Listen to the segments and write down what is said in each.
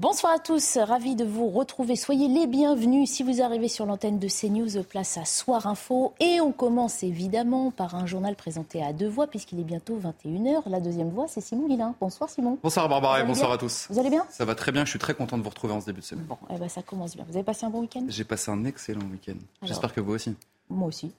Bonsoir à tous, ravi de vous retrouver. Soyez les bienvenus si vous arrivez sur l'antenne de CNews, place à Soir Info. Et on commence évidemment par un journal présenté à deux voix, puisqu'il est bientôt 21h. La deuxième voix, c'est Simon Guillain. Bonsoir Simon. Bonsoir Barbara et bonsoir à tous. Vous allez bien Ça va très bien, je suis très content de vous retrouver en ce début de semaine. Bon, eh ben, ça commence bien. Vous avez passé un bon week-end? J'ai passé un excellent week-end. J'espère que vous aussi. Moi aussi.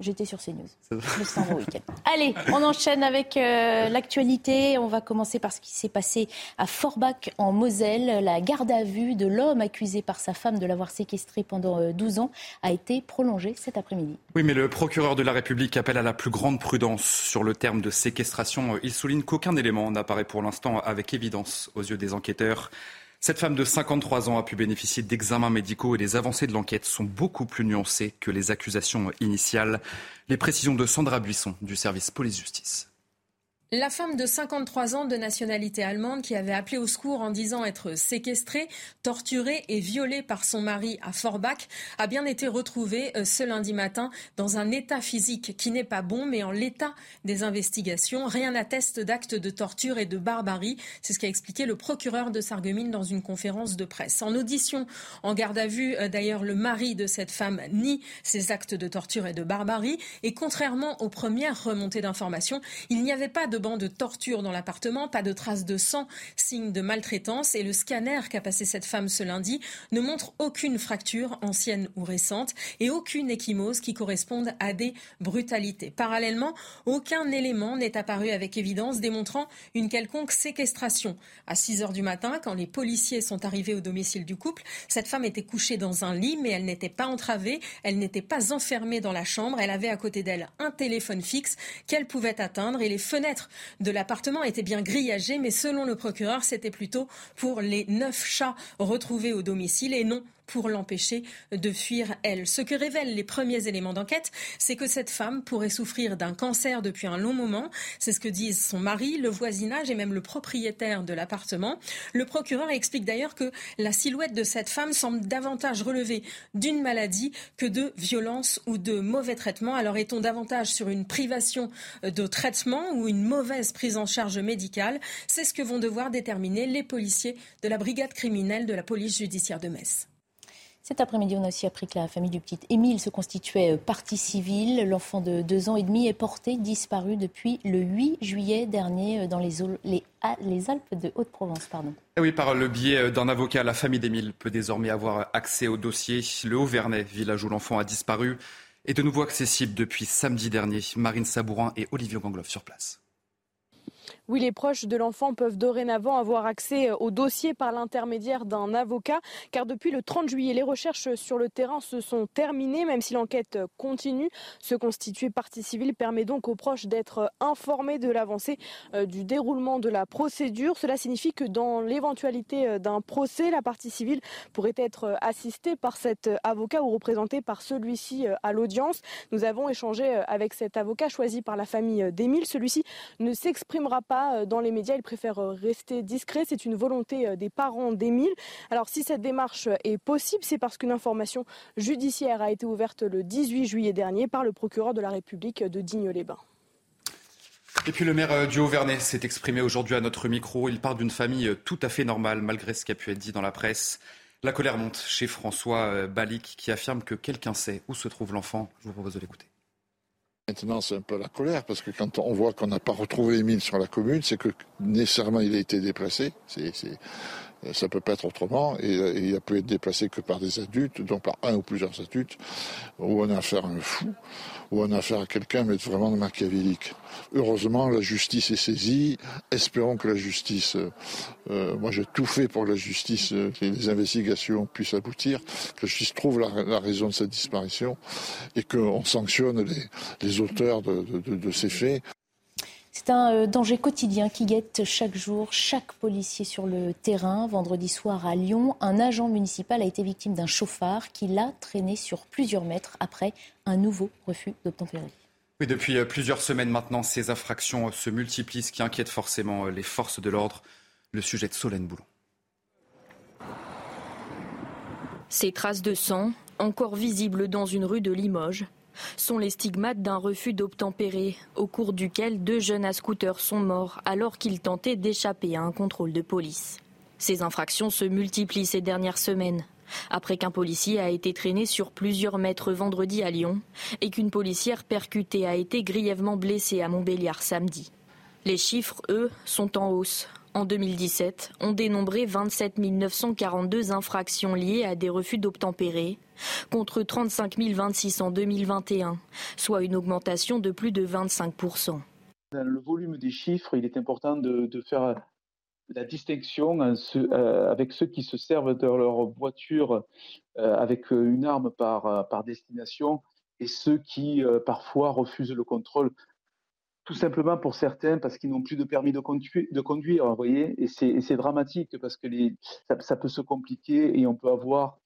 J'étais sur CNews. Bon week-end. Allez, on enchaîne avec euh, l'actualité. On va commencer par ce qui s'est passé à Forbach en Moselle. La garde à vue de l'homme accusé par sa femme de l'avoir séquestré pendant euh, 12 ans a été prolongée cet après-midi. Oui, mais le procureur de la République appelle à la plus grande prudence sur le terme de séquestration. Il souligne qu'aucun élément n'apparaît pour l'instant avec évidence aux yeux des enquêteurs. Cette femme de 53 ans a pu bénéficier d'examens médicaux et les avancées de l'enquête sont beaucoup plus nuancées que les accusations initiales. Les précisions de Sandra Buisson du service police-justice. La femme de 53 ans de nationalité allemande qui avait appelé au secours en disant être séquestrée, torturée et violée par son mari à Forbach a bien été retrouvée euh, ce lundi matin dans un état physique qui n'est pas bon, mais en l'état des investigations. Rien n'atteste d'actes de torture et de barbarie. C'est ce qu'a expliqué le procureur de Sarreguemines dans une conférence de presse. En audition, en garde à vue, euh, d'ailleurs, le mari de cette femme nie ces actes de torture et de barbarie. Et contrairement aux premières remontées d'informations, il n'y avait pas de banc de torture dans l'appartement, pas de traces de sang, signe de maltraitance. Et le scanner qu'a passé cette femme ce lundi ne montre aucune fracture, ancienne ou récente, et aucune échymose qui corresponde à des brutalités. Parallèlement, aucun élément n'est apparu avec évidence démontrant une quelconque séquestration. À 6 heures du matin, quand les policiers sont arrivés au domicile du couple, cette femme était couchée dans un lit, mais elle n'était pas entravée, elle n'était pas enfermée dans la chambre, elle avait à côté d'elle un téléphone fixe qu'elle pouvait atteindre et les fenêtres de l'appartement étaient bien grillagées, mais selon le procureur, c'était plutôt pour les neuf chats retrouvés au domicile et non pour l'empêcher de fuir elle. Ce que révèlent les premiers éléments d'enquête, c'est que cette femme pourrait souffrir d'un cancer depuis un long moment. C'est ce que disent son mari, le voisinage et même le propriétaire de l'appartement. Le procureur explique d'ailleurs que la silhouette de cette femme semble davantage relever d'une maladie que de violence ou de mauvais traitement. Alors est-on davantage sur une privation de traitement ou une mauvaise prise en charge médicale? C'est ce que vont devoir déterminer les policiers de la brigade criminelle de la police judiciaire de Metz. Cet après-midi, on a aussi appris que la famille du petit Émile se constituait partie civile. L'enfant de deux ans et demi est porté disparu depuis le 8 juillet dernier dans les, Alpes de Haute-Provence. Et oui, par le biais d'un avocat, la famille d'Émile peut désormais avoir accès au dossier. Le Haut-Vernay, village où l'enfant a disparu, est de nouveau accessible depuis samedi dernier. Marine Sabourin et Olivier Gangloff sur place. Oui, les proches de l'enfant peuvent dorénavant avoir accès au dossier par l'intermédiaire d'un avocat, car depuis le 30 juillet, les recherches sur le terrain se sont terminées, même si l'enquête continue. Se constituer partie civile permet donc aux proches d'être informés de l'avancée du déroulement de la procédure. Cela signifie que dans l'éventualité d'un procès, la partie civile pourrait être assistée par cet avocat ou représentée par celui-ci à l'audience. Nous avons échangé avec cet avocat choisi par la famille d'Émile. Celui-ci ne s'exprimera pas dans les médias. Il préfère rester discret. C'est une volonté des parents d'Émile. Alors si cette démarche est possible, c'est parce qu'une information judiciaire a été ouverte le 18 juillet dernier par le procureur de la République de Digne-les-Bains. Et puis le maire du Haut-Vernay s'est exprimé aujourd'hui à notre micro. Il parle d'une famille tout à fait normale malgré ce qui a pu être dit dans la presse. La colère monte chez François Balic qui affirme que quelqu'un sait où se trouve l'enfant. Je vous propose de l'écouter. Maintenant, c'est un peu la colère, parce que quand on voit qu'on n'a pas retrouvé Émile sur la commune, c'est que nécessairement il a été déplacé. Ça peut pas être autrement, et, et, il a pu être déplacé que par des adultes, donc par un ou plusieurs adultes, ou on a affaire à un fou, ou on a affaire à quelqu'un, mais vraiment machiavélique. Heureusement, la justice est saisie. Espérons que la justice, euh, moi j'ai tout fait pour que la justice, euh, les investigations puissent aboutir, que la justice trouve la, la raison de cette disparition et qu'on sanctionne les, les auteurs de, de, de ces faits. C'est un euh, danger quotidien qui guette chaque jour chaque policier sur le terrain. Vendredi soir à Lyon, un agent municipal a été victime d'un chauffard qui l'a traîné sur plusieurs mètres après un nouveau refus d'obtempérer. Oui, depuis euh, plusieurs semaines maintenant, ces infractions se multiplient, ce qui inquiète forcément les forces de l'ordre. Le sujet de Solène Boulon. Ces traces de sang, encore visibles dans une rue de Limoges, sont les stigmates d'un refus d'obtempérer, au cours duquel deux jeunes à scooter sont morts alors qu'ils tentaient d'échapper à un contrôle de police. Ces infractions se multiplient ces dernières semaines, après qu'un policier a été traîné sur plusieurs mètres vendredi à Lyon et qu'une policière percutée a été grièvement blessée à Montbéliard samedi. Les chiffres, eux, sont en hausse. En 2017, on dénombrait 27 942 infractions liées à des refus d'obtempérer, contre 35 026 en 2021, soit une augmentation de plus de 25 Dans le volume des chiffres, il est important de, faire la distinction euh, avec ceux qui se servent de leur voiture euh, avec une arme par, destination et ceux qui euh, parfois refusent le contrôle tout simplement pour certains parce qu'ils n'ont plus de permis de conduire, vous voyez, et c'est dramatique parce que ça, peut se compliquer et on peut avoir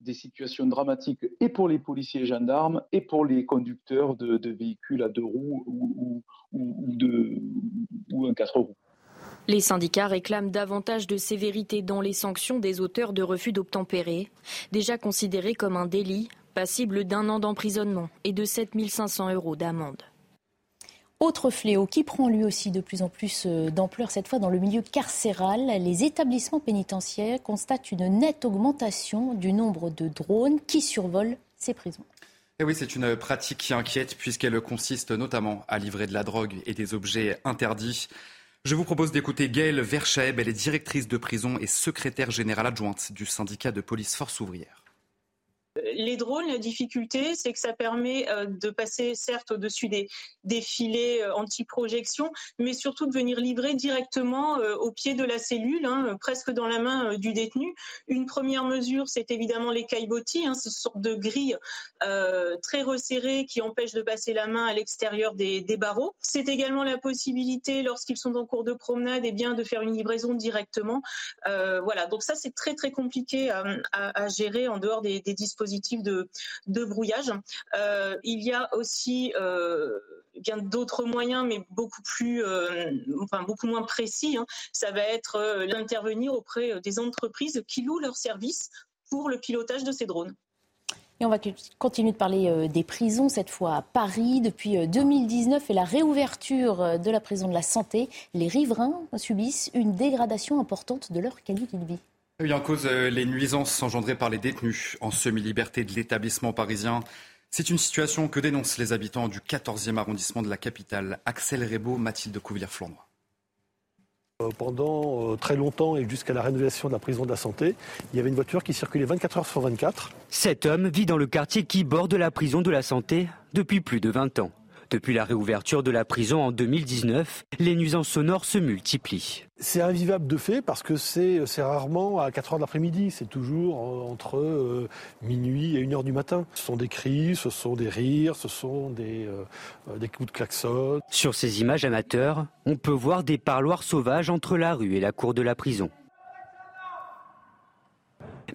des situations dramatiques et pour les policiers et gendarmes et pour les conducteurs de, véhicules à deux roues ou, un quatre roues. Les syndicats réclament davantage de sévérité dans les sanctions des auteurs de refus d'obtempérer, déjà considérés comme un délit, passible d'un an d'emprisonnement et de 7 500 euros d'amende. Autre fléau qui prend lui aussi de plus en plus euh, d'ampleur, cette fois dans le milieu carcéral, les établissements pénitentiaires constatent une nette augmentation du nombre de drones qui survolent ces prisons. Eh oui, c'est une pratique qui inquiète puisqu'elle consiste notamment à livrer de la drogue et des objets interdits. Je vous propose d'écouter Gaëlle Verchaeb, elle est directrice de prison et secrétaire générale adjointe du syndicat de police Force ouvrière. Les drones, la difficulté, c'est que ça permet euh, de passer certes au-dessus des, filets euh, anti-projection, mais surtout de venir livrer directement euh, au pied de la cellule, hein, presque dans la main du détenu. Une première mesure, c'est évidemment les caillebotis, hein, ce sorte de grille très resserrée qui empêche de passer la main à l'extérieur des, barreaux. C'est également la possibilité, lorsqu'ils sont en cours de promenade, et eh bien, de faire une livraison directement. voilà, donc ça, c'est très très compliqué à, gérer en dehors des dispositifs de, de brouillage. Euh, il y a aussi euh, bien d'autres moyens, mais beaucoup plus, euh, enfin beaucoup moins précis. Hein. Ça va être l'intervenir auprès des entreprises qui louent leurs services pour le pilotage de ces drones. Et on va continuer de parler des prisons, cette fois à Paris. Depuis 2019 et la réouverture de la prison de la santé, les riverains subissent une dégradation importante de leur qualité de vie. Il en cause euh, les nuisances engendrées par les détenus en semi-liberté de l'établissement parisien. C'est une situation que dénoncent les habitants du 14e arrondissement de la capitale. Axel Rebaud, Mathilde Couvillière-Flournoy. Euh, pendant euh, très longtemps et jusqu'à la rénovation de la prison de la santé, il y avait une voiture qui circulait 24 heures sur 24. Cet homme vit dans le quartier qui borde la prison de la santé depuis plus de 20 ans. Depuis la réouverture de la prison en 2019, les nuisances sonores se multiplient. C'est invivable de fait parce que c'est rarement à 4 heures de l'après-midi, c'est toujours euh, entre euh, minuit et 1 heure du matin. Ce sont des cris, ce sont des rires, ce sont des, euh, des coups de klaxon. Sur ces images amateurs, on peut voir des parloirs sauvages entre la rue et la cour de la prison.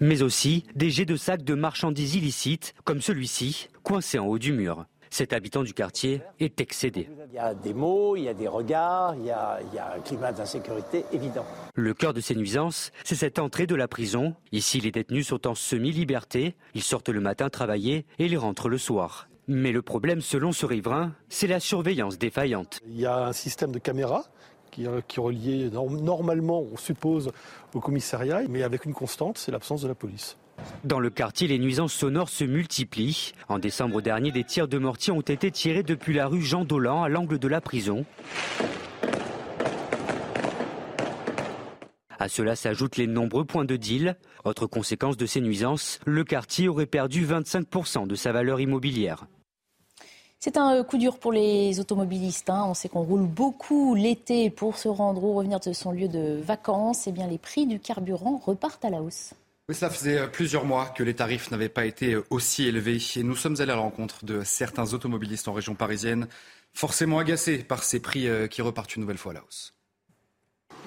Mais aussi des jets de sacs de marchandises illicites, comme celui-ci, coincé en haut du mur. Cet habitant du quartier est excédé. Il y a des mots, il y a des regards, il y a, un climat d'insécurité évident. Le cœur de ces nuisances, c'est cette entrée de la prison. Ici, les détenus sont en semi-liberté. Ils sortent le matin travailler et ils rentrent le soir. Mais le problème, selon ce riverain, c'est la surveillance défaillante. Il y a un système de caméras qui, qui est relié normalement, on suppose, au commissariat, mais avec une constante, c'est l'absence de la police. Dans le quartier, les nuisances sonores se multiplient. En décembre dernier, des tirs de mortier ont été tirés depuis la rue Jean Dolan à l'angle de la prison. À cela s'ajoutent les nombreux points de deal. Autre conséquence de ces nuisances, le quartier aurait perdu 25% de sa valeur immobilière. C'est un euh, coup dur pour les automobilistes. Hein. On sait qu'on roule beaucoup l'été pour se rendre ou revenir de son lieu de vacances. Eh bien, les prix du carburant repartent à la hausse. Oui, ça faisait euh, plusieurs mois que les tarifs n'avaient pas été euh, aussi élevés et nous sommes allés à la rencontre de certains automobilistes en région parisienne. forcément agacés par ces prix qui repartent une nouvelle fois à la hausse.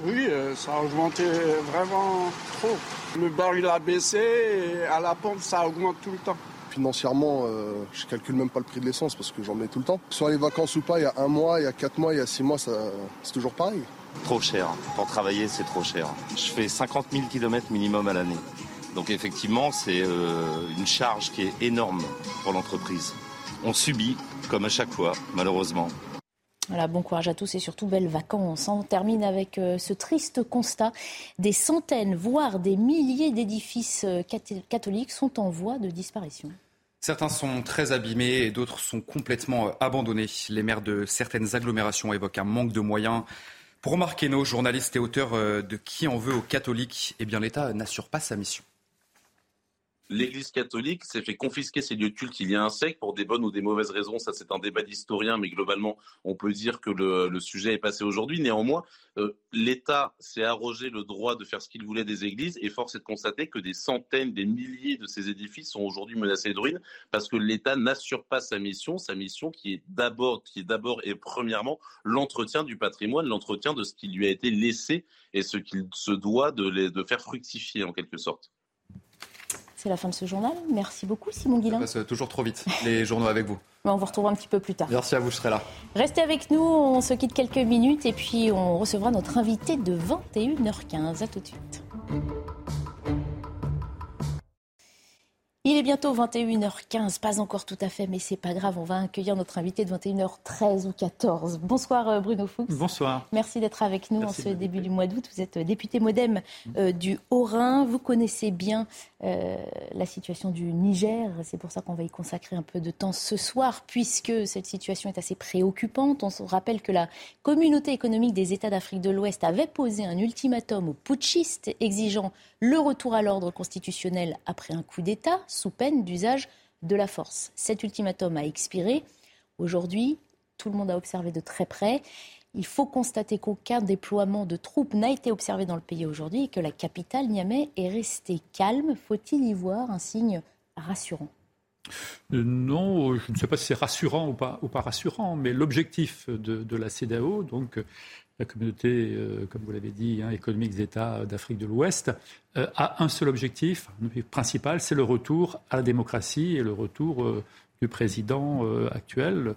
Oui, ça a augmenté vraiment trop. Le baril a baissé et à la pompe, ça augmente tout le temps. Financièrement, je calcule même pas le prix de l'essence parce que j'en mets tout le temps. Soit les vacances ou pas, il y a un mois, il y a quatre mois, il y a six mois, c'est toujours pareil. Trop cher. Pour travailler, c'est trop cher. Je fais 50 000 km minimum à l'année. Donc effectivement, c'est euh, une charge qui est énorme pour l'entreprise. On subit, comme à chaque fois, malheureusement. Voilà, bon courage à tous et surtout belles vacances. On termine avec euh, ce triste constat. Des centaines, voire des milliers d'édifices euh, catholiques sont en voie de disparition. Certains sont très abîmés et d'autres sont complètement abandonnés. Les maires de certaines agglomérations évoquent un manque de moyens. Pour remarquer nos journalistes et auteurs de Qui en veut aux catholiques, eh bien l'État n'assure pas sa mission l'Église catholique s'est fait confisquer ses lieux de culte il y a un siècle pour des bonnes ou des mauvaises raisons. Ça, c'est un débat d'historien, mais globalement, on peut dire que le, sujet est passé aujourd'hui. Néanmoins, euh, l'État s'est arrogé le droit de faire ce qu'il voulait des églises et force est de constater que des centaines, des milliers de ces édifices sont aujourd'hui menacés de ruine parce que l'État n'assure pas sa mission, sa mission qui est d'abord, qui est d'abord et premièrement l'entretien du patrimoine, l'entretien de ce qui lui a été laissé et ce qu'il se doit de faire fructifier en quelque sorte. C'est la fin de ce journal. Merci beaucoup, Simon Guillain. Ça passe toujours trop vite, les journaux avec vous. On vous retrouvera un petit peu plus tard. Merci à vous, je serai là. Restez avec nous, on se quitte quelques minutes et puis on recevra notre invité de 21h15. À tout de suite. Il est bientôt 21h15, pas encore tout à fait, mais c'est pas grave. On va accueillir notre invité de 21h13 ou 14. Bonsoir euh, Bruno Fuchs. Bonsoir. Merci d'être avec nous en ce début du mois d'août. Vous êtes euh, député modem euh, du Haut-Rhin. Vous connaissez bien la situation du Niger. C'est pour ça qu'on va y consacrer un peu de temps ce soir, puisque cette situation est assez préoccupante. On se rappelle que la communauté économique des États d'Afrique de l'Ouest avait posé un ultimatum aux putschistes exigeant le retour à l'ordre constitutionnel après un coup d'État sous peine d'usage de la force. Cet ultimatum a expiré. Aujourd'hui, tout le monde a observé de très près. Il faut constater qu'aucun déploiement de troupes n'a été observé dans le pays aujourd'hui et que la capitale, Niamey, est restée calme. Faut-il y voir un signe rassurant? Euh, non, je ne sais pas si c'est rassurant ou pas, rassurant, mais l'objectif de, de, la CEDAO, donc la communauté, euh, comme vous l'avez dit, hein, économique des d'Afrique de l'Ouest, euh, a un seul objectif, principal, c'est le retour à la démocratie et le retour euh, du président actuel,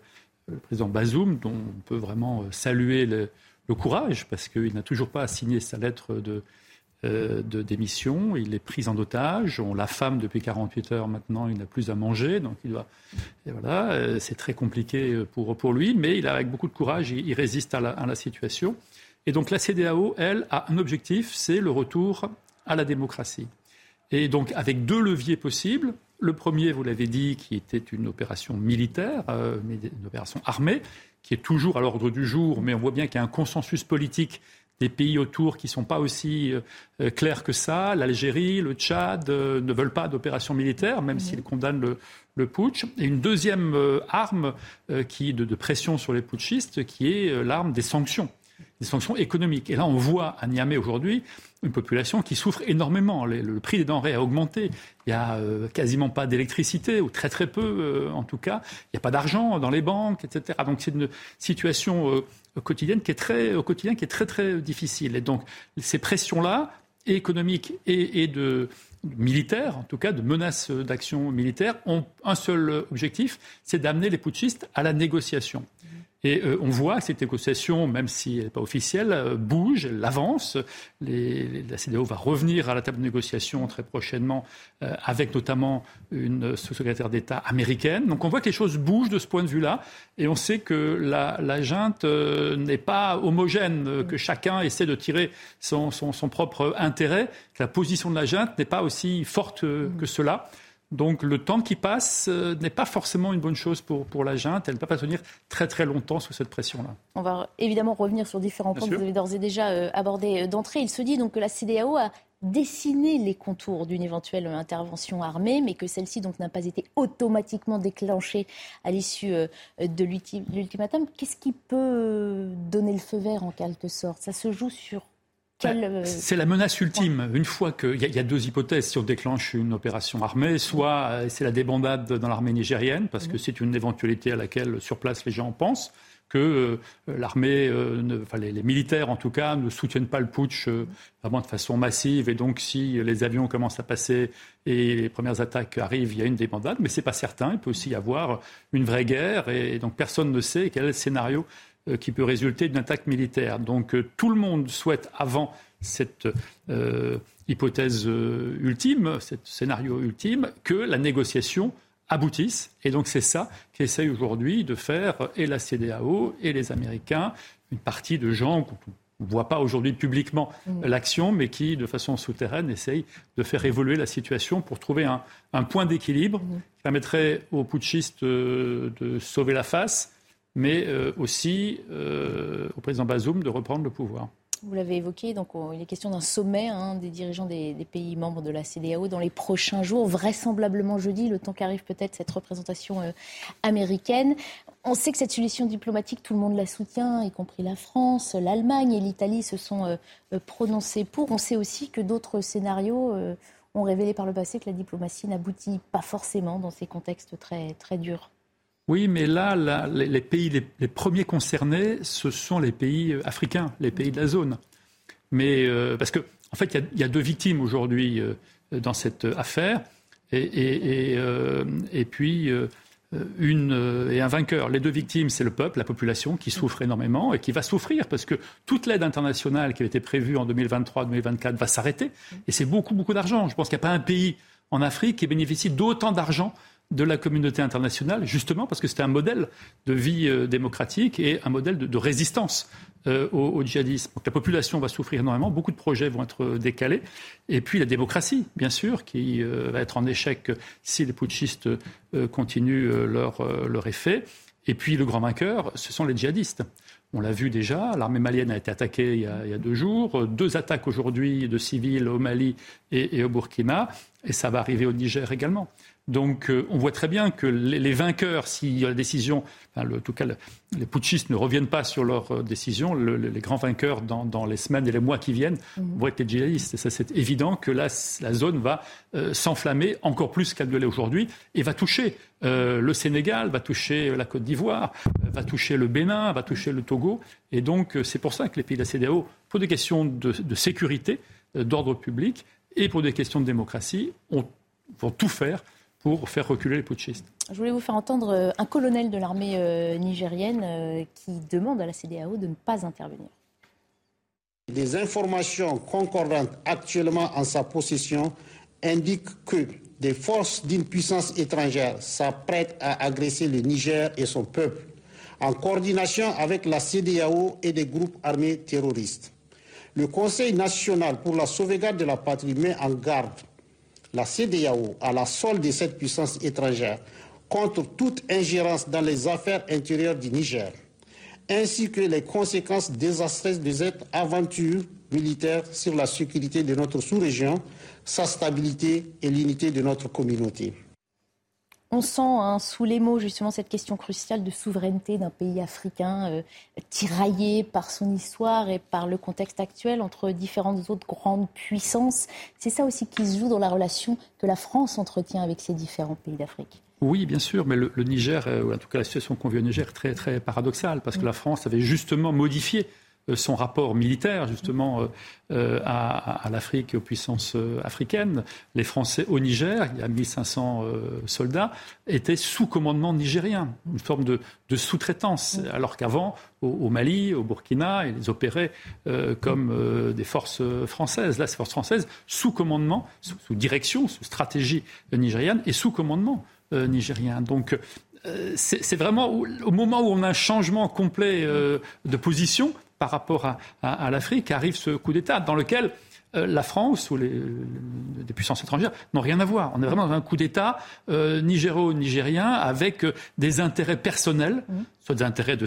le président Bazoum, dont on peut vraiment saluer le courage, parce qu'il n'a toujours pas signé sa lettre de, euh, de démission. Il est pris en otage. On l'affame depuis 48 heures maintenant. Il n'a plus à manger. Donc il doit. Et voilà, euh, c'est très compliqué pour, pour lui, mais il a avec beaucoup de courage. Il, résiste à la, situation. Et donc la CDAO, elle, a un objectif, c'est le retour à la démocratie. Et donc avec deux leviers possibles. Le premier, vous l'avez dit, qui était une opération militaire, euh, une opération armée, qui est toujours à l'ordre du jour, mais on voit bien qu'il y a un consensus politique des pays autour qui ne sont pas aussi euh, euh, clairs que ça. L'Algérie, le Tchad euh, ne veulent pas d'opération militaire, même s'ils condamnent le, le, putsch. Et une deuxième arme qui, de, de, pression sur les putschistes, qui est l'arme des sanctions des sanctions économiques. Et là, on voit à Niamey aujourd'hui une population qui souffre énormément. Le, prix des denrées a augmenté. Il n'y a quasiment pas d'électricité, ou très très peu en tout cas. Il n'y a pas d'argent dans les banques, etc. Donc c'est une situation quotidienne qui est très, au quotidien qui est très très difficile. Et donc ces pressions-là, économiques et, de militaires, en tout cas de menaces d'action militaire, ont un seul objectif, c'est d'amener les putschistes à la négociation. Et euh, on voit que cette négociation, même si elle n'est pas officielle, euh, bouge, elle avance. la CDO va revenir à la table de négociation très prochainement, euh, avec notamment une secrétaire d'État américaine. Donc on voit que les choses bougent de ce point de vue-là. Et on sait que la, junte n'est pas homogène, que chacun essaie de tirer son, son, son propre intérêt, que la position de la junte n'est pas aussi forte que cela. Donc le temps qui passe euh, n'est pas forcément une bonne chose pour, pour la junte. Elle ne peut pas tenir très très longtemps sous cette pression-là. On va évidemment revenir sur différents points que vous avez d'ores et déjà euh, abordés euh, d'entrée. Il se dit donc que la CDAO a dessiné les contours d'une éventuelle intervention armée, mais que celle-ci donc n'a pas été automatiquement déclenchée à l'issue de l'ultimatum. Qu'est-ce qui peut donner le feu vert en quelque sorte? Ça se joue sur c'est la menace ultime. Une fois qu'il y, y, a deux hypothèses si on déclenche une opération armée, soit euh, c'est la débandade dans l'armée nigérienne, parce que mhm. c'est une éventualité à laquelle sur place les gens pensent, que l'armée, enfin les, militaires en tout cas, ne soutiennent pas le putsch vraiment de façon massive. Et donc, si les avions commencent à passer et les premières attaques arrivent, il y a une débandade. Mais ce n'est pas certain. Il peut aussi y avoir une vraie guerre. Et donc, personne ne sait quel est le scénario qui peut résulter d'une attaque militaire. Donc, tout le monde souhaite, avant cette euh, hypothèse euh, ultime, ce scénario ultime, que la négociation aboutisse. Et donc c'est ça qu'essaye aujourd'hui de faire et la CDAO et les Américains, une partie de gens qu'on ne voit pas aujourd'hui publiquement mmh. l'action, mais qui, de façon souterraine, essayent de faire évoluer la situation pour trouver un, point d'équilibre mmh. qui permettrait aux putschistes euh, de sauver la face, mais aussi au président Bazoum de reprendre le pouvoir. Vous l'avez évoqué, donc il est question d'un sommet hein, des dirigeants des, pays membres de la CDAO dans les prochains jours, vraisemblablement jeudi, le temps qu'arrive peut-être cette représentation euh, américaine. On sait que cette solution diplomatique, tout le monde la soutient, y compris la France, l'Allemagne et l'Italie se sont euh, euh, prononcés pour. On sait aussi que d'autres scénarios ont révélé par le passé que la diplomatie n'aboutit pas forcément dans ces contextes très, très durs. Oui, mais là, les, pays les, premiers concernés, ce sont les pays euh, africains, les pays de la zone. Mais euh, parce qu'en en fait, il y, a deux victimes aujourd'hui euh, dans cette affaire, et, et, puis une et un vainqueur. Les deux victimes, c'est le peuple, la population, qui souffre énormément et qui va souffrir parce que toute l'aide internationale qui avait été prévue en 2023-2024 va s'arrêter. Et c'est beaucoup, beaucoup d'argent. Je pense qu'il n'y a pas un pays en Afrique qui bénéficie d'autant d'argent de la communauté internationale, justement parce que c'était un modèle de vie euh, démocratique et un modèle de, résistance euh, au, djihadisme. Donc la population va souffrir énormément, beaucoup de projets vont être euh, décalés. Et puis la démocratie, bien sûr, qui va être en échec si les putschistes continuent leur, effet. Et puis le grand vainqueur, ce sont les djihadistes. On l'a vu déjà, l'armée malienne a été attaquée il y a, deux jours, deux attaques aujourd'hui de civils au Mali et, au Burkina, et ça va arriver au Niger également. Donc euh, on voit très bien que les, vainqueurs, si la décision, en tout cas les putschistes ne reviennent pas sur leur euh, décision, les grands vainqueurs dans, les semaines et les mois qui viennent mmh. vont être les djihadistes. Et ça c'est évident que là, la zone va euh, s'enflammer encore plus qu'elle ne l'est aujourd'hui et va toucher le Sénégal, va toucher la Côte d'Ivoire, va toucher le Bénin, va toucher le Togo. Et donc c'est pour ça que les pays de la CDAO, pour des questions de, de sécurité, d'ordre public et pour des questions de démocratie, vont tout faire pour faire reculer les putschistes. Je voulais vous faire entendre euh, un colonel de l'armée euh, nigérienne euh, qui demande à la CDAO de ne pas intervenir. Des informations concordantes actuellement en sa possession indiquent que des forces d'une puissance étrangère s'apprêtent à agresser le Niger et son peuple, en coordination avec la CDAO et des groupes armés terroristes. Le Conseil national pour la sauvegarde de la patrie met en garde la CDAO à la solde de cette puissance étrangère contre toute ingérence dans les affaires intérieures du Niger, ainsi que les conséquences désastreuses de cette aventure militaire sur la sécurité de notre sous-région, sa stabilité et l'unité de notre communauté. On sent hein, sous les mots justement cette question cruciale de souveraineté d'un pays africain euh, tiraillé par son histoire et par le contexte actuel entre différentes autres grandes puissances. C'est ça aussi qui se joue dans la relation que la France entretient avec ces différents pays d'Afrique. Oui, bien sûr, mais le, Niger, euh, ou en tout cas la situation qu'on vit au Niger, est très, très paradoxale, parce que la France avait justement modifié son rapport militaire justement euh, euh, à, l'Afrique et aux puissances africaines. Les Français au Niger, il y a 1500 soldats, étaient sous commandement nigérien, une forme de, sous-traitance, alors qu'avant, au, Mali, au Burkina, ils opéraient comme des forces françaises. Là, ces forces françaises, sous commandement, sous, direction, sous stratégie nigériane et sous commandement nigérien. Donc, c'est vraiment au moment où on a un changement complet de position, par rapport à, l'Afrique, arrive ce coup d'État dans lequel euh, la France ou les, puissances étrangères n'ont rien à voir. On est vraiment dans un coup d'État euh, nigéro-nigérien avec euh, des intérêts personnels, mmh. soit des intérêts de,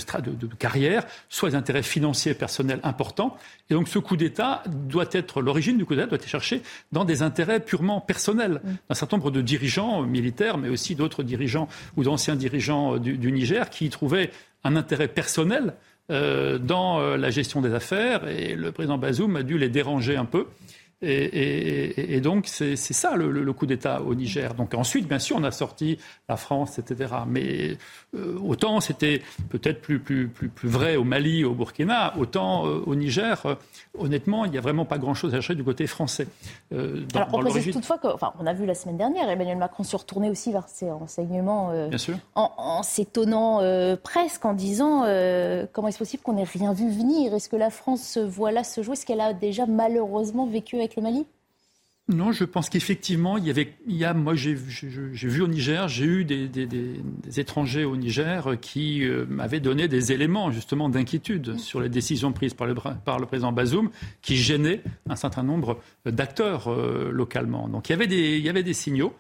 carrière, soit des intérêts financiers personnels importants. Et donc ce coup d'État doit être, l'origine du coup d'État doit être cherchée dans des intérêts purement personnels mmh. d'un certain nombre de dirigeants militaires, mais aussi d'autres dirigeants ou d'anciens dirigeants du, du Niger qui y trouvaient un intérêt personnel euh, dans euh, la gestion des affaires et le président Bazoum a dû les déranger un peu. Et, donc, c'est ça le, coup d'État au Niger. Donc ensuite, bien sûr, on a sorti la France, etc. Mais euh, autant c'était peut-être plus, plus, plus, plus, vrai au Mali, au Burkina, autant euh, au Niger, euh, honnêtement, il n'y a vraiment pas grand-chose à chercher du côté français. Dans, Alors, on précise toutefois que, enfin, on a vu la semaine dernière, Emmanuel Macron se retourner aussi vers ses renseignements en, en s'étonnant presque, en disant comment est-ce possible qu'on n'ait rien vu venir? Est-ce que la France voit là se jouer? Est-ce qu'elle a déjà malheureusement vécu avec le Mali? Non, je pense qu'effectivement, il y avait, il y a, moi j'ai vu au Niger, j'ai eu des, des, des, étrangers au Niger qui euh, m'avaient donné des éléments justement d'inquiétude sur les décisions prises par le, par le président Bazoum qui gênaient un certain nombre d'acteurs euh, localement. Donc il y avait des, il y avait des signaux.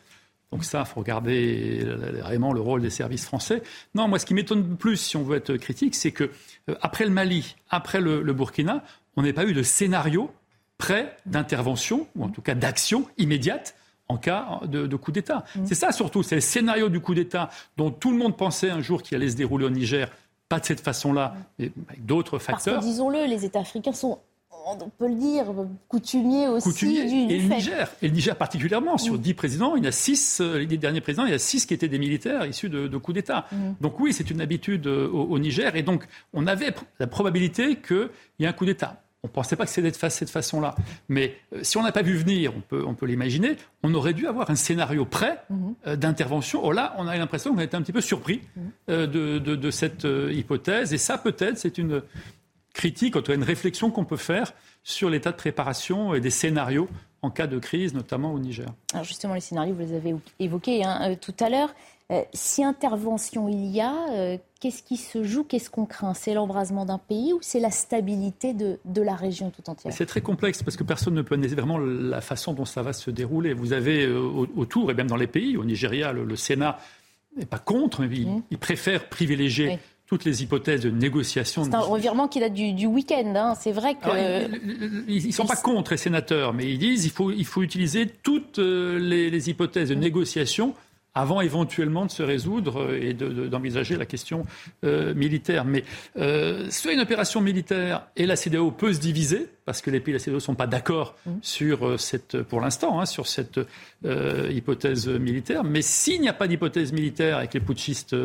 Donc ça, il faut regarder vraiment le rôle des services français. Non, moi ce qui m'étonne plus, si on veut être critique, c'est que euh, après le Mali, après le, le Burkina, on n'a pas eu de scénario prêt d'intervention, ou en tout cas d'action immédiate en cas de, coup d'État. Mm. C'est ça surtout, c'est le scénario du coup d'État dont tout le monde pensait un jour qu'il allait se dérouler au Niger, pas de cette façon-là, mais avec d'autres facteurs. Disons-le, les États africains sont on peut le dire, coutumiers aussi coutumier. et, le Niger, et le Niger particulièrement, sur dix présidents, il y a six, euh, les derniers présidents, il y a six qui étaient des militaires issus de, coups d'État. Mm. Donc oui, c'est une habitude euh, au, Niger, et donc on avait la probabilité qu'il y ait un coup d'État. On ne pensait pas que c'était de cette façon-là. Mais euh, si on n'a pas vu venir, on peut, on peut l'imaginer, on aurait dû avoir un scénario prêt mhm. euh, d'intervention. Oh là, on a l'impression qu'on a été un petit peu surpris mhm. euh, de, cette hypothèse. Et ça, peut-être, c'est une critique, en une réflexion qu'on peut faire sur l'état de préparation et des scénarios en cas de crise, notamment au Niger. Alors justement, les scénarios, vous les avez évoqués hein, tout à l'heure. Si intervention il y a, qu'est-ce qui se joue Qu'est-ce qu'on craint? C'est l'embrasement d'un pays ou c'est la stabilité de, la région tout entière? C'est très complexe parce que personne ne peut analyser vraiment la façon dont ça va se dérouler. Vous avez euh, autour, et même dans les pays, au Nigeria, le, Sénat n'est pas contre, mais mmh. il, préfère privilégier. toutes les hypothèses de négociation. C'est un revirement qui date du, week-end. Hein. C'est vrai que. ils ne sont pas contre les sénateurs, mais ils disent qu'il faut, il faut utiliser toutes les, les hypothèses de mmh. négociation avant éventuellement de se résoudre euh, et d'envisager la question euh, militaire. Mais euh, soit une opération militaire et la CDAO peut se diviser, parce que les pays de la CDAO ne sont pas d'accord mmh. sur cette, pour l'instant, hein, sur cette hypothèse militaire. Mais s'il n'y a pas d'hypothèse militaire et que les putschistes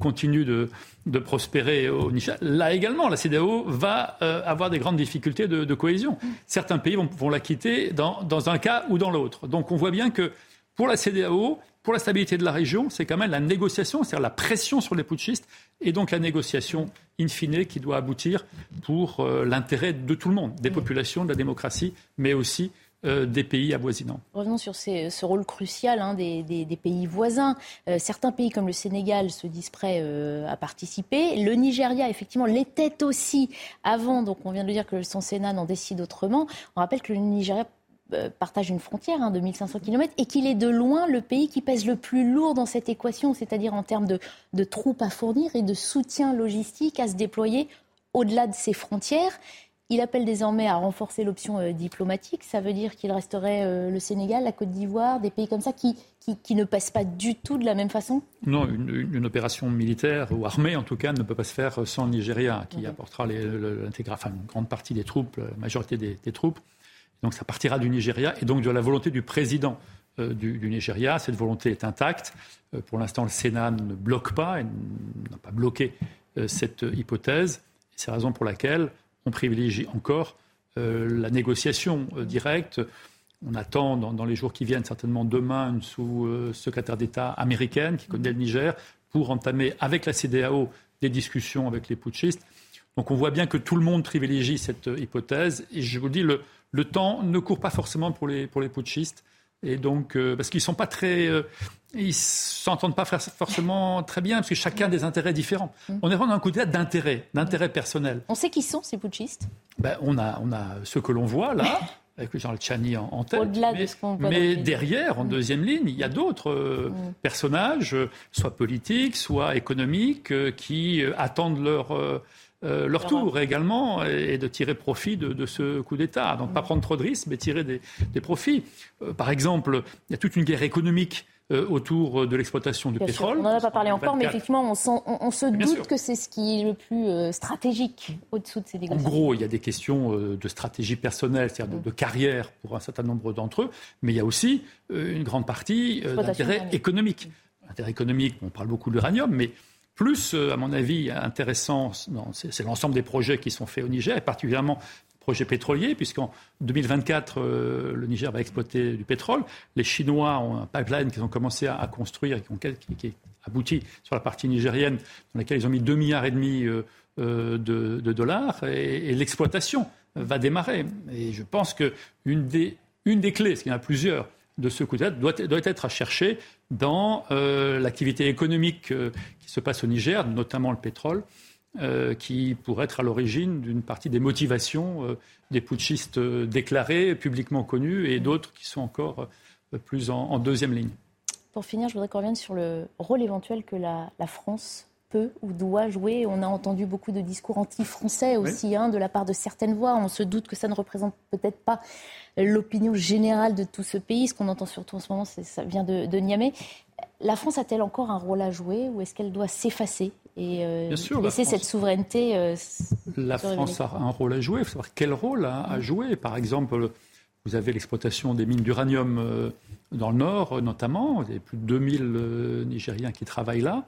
continuent de, de, prospérer au Niger, là également, la CDAO va avoir des grandes difficultés de, cohésion. Mmh. Certains pays vont, vont la quitter dans, dans un cas ou dans l'autre. Donc on voit bien que pour la CDAO, pour la stabilité de la région, c'est quand même la négociation, c'est-à-dire la pression sur les putschistes, et donc la négociation in fine qui doit aboutir pour euh, l'intérêt de tout le monde, des populations, de la démocratie, mais aussi euh, des pays avoisinants. Revenons sur ce rôle crucial hein, des, pays voisins. Euh, certains pays comme le Sénégal se disent prêts à participer. Le Nigeria, effectivement, l'était aussi avant. Donc on vient de dire que son Sénat n'en décide autrement. On rappelle que le Nigeria partage une frontière hein, de 1500 km et qu'il est de loin le pays qui pèse le plus lourd dans cette équation, c'est-à-dire en termes de, troupes à fournir et de soutien logistique à se déployer au-delà de ses frontières. Il appelle désormais à renforcer l'option euh, diplomatique. Ça veut dire qu'il resterait euh, le Sénégal, la Côte d'Ivoire, des pays comme ça qui, qui, ne pèsent pas du tout de la même façon? Non, une, opération militaire ou armée, en tout cas, ne peut pas se faire sans le Nigeria, qui apportera l'intégration, une grande partie des troupes, la majorité des troupes. Donc ça partira du Nigeria et donc de la volonté du président euh, du, Nigeria. Cette volonté est intacte. Euh, pour l'instant, le Sénat ne bloque pas, n'a pas bloqué euh, cette hypothèse. C'est la raison pour laquelle on privilégie encore la négociation directe. On attend dans, les jours qui viennent, certainement demain, une sous-secrétaire d'État américaine qui connaît le Niger pour entamer avec la CDAO des discussions avec les putschistes. Donc on voit bien que tout le monde privilégie cette hypothèse. Et je vous dis, le, le temps ne court pas forcément pour les, pour les putschistes. Et donc, euh, parce qu'ils sont pas très, euh, ils s'entendent pas forcément très bien, parce que chacun a des intérêts différents. Mm. On est vraiment dans un côté d'intérêt, d'intérêt personnel. On sait qui sont ces putschistes? Ben, on a, on a ceux que l'on voit là. avec Jean Chani en, en tête. Au-delà mais, de ce qu'on Mais derrière, en mm. deuxième ligne, il y a d'autres euh, mm. personnages, soit politiques, soit économiques, qui attendent leur euh, leur tour également est de tirer profit de, ce coup d'État. Donc pas prendre trop de risques, mais tirer des, profits. Euh, par exemple, il y a toute une guerre économique autour de l'exploitation du pétrole. on n'en a pas parlé encore, mais effectivement, on, se doute que c'est ce qui est le plus stratégique au-dessous de ces négociations. En gros, il y a des questions de stratégie personnelle, c'est-à-dire de, carrière pour un certain nombre d'entre eux, mais il y a aussi une grande partie d'intérêt économique. Intérêt économique, on parle beaucoup de l'uranium, mais plus, à mon avis, intéressant, c'est l'ensemble des projets qui sont faits au Niger, et particulièrement projet pétrolier, puisqu'en 2024, euh, le Niger va exploiter du pétrole. Les Chinois ont un pipeline qu'ils ont commencé à, construire qui, est abouti sur la partie nigérienne, dans laquelle ils ont mis 2,5 milliards et demi euh, euh, de, dollars, et, l'exploitation va démarrer. Et je pense qu'une des, une des clés, parce qu'il y en a plusieurs, de ce côté-là, doit, doit, être à chercher dans l'activité économique qui se passe au Niger, notamment le pétrole, euh, qui pourrait être à l'origine d'une partie des motivations euh, des putschistes euh, déclarés, publiquement connus, et d'autres qui sont encore plus en, deuxième ligne. Pour finir, je voudrais qu'on revienne sur le rôle éventuel que la, France peut ou doit jouer. On a entendu beaucoup de discours anti-français aussi hein, de la part de certaines voix. On se doute que ça ne représente peut-être pas l'opinion générale de tout ce pays. Ce qu'on entend surtout en ce moment, ça vient de, de Niamey. La France a-t-elle encore un rôle à jouer ou est-ce qu'elle doit s'effacer et euh, laisser cette souveraineté euh, La France a un rôle à jouer. Il faut savoir quel rôle à, jouer. Par exemple, vous avez l'exploitation des mines d'uranium euh, dans le Nord, notamment. Il y a plus de 2000 Nigériens qui travaillent là.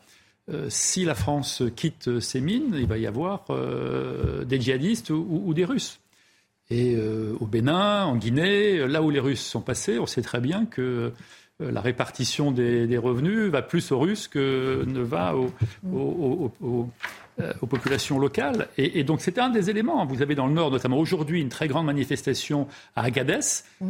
Si la France quitte ces mines, il va y avoir des djihadistes ou, des Russes. Et au Bénin, en Guinée, là où les Russes sont passés, on sait très bien que euh, la répartition des, revenus va plus aux Russes que ne va aux, euh, populations locales. Et, donc c'est un des éléments. Vous avez dans le Nord notamment aujourd'hui une très grande manifestation à Agadez,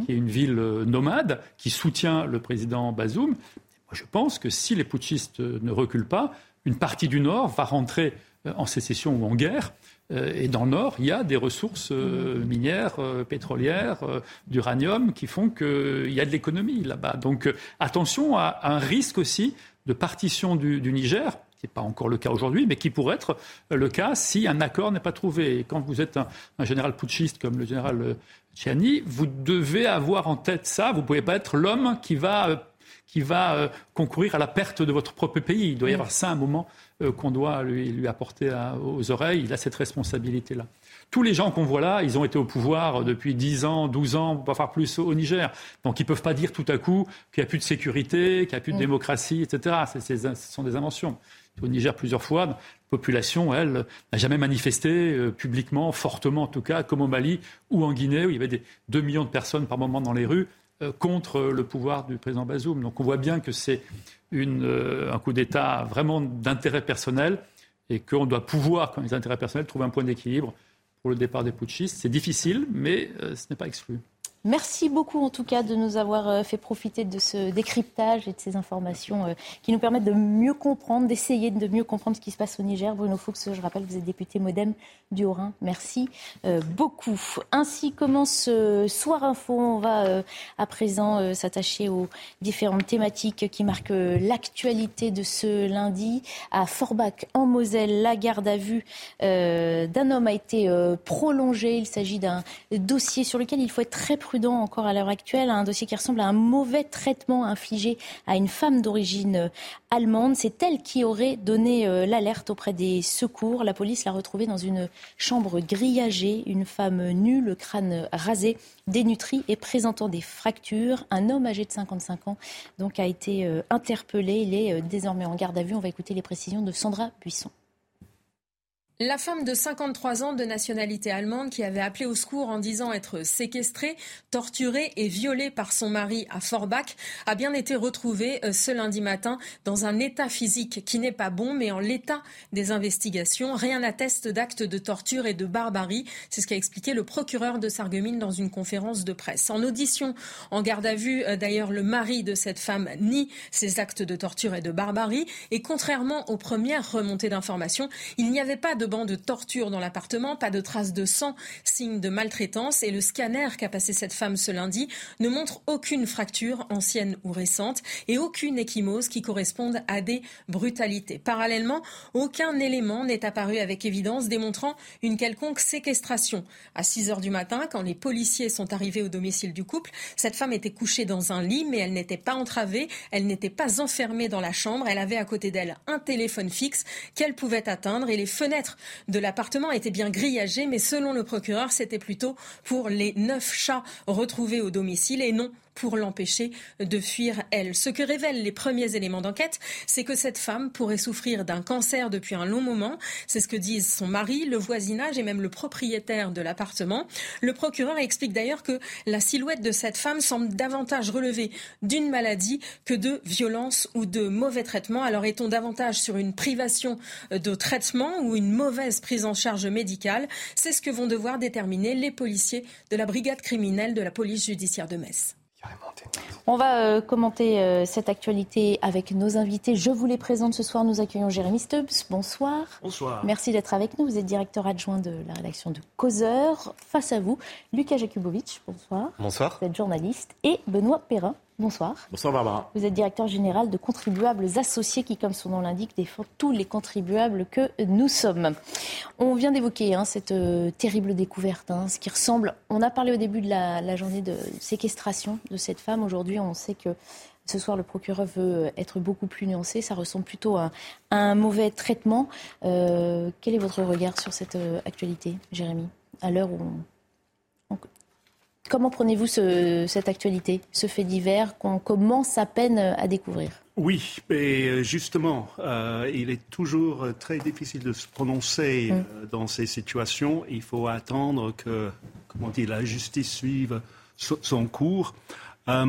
qui est une ville euh, nomade, qui soutient le président Bazoum. Moi, je pense que si les putschistes ne reculent pas, une partie du Nord va rentrer en sécession ou en guerre. Euh, et dans le Nord, il y a des ressources euh, minières, euh, pétrolières, d'uranium qui font qu'il y a de l'économie là-bas. Donc attention à un risque aussi de partition du, Niger, qui n'est pas encore le cas aujourd'hui, mais qui pourrait être le cas si un accord n'est pas trouvé. Et quand vous êtes un, général putschiste comme le général Chiani, vous devez avoir en tête ça. Vous ne pouvez pas être l'homme qui va, qui va concourir à la perte de votre propre pays. Il doit y avoir ça un moment euh, qu'on doit lui, apporter aux oreilles. Il a cette responsabilité-là. Tous les gens qu'on voit là, ils ont été au pouvoir depuis 10 ans, 12 ans, voire plus au Niger. Donc ils ne peuvent pas dire tout à coup qu'il n'y a plus de sécurité, qu'il n'y a plus de démocratie, etc. ce sont des inventions. Au Niger, plusieurs fois, la population, elle, n'a jamais manifesté euh, publiquement, fortement en tout cas, comme au Mali ou en Guinée, où il y avait des 2 millions de personnes par moment dans les rues euh, contre le pouvoir du président Bazoum. Donc on voit bien que c'est euh, un coup d'État vraiment d'intérêt personnel et qu'on doit pouvoir, quand les intérêts personnels, trouver un point d'équilibre pour le départ des putschistes. C'est difficile, mais euh, ce n'est pas exclu. Merci beaucoup en tout cas de nous avoir euh, fait profiter de ce décryptage et de ces informations euh, qui nous permettent de mieux comprendre, d'essayer de mieux comprendre ce qui se passe au Niger. Bruno Fuchs, je rappelle, vous êtes député modem du Haut-Rhin. Merci euh, beaucoup. Ainsi commence Soir Info. On va à présent s'attacher aux différentes thématiques qui marquent l'actualité de ce lundi. À Forbach, en Moselle, la garde à vue d'un homme a été prolongée. Il s'agit d'un dossier sur lequel il faut être très prudent encore à l'heure actuelle, un dossier qui ressemble à un mauvais traitement infligé à une femme d'origine euh, allemande. C'est elle qui aurait donné euh, l'alerte auprès des secours. La police l'a retrouvée dans une chambre grillagée, une femme nue, le crâne rasé, dénutrie et présentant des fractures. Un homme âgé de 55 ans donc a été euh, interpellé. Il est désormais en garde à vue. On va écouter les précisions de Sandra Buisson. La femme de 53 ans de nationalité allemande qui avait appelé au secours en disant être séquestrée, torturée et violée par son mari à Forbach a bien été retrouvée euh, ce lundi matin dans un état physique qui n'est pas bon, mais en l'état des investigations. Rien n'atteste d'actes de torture et de barbarie. C'est ce qu'a expliqué le procureur de Sarreguemines dans une conférence de presse. En audition, en garde à vue, euh, d'ailleurs, le mari de cette femme nie ces actes de torture et de barbarie. Et contrairement aux premières remontées d'informations, il n'y avait pas de bancs de torture dans l'appartement, pas de traces de sang, signe de maltraitance. Et le scanner qu'a passé cette femme ce lundi ne montre aucune fracture, ancienne ou récente, et aucune échymose qui corresponde à des brutalités. Parallèlement, aucun élément n'est apparu avec évidence démontrant une quelconque séquestration. À 6 heures du matin, quand les policiers sont arrivés au domicile du couple, cette femme était couchée dans un lit, mais elle n'était pas entravée, elle n'était pas enfermée dans la chambre, elle avait à côté d'elle un téléphone fixe qu'elle pouvait atteindre et les fenêtres de l'appartement étaient bien grillagées, mais selon le procureur, c'était plutôt pour les neuf chats retrouvés au domicile et non pour l'empêcher de fuir elle. Ce que révèlent les premiers éléments d'enquête, c'est que cette femme pourrait souffrir d'un cancer depuis un long moment. C'est ce que disent son mari, le voisinage et même le propriétaire de l'appartement. Le procureur explique d'ailleurs que la silhouette de cette femme semble davantage relever d'une maladie que de violence ou de mauvais traitement. Alors est-on davantage sur une privation de traitement ou une mauvaise prise en charge médicale? C'est ce que vont devoir déterminer les policiers de la brigade criminelle de la police judiciaire de Metz. On va euh, commenter euh, cette actualité avec nos invités. Je vous les présente ce soir. Nous accueillons Jérémy Stubbs. Bonsoir. Bonsoir. Merci d'être avec nous. Vous êtes directeur adjoint de la rédaction de Causeur. Face à vous, Lucas Jakubowicz. Bonsoir. Bonsoir. Vous êtes journaliste. Et Benoît Perrin. Bonsoir. Bonsoir Barbara. Vous êtes directeur général de Contribuables Associés qui, comme son nom l'indique, défend tous les contribuables que nous sommes. On vient d'évoquer hein, cette euh, terrible découverte, hein, ce qui ressemble. On a parlé au début de la, journée de séquestration de cette femme. Aujourd'hui, on sait que ce soir, le procureur veut être beaucoup plus nuancé. Ça ressemble plutôt à, un mauvais traitement. Euh, quel est votre regard sur cette euh, actualité, Jérémy? À l'heure où Comment prenez-vous cette actualité, ce fait divers qu'on commence à peine à découvrir? Oui, et euh, justement, euh, il est toujours très difficile de se prononcer mm. euh, dans ces situations. Il faut attendre que, comment dire, la justice suive son cours. en,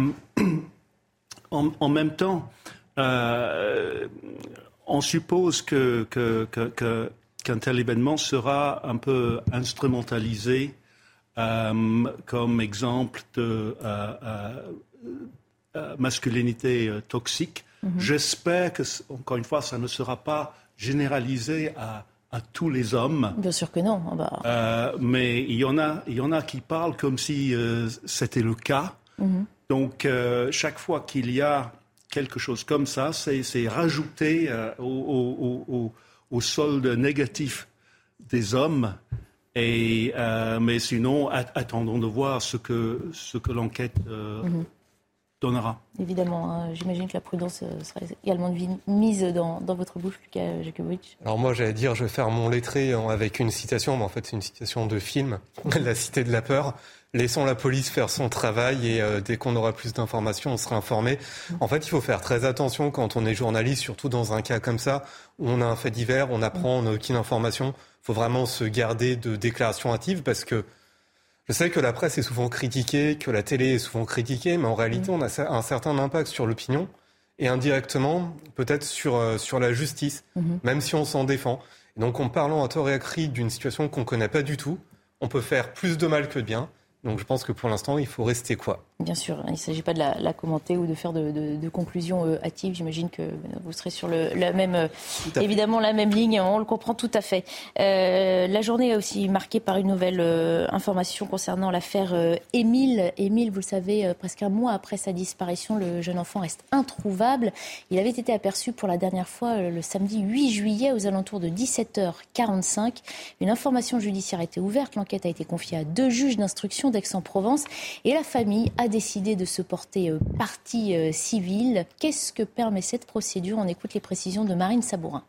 même temps, on suppose que, qu'un tel événement sera un peu instrumentalisé euh, comme exemple de euh, euh, masculinité toxique. Mhm. J'espère que, encore une fois, ça ne sera pas généralisé à, tous les hommes. Bien sûr que non. Ah bah. mais il y, en a, il y en a qui parlent comme si c'était le cas. Mhm. Donc, chaque fois qu'il y a quelque chose comme ça, c'est au, au, au, solde négatif des hommes euh, mais sinon, attendons de voir ce que, ce que l'enquête euh, mhm. donnera. Évidemment, hein, j'imagine que la prudence euh, sera également mise dans, dans votre bouche, Lucas Jakubowicz. Alors moi, j'allais dire, je vais faire mon lettré avec une citation, mais en fait, c'est une citation de film, La Cité de la Peur. Laissons la police faire son travail et dès qu'on aura plus d'informations, on sera informé. Mhm. En fait, il faut faire très attention quand on est journaliste, surtout dans un cas comme ça, où on a un fait divers, on n'apprend aucune information faut vraiment se garder de déclarations hâtives parce que je sais que la presse est souvent critiquée, que la télé est souvent critiquée, mais en réalité, on a un certain impact sur l'opinion et indirectement, peut-être sur, euh, sur la justice, mhm. même si on s'en défend. donc, en parlant à tort et à cri d'une situation qu'on ne connaît pas du tout, on peut faire plus de mal que de bien. Donc je pense que pour l'instant, il faut rester quoi Bien sûr, il ne s'agit pas de la, commenter ou de faire de, conclusions euh, hâtives. J'imagine que vous serez sur le, la même, euh, évidemment la même ligne. On le comprend tout à fait. Euh, la journée est aussi marquée par une nouvelle information concernant l'affaire Émile. Émile, vous le savez, presque un mois après sa disparition, le jeune enfant reste introuvable. Il avait été aperçu pour la dernière fois le samedi 8 juillet aux alentours de 17h45. Une information judiciaire a été ouverte. L'enquête a été confiée à deux juges d'instruction d'Aix-en-Provence et la famille a décidé de se porter euh, partie euh, civile. Qu'est-ce que permet cette procédure? On écoute les précisions de Marine Sabourin.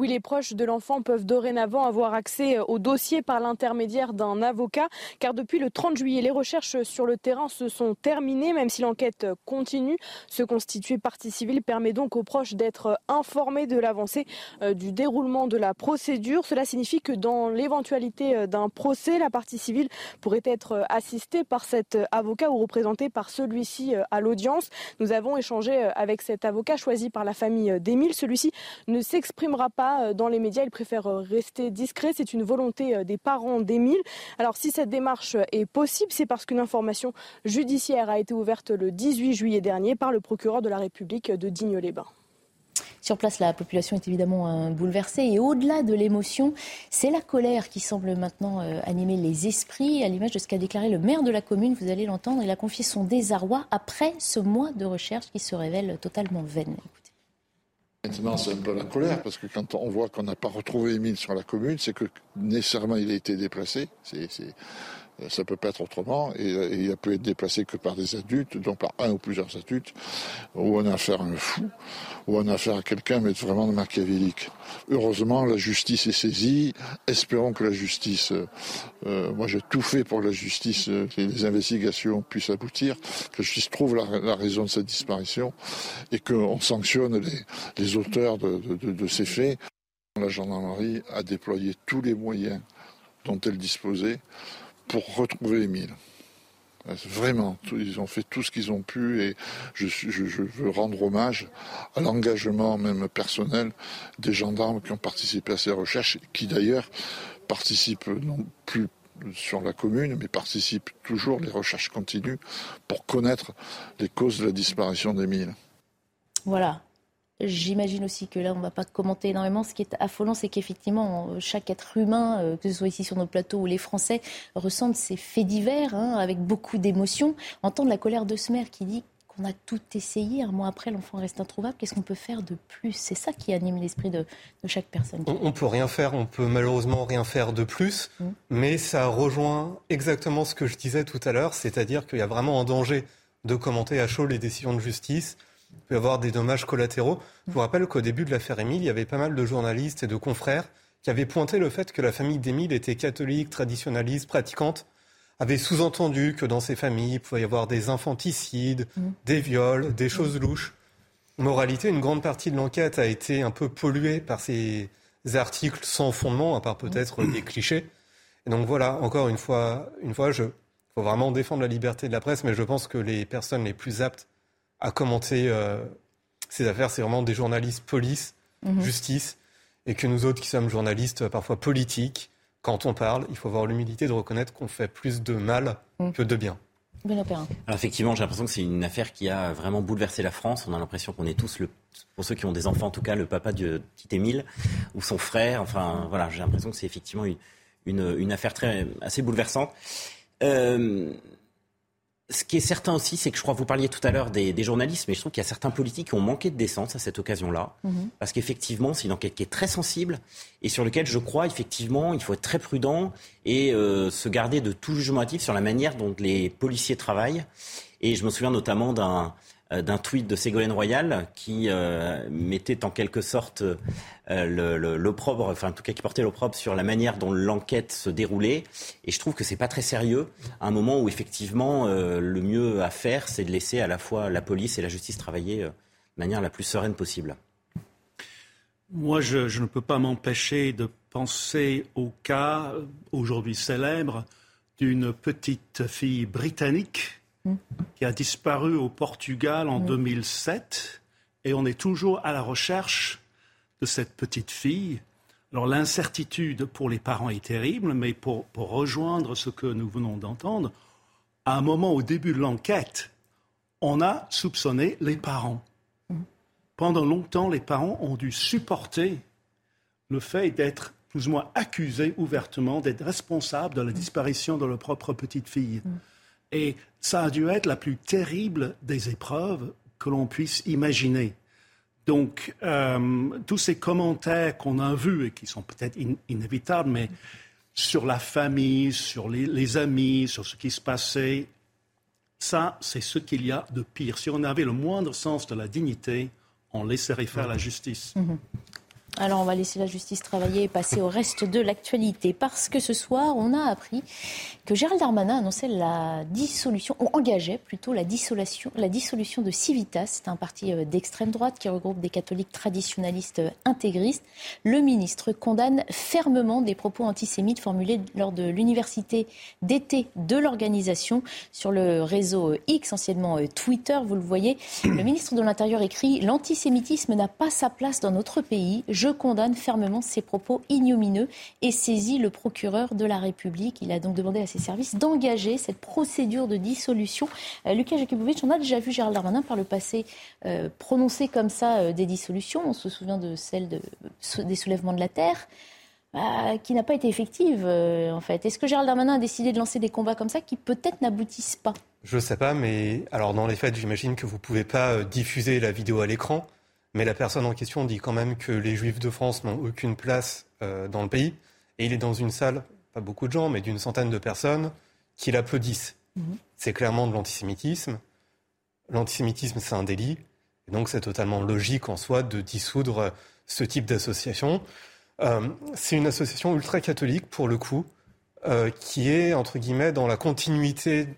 Oui, les proches de l'enfant peuvent dorénavant avoir accès au dossier par l'intermédiaire d'un avocat, car depuis le 30 juillet, les recherches sur le terrain se sont terminées, même si l'enquête continue. Se constituer partie civile permet donc aux proches d'être informés de l'avancée euh, du déroulement de la procédure. Cela signifie que dans l'éventualité euh, d'un procès, la partie civile pourrait être assistée par cet avocat ou représentée par celui-ci euh, à l'audience. Nous avons échangé avec cet avocat choisi par la famille d'Émile. Celui-ci ne s'exprimera pas euh, dans les médias. Ils préfèrent euh, rester discrets. C'est une volonté euh, des parents d'Émile. Alors si cette démarche est possible, c'est parce qu'une information judiciaire a été ouverte le 18 juillet dernier par le procureur de la République de Digne-les-Bains. Sur place, la population est évidemment bouleversée et au-delà de l'émotion, c'est la colère qui semble maintenant animer les esprits, à l'image de ce qu'a déclaré le maire de la commune, vous allez l'entendre, il a confié son désarroi après ce mois de recherche qui se révèle totalement vaine. Maintenant, c'est un peu la colère, parce que quand on voit qu'on n'a pas retrouvé Émile sur la commune, c'est que nécessairement il a été déplacé. Ça peut pas être autrement, et, il il peut être déplacé que par des adultes, donc par un ou plusieurs adultes, ou on a affaire à un fou, ou on a affaire à quelqu'un, mais vraiment de machiavélique. Heureusement, la justice est saisie. Espérons que la justice, euh, moi j'ai tout fait pour que la justice, euh, les investigations puissent aboutir, que la justice trouve la, raison de cette disparition, et qu'on sanctionne les, auteurs de ces faits. La gendarmerie a déployé tous les moyens dont elle disposait pour retrouver Émile. Vraiment, ils ont fait tout ce qu'ils ont pu et je, veux rendre hommage à l'engagement même personnel des gendarmes qui ont participé à ces recherches, qui d'ailleurs participent non plus sur la commune, mais participent toujours, les recherches continuent, pour connaître les causes de la disparition d'Émile. Voilà, J'imagine aussi que là, on ne va pas commenter énormément. Ce qui est affolant, c'est qu'effectivement, chaque être humain, euh, que ce soit ici sur nos plateaux ou les Français, ressentent ces faits divers hein, avec beaucoup d'émotions. Entendre la colère de ce maire qui dit qu'on a tout essayé, un mois après, l'enfant reste introuvable. Qu'est-ce qu'on peut faire de plus? C'est ça qui anime l'esprit de, chaque personne. On, ne peut rien faire, on peut malheureusement rien faire de plus, mmh. mais ça rejoint exactement ce que je disais tout à l'heure, c'est-à-dire qu'il y a vraiment un danger de commenter à chaud les décisions de justice il peut y avoir des dommages collatéraux. Je vous rappelle qu'au début de l'affaire Émile, il y avait pas mal de journalistes et de confrères qui avaient pointé le fait que la famille d'Émile était catholique, traditionnaliste, pratiquante, avait sous-entendu que dans ces familles, il pouvait y avoir des infanticides, mmh. des viols, des choses louches. Moralité, une grande partie de l'enquête a été un peu polluée par ces articles sans fondement, à part peut-être des clichés. Et donc voilà, encore une fois, une fois, je faut vraiment défendre la liberté de la presse, mais je pense que les personnes les plus aptes à commenter euh, ces affaires. C'est vraiment des journalistes police, mhm. justice, et que nous autres qui sommes journalistes parfois politiques, quand on parle, il faut avoir l'humilité de reconnaître qu'on fait plus de mal mhm. que de bien. Alors effectivement, j'ai l'impression que c'est une affaire qui a vraiment bouleversé la France. On a l'impression qu'on est tous, le, pour ceux qui ont des enfants en tout cas, le papa de petit Émile ou son frère. Enfin voilà, j'ai l'impression que c'est effectivement une, une, une, affaire très, assez bouleversante. Euh, ce qui est certain aussi, c'est que je crois que vous parliez tout à l'heure des, journalistes, mais je trouve qu'il y a certains politiques qui ont manqué de décence à cette occasion-là. Mhm. Parce qu'effectivement, c'est une enquête qui est très sensible et sur laquelle je crois, effectivement, il faut être très prudent et euh, se garder de tout jugement hâtif sur la manière dont les policiers travaillent. Et je me souviens notamment d'un d'un tweet de Ségolène Royal qui euh, mettait en quelque sorte euh, l'opprobre, enfin en tout cas qui portait l'opprobre sur la manière dont l'enquête se déroulait. Et je trouve que c'est pas très sérieux à un moment où effectivement le mieux à faire, c'est de laisser à la fois la police et la justice travailler de manière la plus sereine possible. Moi, je ne peux pas m'empêcher de penser au cas aujourd'hui célèbre d'une petite fille britannique qui a disparu au Portugal en 2007 et on est toujours à la recherche de cette petite fille. Alors l'incertitude pour les parents est terrible, mais pour, rejoindre ce que nous venons d'entendre, à un moment au début de l'enquête, on a soupçonné les parents. Pendant longtemps, les parents ont dû supporter le fait d'être plus ou moins accusés ouvertement d'être responsables de la disparition de leur propre petite fille. Et ça a dû être la plus terrible des épreuves que l'on puisse imaginer. Donc, euh, tous ces commentaires qu'on a vus et qui sont peut-être inévitables, mais sur la famille, sur les, amis, sur ce qui se passait, ça, c'est ce qu'il y a de pire. Si on avait le moindre sens de la dignité, on laisserait faire la justice. Mhm. Alors on va laisser la justice travailler et passer au reste de l'actualité parce que ce soir on a appris que Gérald Darmanin annonçait la dissolution, ou engageait plutôt la dissolution, la dissolution de Civitas, c'est un parti euh, d'extrême droite qui regroupe des catholiques traditionnalistes euh, intégristes. Le ministre condamne fermement des propos antisémites formulés lors de l'université d'été de l'organisation sur le réseau X, anciennement euh, Twitter, vous le voyez. Le ministre de l'Intérieur écrit L'antisémitisme n'a pas sa place dans notre pays Je condamne fermement ces propos ignomineux et saisit le procureur de la République. Il a donc demandé à ses services d'engager cette procédure de dissolution. Euh, Lucas Jakubowicz, on a déjà vu Gérald Darmanin par le passé euh, prononcer comme ça euh, des dissolutions. On se souvient de celle de, des soulèvements de la Terre. Bah, qui n'a pas été effective, en fait. Est-ce que Gérald Darmanin a décidé de lancer des combats comme ça qui peut-être n'aboutissent pas? Je ne sais pas, mais alors dans les faits, j'imagine que vous ne pouvez pas diffuser la vidéo à l'écran, mais la personne en question dit quand même que les Juifs de France n'ont aucune place dans le pays, et il est dans une salle, pas beaucoup de gens, mais d'une centaine de personnes, qui l'applaudissent. Mhm. C'est clairement de l'antisémitisme. L'antisémitisme, c'est un délit. Et donc, c'est totalement logique en soi de dissoudre ce type d'association. Euh, c'est une association ultra-catholique, pour le coup, euh, qui est, entre guillemets, dans la continuité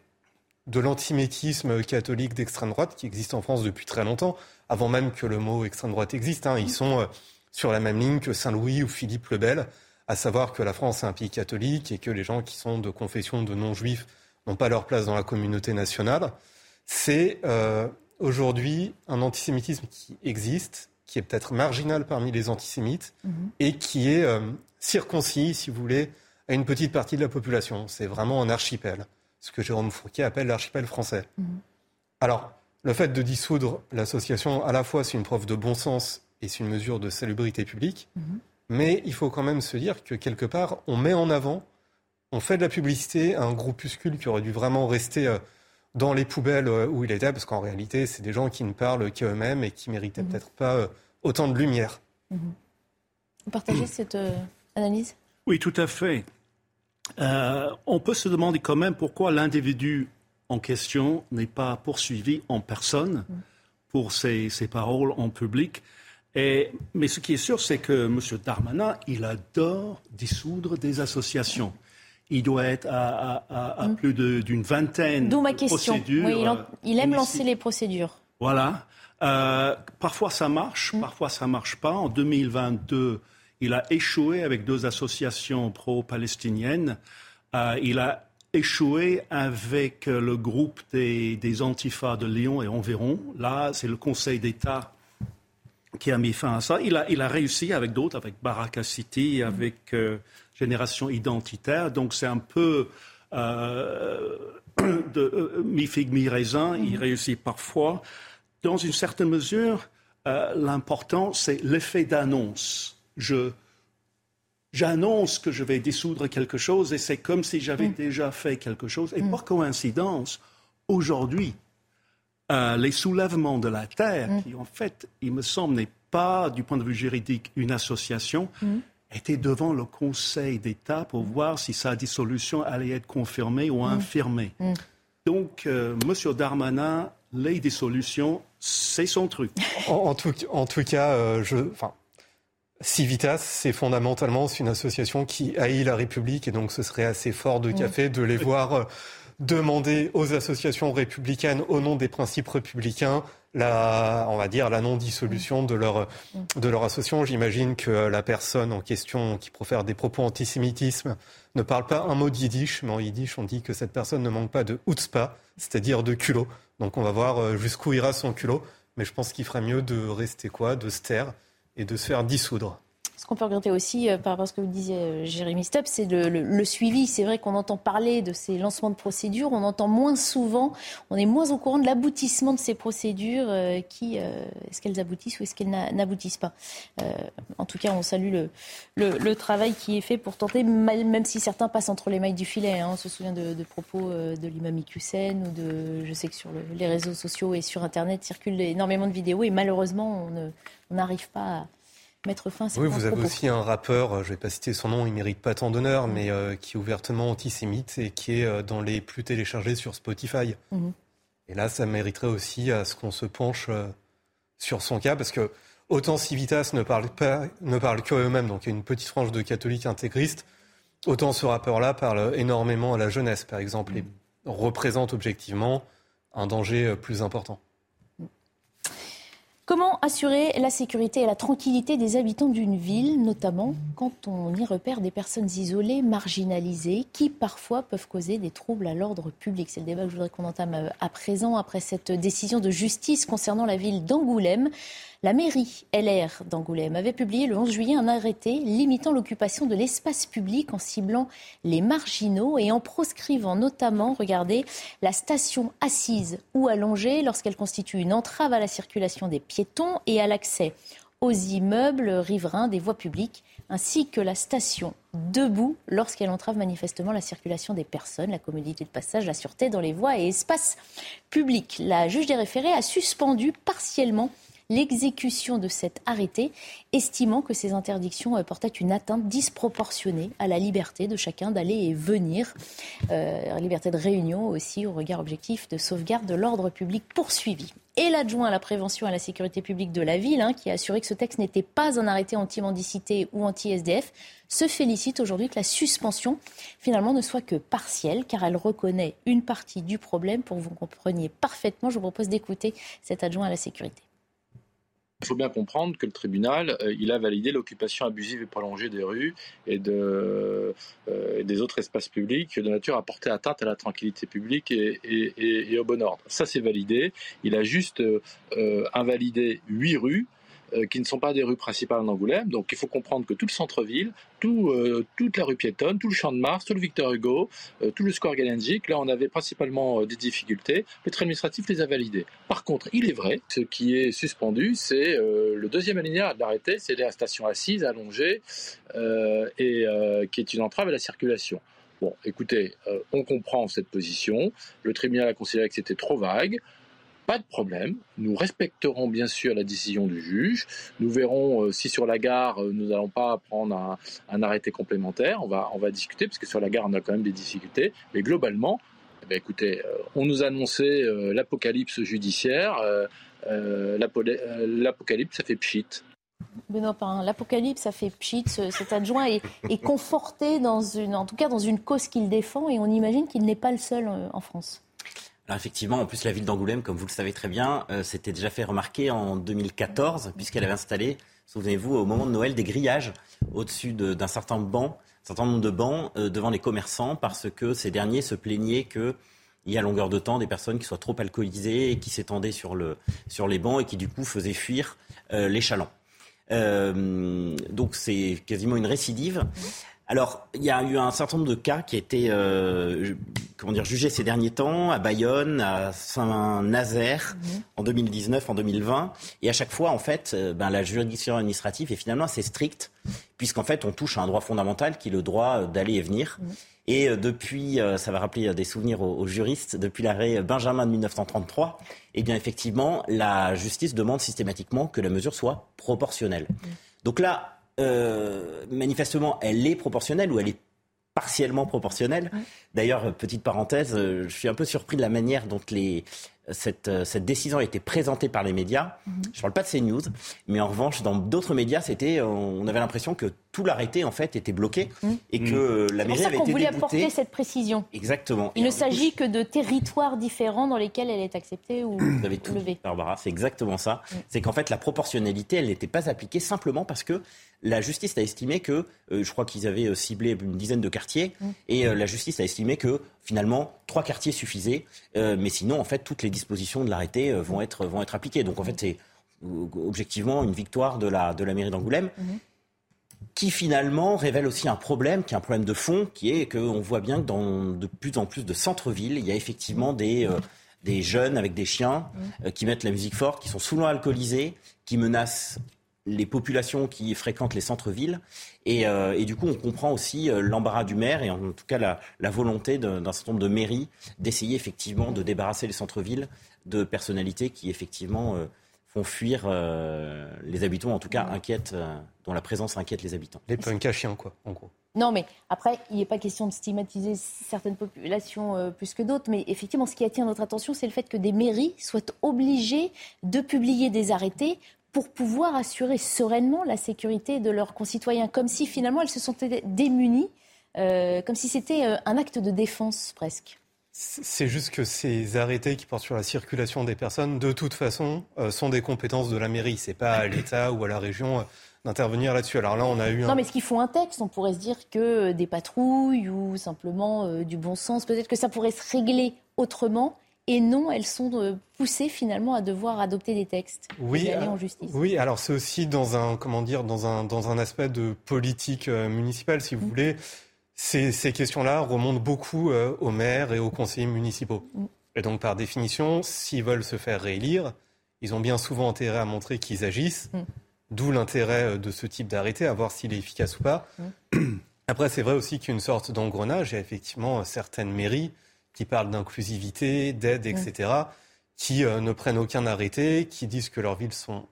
de l'antisémitisme catholique d'extrême droite, qui existe en France depuis très longtemps, avant même que le mot extrême droite existe. Hein. Ils sont euh, sur la même ligne que Saint-Louis ou Philippe le Bel, à savoir que la France est un pays catholique et que les gens qui sont de confession de non-juifs n'ont pas leur place dans la communauté nationale. C'est euh, aujourd'hui un antisémitisme qui existe, qui est peut-être marginal parmi les antisémites mhm. et qui est euh, circoncis, si vous voulez, à une petite partie de la population. C'est vraiment un archipel, ce que Jérôme Fourquier appelle l'archipel français. Mhm. Alors, le fait de dissoudre l'association, à la fois, c'est une preuve de bon sens et c'est une mesure de salubrité publique, mhm. mais il faut quand même se dire que quelque part, on met en avant on fait de la publicité à un groupuscule qui aurait dû vraiment rester euh, dans les poubelles euh, où il était, parce qu'en réalité, c'est des gens qui ne parlent qu'eux-mêmes et qui méritaient mhm. peut-être pas euh, autant de lumière. Mhm. Vous partagez cette analyse? Oui, tout à fait. on peut se demander quand même pourquoi l'individu en question n'est pas poursuivi en personne mhm. pour ses, ses, paroles en public. Et, mais ce qui est sûr, c'est que M. Darmanin, il adore dissoudre des associations il doit être à, mm. plus d'une vingtaine D'où ma question. procédures. il, aime lancer les procédures. Voilà. Euh, parfois ça marche, mm. parfois ça marche pas. En 2022, il a échoué avec deux associations pro-palestiniennes. Euh, il a échoué avec le groupe des, des Antifas de Lyon et environ. Là, c'est le Conseil d'État qui a mis fin à ça. Il a, il a réussi avec d'autres, avec Baraka City, avec euh, génération identitaire. Donc c'est un peu euh, de euh, mi-figue, mi-raisin. Il mhm. réussit parfois. Dans une certaine mesure, l'important, c'est l'effet d'annonce. Je, j'annonce que je vais dissoudre quelque chose et c'est comme si j'avais mhm. déjà fait quelque chose. Et mhm. par coïncidence, aujourd'hui, les soulèvements de la Terre, qui en fait, il me semble, n'est pas, du point de vue juridique, une association, était devant le Conseil d'État pour voir si sa dissolution allait être confirmée ou mm. infirmée. Mm. Donc, euh, M. Darmanin, les dissolutions, c'est son truc. En, tout, en tout, cas, euh, je, enfin, Civitas, c'est fondamentalement une association qui haït la République et donc ce serait assez fort de mm. café de les voir euh, demander aux associations républicaines, au nom des principes républicains, la, on va dire, la non-dissolution de leur, de leur association. J'imagine que la personne en question qui profère des propos antisémitisme ne parle pas un mot yiddish, mais en yiddish, on dit que cette personne ne manque pas de chutzpah, c'est-à-dire de culot. Donc on va voir euh, jusqu'où ira son culot. Mais je pense qu'il ferait mieux de rester quoi, de se taire et de se faire dissoudre. Ce qu'on peut regretter aussi, euh, par rapport à ce que vous disiez, euh, Jérémy Stubb, c'est le, suivi. C'est vrai qu'on entend parler de ces lancements de procédures, on entend moins souvent, on est moins au courant de l'aboutissement de ces procédures, euh, qui, est-ce qu'elles aboutissent ou est-ce qu'elles n'aboutissent pas. en tout cas, on salue le, travail qui est fait pour tenter, même si certains passent entre les mailles du filet. Hein. On se souvient de, propos de l'imam Hussein ou de, je sais que sur les réseaux sociaux et sur Internet circulent énormément de vidéos et malheureusement, on n'arrive pas à mettre fin à Oui, vous avez aussi un rappeur, euh, je ne vais pas citer son nom, il ne mérite pas tant d'honneur, mais euh, qui est ouvertement antisémite et qui est euh, dans les plus téléchargés sur Spotify. Mhm. Et là, ça mériterait aussi à ce qu'on se penche sur son cas, parce que autant Civitas ne parle, pas, ne parle que eux-mêmes, donc il y a une petite frange de catholiques intégristes, autant ce rappeur-là parle énormément à la jeunesse, par exemple, et représente objectivement un danger plus important. Comment assurer la sécurité et la tranquillité des habitants d'une ville, notamment quand on y repère des personnes isolées, marginalisées, qui parfois peuvent causer des troubles à l'ordre public? C'est le débat que je voudrais qu'on entame euh, à présent après cette décision de justice concernant la ville d'Angoulême. La mairie LR d'Angoulême avait publié le 11 juillet un arrêté limitant l'occupation de l'espace public en ciblant les marginaux et en proscrivant notamment, regardez, la station assise ou allongée lorsqu'elle constitue une entrave à la circulation des piétons et à l'accès aux immeubles riverains des voies publiques, ainsi que la station debout lorsqu'elle entrave manifestement la circulation des personnes, la commodité de passage, la sûreté dans les voies et espaces publics. La juge des référés a suspendu partiellement l'exécution de cet arrêté, estimant que ces interdictions euh, portaient une atteinte disproportionnée à la liberté de chacun d'aller et venir, euh, liberté de réunion aussi au regard objectif de sauvegarde de l'ordre public poursuivi. Et l'adjoint à la prévention et à la sécurité publique de la ville, hein, qui a assuré que ce texte n'était pas un arrêté anti-mendicité ou anti-SDF, se félicite aujourd'hui que la suspension, finalement, ne soit que partielle, car elle reconnaît une partie du problème. Pour que vous compreniez parfaitement, je vous propose d'écouter cet adjoint à la sécurité. Il faut bien comprendre que le tribunal, euh, il a validé l'occupation abusive et prolongée des rues et euh, des autres espaces publics de nature à porter atteinte à la tranquillité publique et, au bon ordre. Ça, c'est validé. Il a juste euh, invalidé huit rues qui ne sont pas des rues principales d'Angoulême. Donc il faut comprendre que tout le centre-ville, tout, euh, toute la rue piétonne, tout le champ de Mars, tout le Victor Hugo, euh, tout le square Galenjic, là on avait principalement des difficultés. Le train administratif les a validés. Par contre, il est vrai, ce qui est suspendu, c'est le deuxième alinéa de l'arrêté, c'est la station assise allongée et qui est une entrave à la circulation. Bon, écoutez, on comprend cette position. Le tribunal a considéré que c'était trop vague. Pas de problème. Nous respecterons bien sûr la décision du juge. Nous verrons euh, si sur la gare, euh, nous n'allons pas prendre un, arrêté complémentaire. On va, on va discuter, parce que sur la gare, on a quand même des difficultés. Mais globalement, eh ben, écoutez, euh, on nous a annoncé l'apocalypse judiciaire. l'apocalypse, ça fait pchit. Benoît l'apocalypse, ça fait pchit. Cet adjoint est, est, conforté dans une, en tout cas dans une cause qu'il défend, et on imagine qu'il n'est pas le seul en France effectivement, en plus la ville d'Angoulême, comme vous le savez très bien, euh, s'était déjà fait remarquer en 2014, puisqu'elle avait installé, souvenez-vous, au moment de Noël, des grillages au-dessus d'un certain banc, un certain nombre de bancs euh, devant les commerçants, parce que ces derniers se plaignaient que il y a longueur de temps des personnes qui soient trop alcoolisées et qui s'étendaient sur, le, sur les bancs et qui du coup faisaient fuir euh, les chalands. donc c'est quasiment une récidive. Alors, il y a eu un certain nombre de cas qui étaient euh, comment dire, jugés ces derniers temps, à Bayonne, à Saint-Nazaire, mhm. en 2019, en 2020. Et à chaque fois, en fait, euh, ben, la juridiction administrative est finalement assez stricte, puisqu'en fait, on touche à un droit fondamental qui est le droit d'aller et venir. Mhm. Et euh, depuis, ça va rappeler des souvenirs aux, juristes, depuis l'arrêt Benjamin de 1933, eh bien effectivement, la justice demande systématiquement que la mesure soit proportionnelle. Mhm. Donc là, euh, manifestement, elle est proportionnelle ou elle est partiellement proportionnelle. D'ailleurs, petite parenthèse, euh, je suis un peu surpris de la manière dont les, cette, euh, cette, décision a été présentée par les médias. Mhm. Je ne parle pas de CNews, mais en revanche, dans d'autres médias, c'était, on avait l'impression que tout l'arrêté en fait était bloqué mhm. et que la mairie avait été voulait apporter cette précision. Exactement. Il ne s'agit que de territoires différents dans lesquels elle est acceptée ou Vous avez tout levée. Barbara, c'est exactement ça. C'est qu'en fait, la proportionnalité, elle n'était pas appliquée simplement parce que la justice a estimé que, euh, je crois qu'ils avaient euh, ciblé une dizaine de quartiers, et la justice a estimé que finalement trois quartiers suffisaient, mais sinon en fait toutes les dispositions de l'arrêté euh, vont, être, vont être appliquées. Donc en fait, c'est euh, objectivement une victoire de la, de la mairie d'Angoulême. Mhm. qui finalement révèle aussi un problème, qui est un problème de fond, qui est qu'on voit bien que dans de plus en plus de centres-villes, il y a effectivement des, euh, des jeunes avec des chiens mhm. qui mettent la musique forte, qui sont souvent alcoolisés, qui menacent les populations qui fréquentent les centres-villes. Et, et, du coup, on comprend aussi l'embarras du maire et en tout cas la, la volonté d'un certain nombre de mairies d'essayer effectivement de débarrasser les centres-villes de personnalités qui effectivement euh, font fuir euh, les habitants, en tout cas inquiètent, euh, dont la présence inquiète les habitants. Les punks à chiens, quoi, en gros. Non, mais après, il n'est pas question de stigmatiser certaines populations plus que d'autres, mais effectivement, ce qui attire notre attention, c'est le fait que des mairies soient obligées de publier des arrêtés pour pouvoir assurer sereinement la sécurité de leurs concitoyens, comme si finalement elles se sentaient démunies, comme si c'était un acte de défense presque. C'est juste que ces arrêtés qui portent sur la circulation des personnes, de toute façon, euh, sont des compétences de la mairie. C'est pas à l'État ou à la région euh, d'intervenir là-dessus. Alors là, on a eu un... Non, mais ce qu'il faut un texte On pourrait se dire que des patrouilles ou simplement du bon sens, peut-être que ça pourrait se régler autrement et non, elles sont euh, poussées finalement à devoir adopter des textes oui, et aller en justice. Oui, alors c'est aussi dans un comment dire dans un dans un aspect de politique euh, municipale, si vous mm. voulez. Ces, ces questions-là remontent beaucoup euh, aux maires et aux conseillers municipaux. Mm. Et donc par définition, s'ils veulent se faire réélire, ils ont bien souvent intérêt à montrer qu'ils agissent. Mm. D'où l'intérêt de ce type d'arrêté, à voir s'il est efficace ou pas. Après, c'est vrai aussi qu'il y a une sorte d'engrenage. A effectivement certaines mairies qui parlent d'inclusivité, d'aide, etc., qui euh, ne prennent aucun arrêté, qui disent que leurs villes sont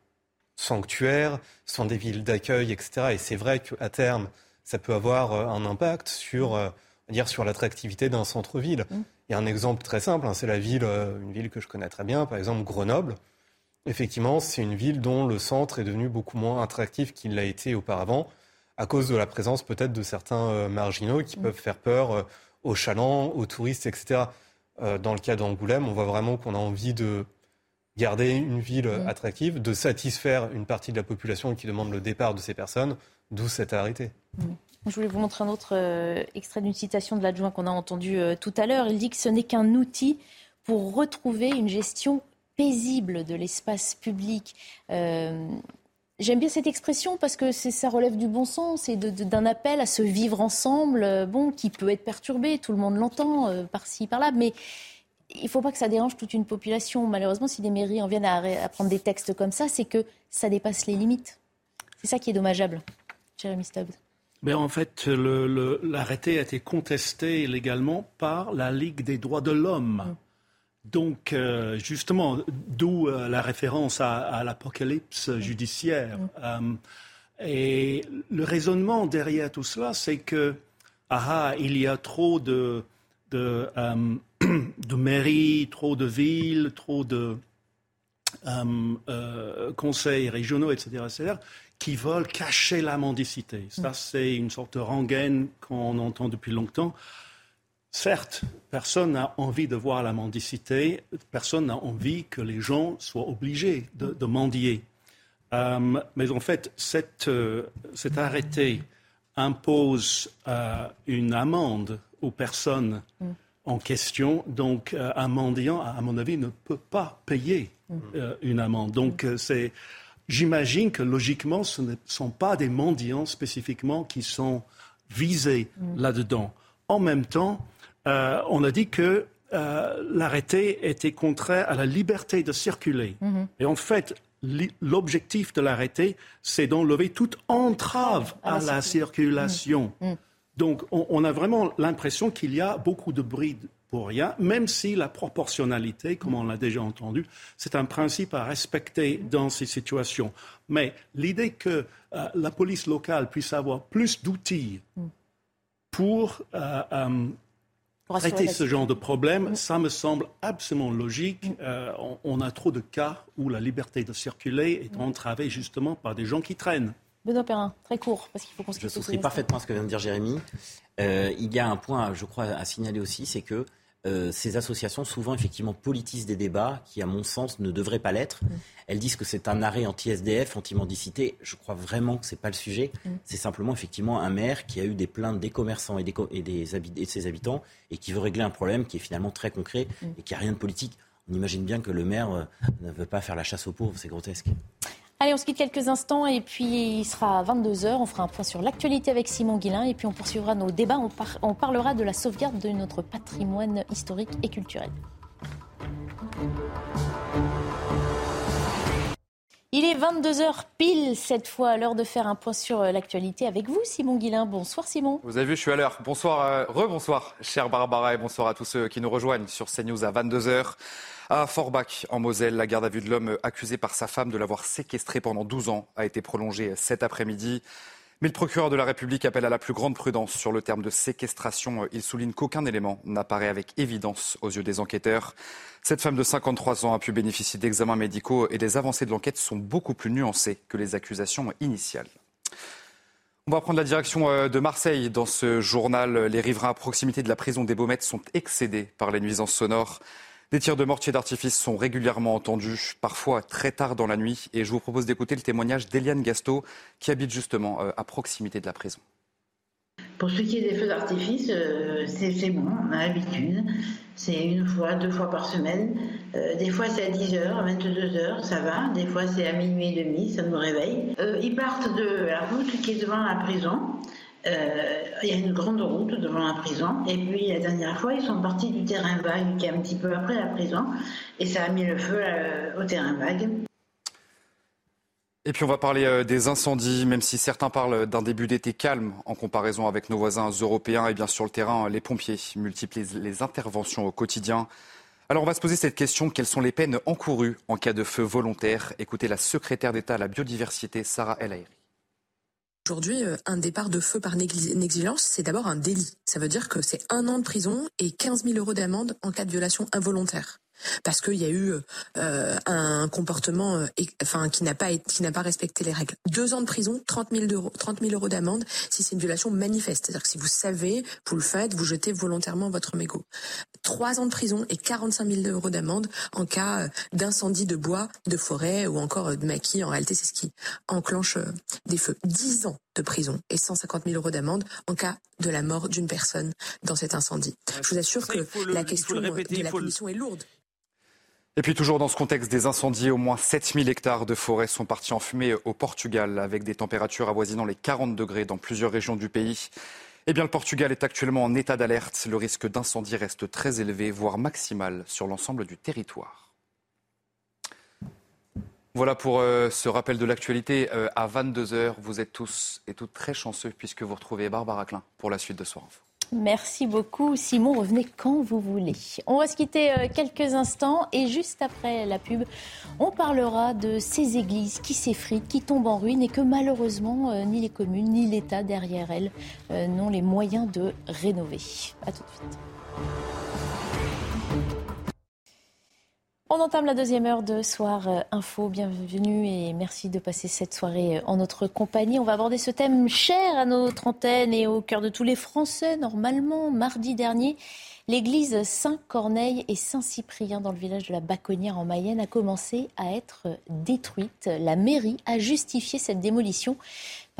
sanctuaires, sont des villes d'accueil, etc. Et c'est vrai qu'à terme, ça peut avoir euh, un impact sur, euh, dire, sur l'attractivité d'un centre-ville. Mm. Il y a un exemple très simple, hein, c'est la ville, une ville que je connais très bien, par exemple Grenoble. Effectivement, c'est une ville dont le centre est devenu beaucoup moins attractif qu'il l'a été auparavant, à cause de la présence peut-être de certains marginaux qui mm. peuvent faire peur aux chalands, aux touristes, etc. Euh, dans le cas d'Angoulême, on voit vraiment qu'on a envie de garder une ville mmh. attractive, de satisfaire une partie de la population qui demande le départ de ces personnes, d'où cet arrêté. Mmh. Je voulais vous montrer un autre euh, extrait d'une citation de l'adjoint qu'on a entendu euh, tout à l'heure. Il dit que ce n'est qu'un outil pour retrouver une gestion paisible de l'espace public. J'aime bien cette expression parce que ça relève du bon sens et d'un appel à se vivre ensemble, euh, bon, qui peut être perturbé, tout le monde l'entend euh, par-ci, par-là, mais il ne faut pas que ça dérange toute une population. Malheureusement, si des mairies en viennent à, prendre des textes comme ça, c'est que ça dépasse les limites. C'est ça qui est dommageable. Jérémy Stubbs. Mais en fait, l'arrêté a été contesté légalement par la Ligue des droits de l'homme. Mm. Donc, euh, justement, d'où euh, la référence à, l'apocalypse judiciaire. Euh, et le raisonnement derrière tout cela, c'est que, ah, il y a trop de, de, de mairies, trop de villes, trop de conseils régionaux, etc., etc., qui veulent cacher la mendicité. Ça, c'est une sorte de rengaine qu'on entend depuis longtemps. Certes, personne n'a envie de voir la mendicité, personne n'a envie que les gens soient obligés de, mendier. Euh, mais en fait, euh, cet arrêté impose euh, une amende aux personnes mm. en question. Donc, un mendiant, à mon avis, ne peut pas payer mm. une amende. Donc, c'est, j'imagine que logiquement, ce ne sont pas des mendiants spécifiquement qui sont visés mm. là-dedans. En même temps, euh, on a dit que euh, l'arrêté était contraire à la liberté de circuler. Mhm. Et en fait, l'objectif de l'arrêté, c'est d'enlever toute entrave à, la, circulation. Mhm. Mhm. Donc, on, a vraiment l'impression qu'il y a beaucoup de bruit pour rien, même si la proportionnalité, comme on l'a déjà entendu, c'est un principe à respecter dans ces situations. Mais l'idée que euh, la police locale puisse avoir plus d'outils pour traiter ce genre de problème, ça me semble absolument logique. Mm. Euh, on, a trop de cas où la liberté de circuler est entravée justement par des gens qui traînent. Benoît Perrin, très court, parce qu'il faut qu'on Je souscris parfaitement à ce que vient de dire Jérémy. Euh, il y a un point, je crois, à signaler aussi, c'est que euh, ces associations souvent effectivement politisent des débats qui, à mon sens, ne devraient pas l'être. Mm. Elles disent que c'est un arrêt anti-SDF, anti-mendicité. Je crois vraiment que ce n'est pas le sujet. Mm. C'est simplement effectivement un maire qui a eu des plaintes des commerçants et, des, et, des et de ses habitants et qui veut régler un problème qui est finalement très concret mm. et qui n'a rien de politique. On imagine bien que le maire euh, ne veut pas faire la chasse aux pauvres, c'est grotesque. Allez, on se quitte quelques instants et puis il sera 22h. On fera un point sur l'actualité avec Simon Guillain et puis on poursuivra nos débats. On, parlera de la sauvegarde de notre patrimoine historique et culturel. Il est 22h pile cette fois, l'heure de faire un point sur euh, l'actualité avec vous, Simon Guillain. Bonsoir Simon. Vous avez vu, je suis à l'heure. Bonsoir, euh, rebonsoir, chère Barbara, et bonsoir à tous ceux qui nous rejoignent sur CNews à 22h. À Forbach, en Moselle, la garde à vue de l'homme accusé par sa femme de l'avoir séquestré pendant 12 ans a été prolongée cet après-midi. Mais le procureur de la République appelle à la plus grande prudence sur le terme de séquestration. Il souligne qu'aucun élément n'apparaît avec évidence aux yeux des enquêteurs. Cette femme de 53 ans a pu bénéficier d'examens médicaux et les avancées de l'enquête sont beaucoup plus nuancées que les accusations initiales. On va prendre la direction euh, de Marseille. Dans ce journal, les riverains à proximité de la prison des Baumettes sont excédés par les nuisances sonores. Des tirs de mortier d'artifice sont régulièrement entendus, parfois très tard dans la nuit. Et je vous propose d'écouter le témoignage d'Eliane Gasto, qui habite justement euh, à proximité de la prison. Pour ce qui est des feux d'artifice, euh, c'est bon, on a l'habitude. C'est une fois, deux fois par semaine. Euh, des fois c'est à 10h, 22h, ça va. Des fois c'est à minuit et demi, ça nous réveille. Ils partent de la route qui est devant la prison. Il y a une grande route devant la prison. Et puis la dernière fois, ils sont partis du terrain vague qui est un petit peu après la prison. Et ça a mis le feu au terrain vague. Et puis on va parler euh, des incendies, même si certains parlent d'un début d'été calme en comparaison avec nos voisins européens. Et bien sur le terrain, les pompiers multiplient les interventions au quotidien. Alors on va se poser cette question, quelles sont les peines encourues en cas de feu volontaire? Écoutez la secrétaire d'État à la biodiversité, Sarah El Haïri. Aujourd'hui, euh, un départ de feu par négligence, c'est d'abord un délit. Ça veut dire que c'est un an de prison et 15 000 euros d'amende en cas de violation involontaire parce qu'il y a eu euh, un comportement euh, enfin qui n'a pas qui n'a pas respecté les règles. Deux ans de prison, 30 000 euros, 30 000 euros d'amende si c'est une violation manifeste, c'est-à-dire que si vous savez, vous le faites, vous jetez volontairement votre mégot. Trois ans de prison et 45 000 euros d'amende en cas euh, d'incendie de bois, de forêt ou encore de maquis. En réalité, c'est ce qui enclenche des feux. Dix ans de prison et 150 000 euros d'amende en cas de la mort d'une personne dans cet incendie. Je vous assure que la question de la punition est lourde. Et puis toujours dans ce contexte des incendies, au moins 7000 hectares de forêt sont partis en fumée au Portugal avec des températures avoisinant les 40 degrés dans plusieurs régions du pays. Eh bien, le Portugal est actuellement en état d'alerte. Le risque d'incendie reste très élevé, voire maximal sur l'ensemble du territoire. Voilà pour euh, ce rappel de l'actualité. Euh, à 22h, vous êtes tous et toutes très chanceux puisque vous retrouvez Barbara Klein pour la suite de Soir. Merci beaucoup. Simon, revenez quand vous voulez. On va se quitter euh, quelques instants et juste après la pub, on parlera de ces églises qui s'effritent, qui tombent en ruine et que malheureusement, euh, ni les communes ni l'État derrière elles euh, n'ont les moyens de rénover. A tout de suite. On entame la deuxième heure de Soir euh, Info. Bienvenue et merci de passer cette soirée euh, en notre compagnie. On va aborder ce thème cher à notre antenne et au cœur de tous les Français, normalement. Mardi dernier, l'église Saint-Corneille et Saint-Cyprien dans le village de la Baconnière en Mayenne a commencé à être détruite. La mairie a justifié cette démolition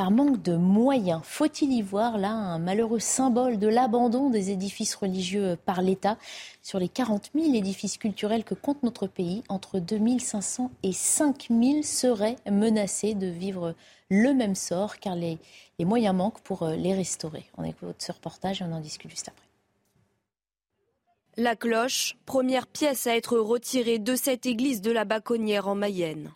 par manque de moyens. Faut-il y voir là un malheureux symbole de l'abandon des édifices religieux par l'État Sur les 40 000 édifices culturels que compte notre pays, entre 2500 et 5000 seraient menacés de vivre le même sort car les, les moyens manquent pour euh, les restaurer. On écoute ce reportage et on en discute juste après. La cloche, première pièce à être retirée de cette église de la Baconnière en Mayenne.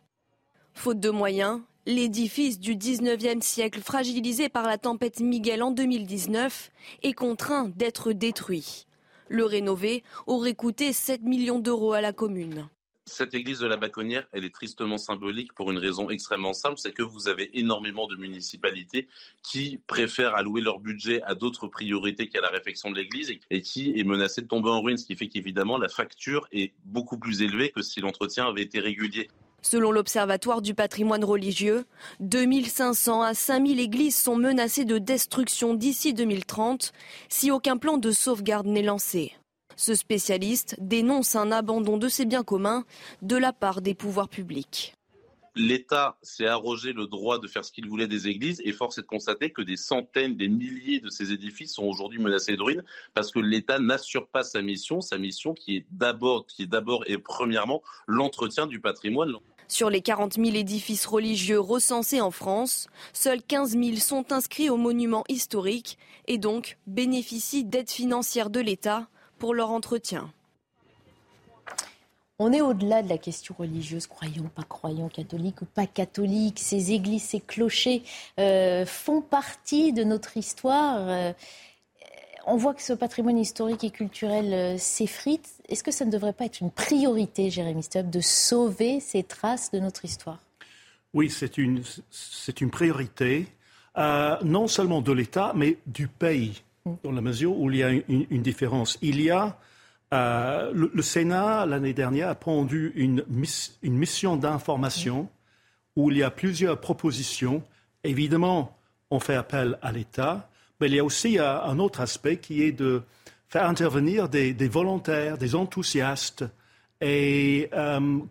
Faute de moyens, L'édifice du 19e siècle, fragilisé par la tempête Miguel en 2019, est contraint d'être détruit. Le rénover aurait coûté 7 millions d'euros à la commune. Cette église de la Baconnière, elle est tristement symbolique pour une raison extrêmement simple, c'est que vous avez énormément de municipalités qui préfèrent allouer leur budget à d'autres priorités qu'à la réfection de l'église et qui est menacée de tomber en ruine, ce qui fait qu'évidemment la facture est beaucoup plus élevée que si l'entretien avait été régulier. Selon l'Observatoire du patrimoine religieux, 2500 à 5000 églises sont menacées de destruction d'ici 2030 si aucun plan de sauvegarde n'est lancé. Ce spécialiste dénonce un abandon de ses biens communs de la part des pouvoirs publics l'État s'est arrogé le droit de faire ce qu'il voulait des églises et force est de constater que des centaines, des milliers de ces édifices sont aujourd'hui menacés de ruine parce que l'État n'assure pas sa mission, sa mission qui est d'abord, qui est d'abord et premièrement l'entretien du patrimoine. Sur les 40 000 édifices religieux recensés en France, seuls 15 000 sont inscrits aux monuments historiques et donc bénéficient d'aides financières de l'État pour leur entretien. On est au-delà de la question religieuse, croyants, pas croyants, catholiques ou pas catholiques. Ces églises, ces clochers euh, font partie de notre histoire. Euh, on voit que ce patrimoine historique et culturel euh, s'effrite. Est-ce que ça ne devrait pas être une priorité, Jérémy Stubb, de sauver ces traces de notre histoire? Oui, c'est une, c'est une priorité, non seulement de l'État, mais du pays, mm. dans la mesure où il y a une, une différence. Il y a euh, le, Sénat, l'année dernière, a pondu une, mission d'information où il y a plusieurs propositions. Évidemment, on fait appel à l'État. Mais il y a aussi un autre aspect qui est de faire intervenir des, volontaires, des enthousiastes. Et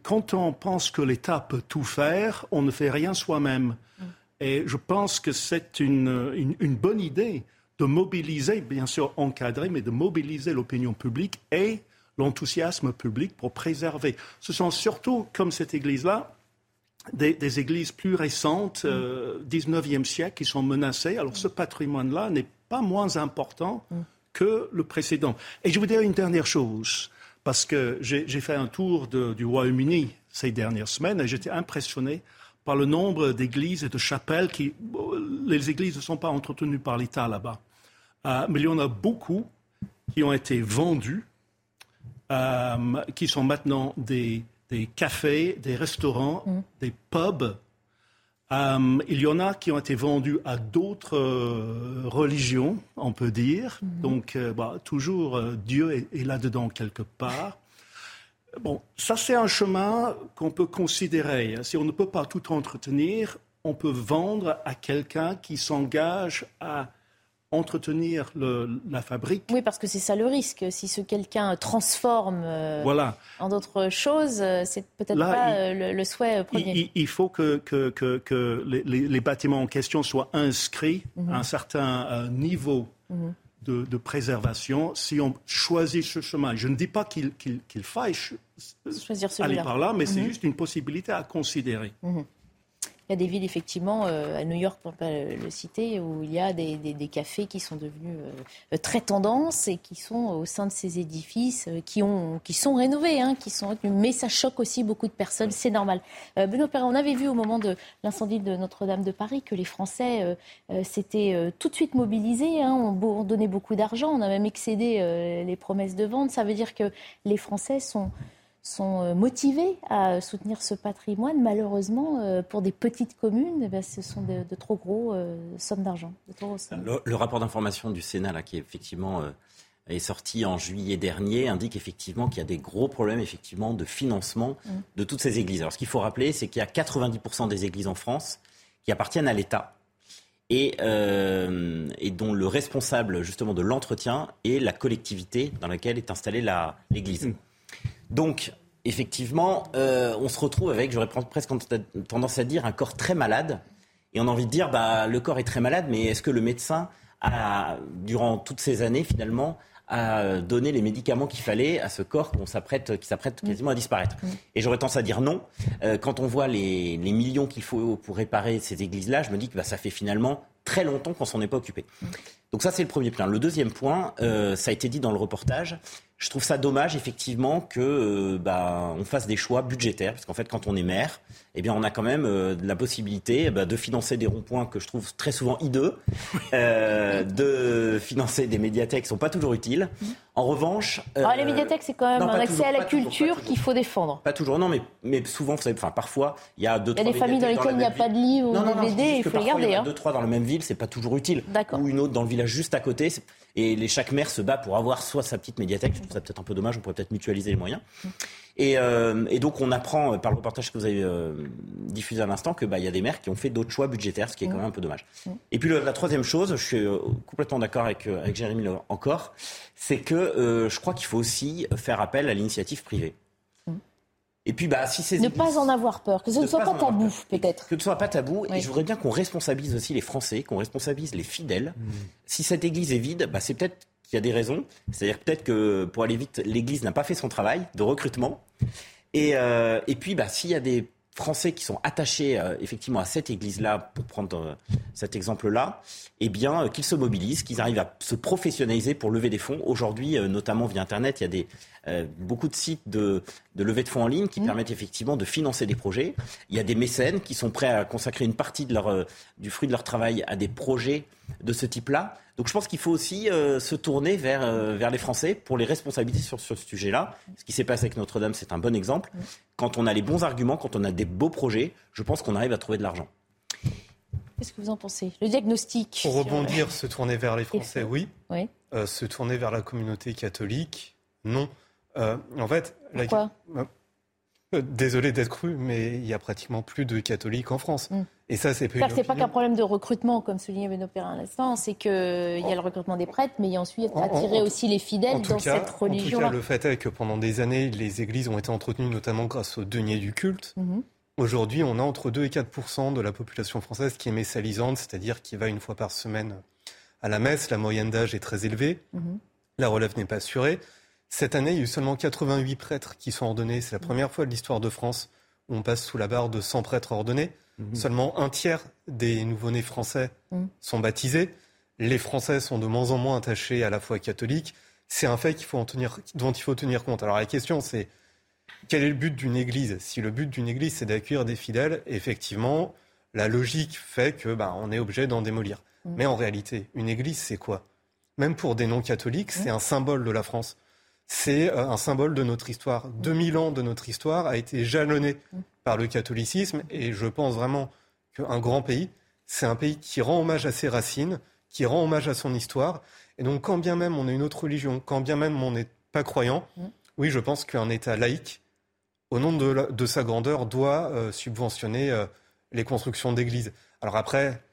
quand on pense que l'État peut tout faire, on ne fait rien soi-même. Mm. Et je pense que c'est une, une, bonne idée de mobiliser, bien sûr encadrer, mais de mobiliser l'opinion publique et l'enthousiasme public pour préserver. Ce sont surtout, comme cette église-là, des, églises plus récentes, 19e euh, siècle, qui sont menacées. Alors ce patrimoine-là n'est pas moins important que le précédent. Et je vous dire une dernière chose, parce que j'ai fait un tour du Royaume-Uni ces dernières semaines et j'étais impressionné par le nombre d'églises et de chapelles qui... Les églises ne sont pas entretenues par l'État là-bas. Euh, mais il y en a beaucoup qui ont été vendues, euh, qui sont maintenant des, des cafés, des restaurants, mm. des pubs. Euh, il y en a qui ont été vendus à d'autres religions, on peut dire. Mm. Donc, bah, toujours Dieu est, est là-dedans quelque part. Bon, ça c'est un chemin qu'on peut considérer. Si on ne peut pas tout entretenir, on peut vendre à quelqu'un qui s'engage à entretenir la fabrique. Oui, parce que c'est ça le risque. Si ce quelqu'un transforme euh, en d'autres choses, euh, c'est peut-être pas euh, le, souhait premier. Il, faut que, les, bâtiments en question soient inscrits à un mhm. certain niveau. Mhm. De, préservation si on choisit ce chemin. Je ne dis pas qu'il faille Choisir aller par là, mais c'est mhm. juste une possibilité à considérer. Il y a des villes, effectivement, euh, à New York, pour ne pas le citer, où il y a des, cafés qui sont devenus euh, très tendances et qui sont au sein de ces édifices euh, qui, ont, qui sont rénovés, hein, qui sont Mais ça choque aussi beaucoup de personnes, c'est normal. Benoît Perret, on avait vu au moment de l'incendie de Notre-Dame de Paris que les Français s'étaient tout de suite mobilisés, hein, ont, donné beaucoup d'argent, on a même excédé les promesses de vente. Ça veut dire que les Français sont sont euh, motivés à soutenir ce patrimoine. Malheureusement, euh, pour des petites communes, eh ce sont de, trop gros euh, sommes d'argent. Le, rapport d'information du Sénat, là, qui effectivement est sorti en juillet dernier, indique effectivement qu'il y a des gros problèmes effectivement de financement mm. de toutes ces églises. Alors ce qu'il faut rappeler, c'est qu'il y a 90% des églises en France qui appartiennent à l'État. Et, et, dont le responsable justement de l'entretien est la collectivité dans laquelle est installée l'église. Mm. Donc, effectivement, euh, on se retrouve avec, j'aurais presque tendance à dire, un corps très malade. Et on a envie de dire, bah, le corps est très malade, mais est-ce que le médecin a, durant toutes ces années, finalement, a donné les médicaments qu'il fallait à ce corps qu'on s'apprête, qui s'apprête quasiment à disparaître. Et j'aurais tendance à dire non. Euh, quand on voit les, millions qu'il faut pour réparer ces églises-là, je me dis que bah, ça fait finalement très longtemps qu'on s'en est pas occupé. Donc ça, c'est le premier point. Le deuxième point, euh, ça a été dit dans le reportage, je trouve ça dommage effectivement que euh, bah, on fasse des choix budgétaires, parce qu'en fait, quand on est maire, eh bien, on a quand même euh, la possibilité bah, de financer des ronds-points que je trouve très souvent hideux, euh, de financer des médiathèques qui sont pas toujours utiles. En revanche, ah, les médiathèques, c'est quand même un accès à la culture qu'il faut défendre. Pas toujours, non, mais, mais souvent, vous savez, enfin, parfois, il y a deux. Il y a des familles dans lesquelles il n'y a pas de lit ou de DVD, il faut les garder. Il y a hein. deux, trois dans la même ville, c'est pas toujours utile. Ou une autre dans le village juste à côté. Et les, chaque maire se bat pour avoir soit sa petite médiathèque. Je trouve ça peut-être un peu dommage. On pourrait peut-être mutualiser les moyens. Et, euh, et, donc on apprend euh, par le reportage que vous avez euh, diffusé à l'instant que bah il y a des maires qui ont fait d'autres choix budgétaires, ce qui est quand même un peu dommage. Et puis la troisième chose, je suis complètement d'accord avec avec Jérémy encore, c'est que je crois qu'il faut aussi faire appel à l'initiative privée. Et puis, bah, si c'est ne pas en avoir peur, que ce ne soit pas tabou, peut-être. Que ce ne soit pas tabou. Et je voudrais bien qu'on responsabilise aussi les Français, qu'on responsabilise les fidèles. Mmh. Si cette église est vide, bah, c'est peut-être qu'il y a des raisons. C'est-à-dire peut-être que pour aller vite, l'Église n'a pas fait son travail de recrutement. Et, euh, et puis, bah, s'il y a des Français qui sont attachés euh, effectivement à cette Église-là, pour prendre euh, cet exemple-là, eh bien, qu'ils se mobilisent, qu'ils arrivent à se professionnaliser pour lever des fonds. Aujourd'hui, notamment via Internet, il y a des, beaucoup de sites de, de levée de fonds en ligne qui mmh. permettent effectivement de financer des projets. Il y a des mécènes qui sont prêts à consacrer une partie de leur, du fruit de leur travail à des projets de ce type-là. Donc je pense qu'il faut aussi euh, se tourner vers, euh, vers les Français pour les responsabiliser sur, ce sujet-là. Ce qui s'est passé avec Notre-Dame, c'est un bon exemple. Quand on a les bons arguments, quand on a des beaux projets, je pense qu'on arrive à trouver de l'argent. Qu'est-ce que vous en pensez? Le diagnostic Pour rebondir, se tourner vers les Français, oui. oui. Euh, se tourner vers la communauté catholique, non. en fait, Pourquoi? Désolé d'être cru, mais il y a pratiquement plus de catholiques en France. Mm. Et ça, c'est pas. C'est pas qu'un problème de recrutement, comme soulignait Benoît Perrin à l'instant, c'est qu'il y a le recrutement des prêtres, mais il y a ensuite attirer aussi les fidèles dans cette religion-là. En tout cas, le fait est que pendant des années, les églises ont été entretenues notamment grâce aux deniers du culte. Mhm. Aujourd'hui, on a entre 2 et 4 de la population française qui est messalisante, c'est-à-dire qui va une fois par semaine à la messe. La moyenne d'âge est très élevée. Mhm. La relève n'est pas assurée. Cette année, il y a eu seulement 88 prêtres qui sont ordonnés. C'est la Mhm. première fois de l'histoire de France où on passe sous la barre de 100 prêtres ordonnés. Mhm. Seulement un tiers des nouveau-nés français Mhm. sont baptisés. Les Français sont de moins en moins attachés à la foi catholique. C'est un fait faut en tenir, dont il faut tenir compte. Alors la question, c'est quel est le but d'une église? Si le but d'une église, c'est d'accueillir des fidèles, effectivement, la logique fait que ben, on est obligé d'en démolir. Mais en réalité, une église, c'est quoi? Même pour des non-catholiques, c'est un symbole de la France. C'est euh, un symbole de notre histoire. 2000 ans de notre histoire a été jalonné par le catholicisme et je pense vraiment qu'un grand pays, c'est un pays qui rend hommage à ses racines, qui rend hommage à son histoire. Et donc, quand bien même on a une autre religion, quand bien même on n'est pas croyant, oui, je pense qu'un État laïque, au nom de, sa grandeur, doit euh, subventionner euh, les constructions d'églises. Alors après,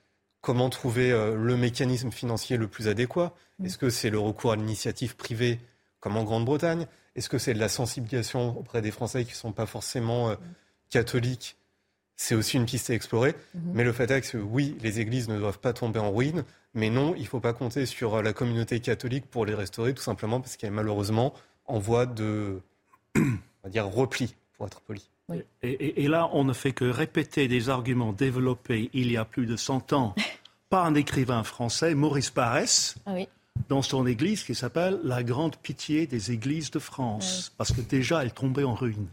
comment trouver le mécanisme financier le plus adéquat? Est-ce que c'est le recours à l'initiative privée comme en Grande-Bretagne Est-ce que c'est de la sensibilisation auprès des Français qui ne sont pas forcément euh, catholiques? C'est aussi une piste à explorer. Mhm. Mais le fait est que oui, les églises ne doivent pas tomber en ruine. Mais non, il ne faut pas compter sur euh, la communauté catholique pour les restaurer, tout simplement parce qu'elle est malheureusement en voie de on va dire, repli, pour être poli. Et, et- et là, on ne fait que répéter des arguments développés il y a plus de 100 ans par un écrivain français, Maurice Paresse, Ah oui. Dans son église qui s'appelle La Grande Pitié des Églises de France. Parce que déjà, elle tombait en ruine.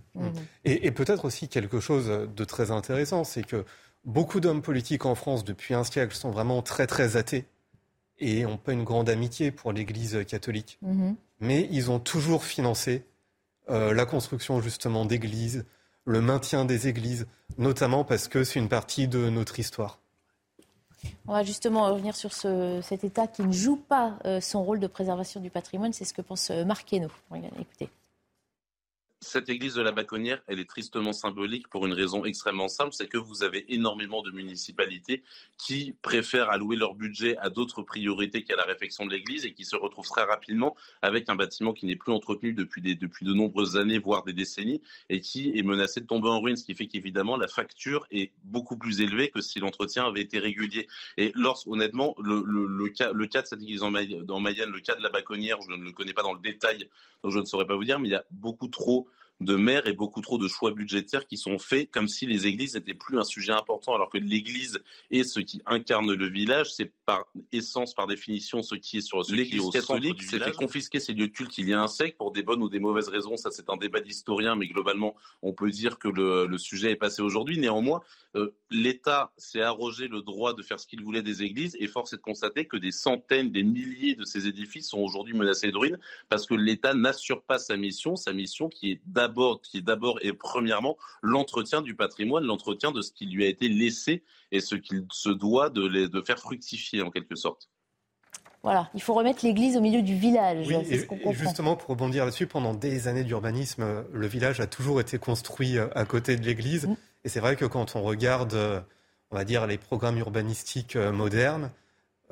Et, et peut-être aussi quelque chose de très intéressant, c'est que beaucoup d'hommes politiques en France depuis un siècle sont vraiment très très athées et n'ont pas une grande amitié pour l'Église catholique. Mhm. Mais ils ont toujours financé euh, la construction justement d'églises, le maintien des églises, notamment parce que c'est une partie de notre histoire. On va justement revenir sur ce- cet État qui ne joue pas euh, son rôle de préservation du patrimoine. C'est ce que pense euh, Marc Hainaut. Écoutez. Cette église de la Baconnière, elle est tristement symbolique pour une raison extrêmement simple, c'est que vous avez énormément de municipalités qui préfèrent allouer leur budget à d'autres priorités qu'à la réfection de l'église et qui se retrouvent très rapidement avec un bâtiment qui n'est plus entretenu depuis, des- depuis de nombreuses années, voire des décennies, et qui est menacé de tomber en ruine, ce qui fait qu'évidemment la facture est beaucoup plus élevée que si l'entretien avait été régulier. Et lorsque, honnêtement, le, le- le cas, le cas de cette église en Mayenne, le cas de la Baconnière, je ne le connais pas dans le détail, donc je ne saurais pas vous dire, mais il y a beaucoup trop de maires et beaucoup trop de choix budgétaires qui sont faits comme si les églises n'étaient plus un sujet important, alors que l'église est ce qui incarne le village, c'est par essence, par définition, ce qui est sur ce L'église catholique s'est fait confisquer ces lieux de culte il y a un siècle pour des bonnes ou des mauvaises raisons. Ça, c'est un débat d'historien, mais globalement, on peut dire que le, le sujet est passé aujourd'hui. Néanmoins, euh, l'État s'est arrogé le droit de faire ce qu'il voulait des églises et force est de constater que des centaines, des milliers de ces édifices sont aujourd'hui menacés de ruine parce que l'État n'assure pas sa mission, sa mission qui est d'abord, qui est d'abord et premièrement l'entretien du patrimoine, l'entretien de ce qui lui a été laissé et ce qu'il se doit de, les- de faire fructifier en quelque sorte. Voilà, il faut remettre l'église au milieu du village. Oui, et, ce justement, pour rebondir là-dessus, pendant des années d'urbanisme, euh, le village a toujours été construit euh, à côté de l'église. Et c'est vrai que quand on regarde, euh, on va dire, les programmes urbanistiques modernes,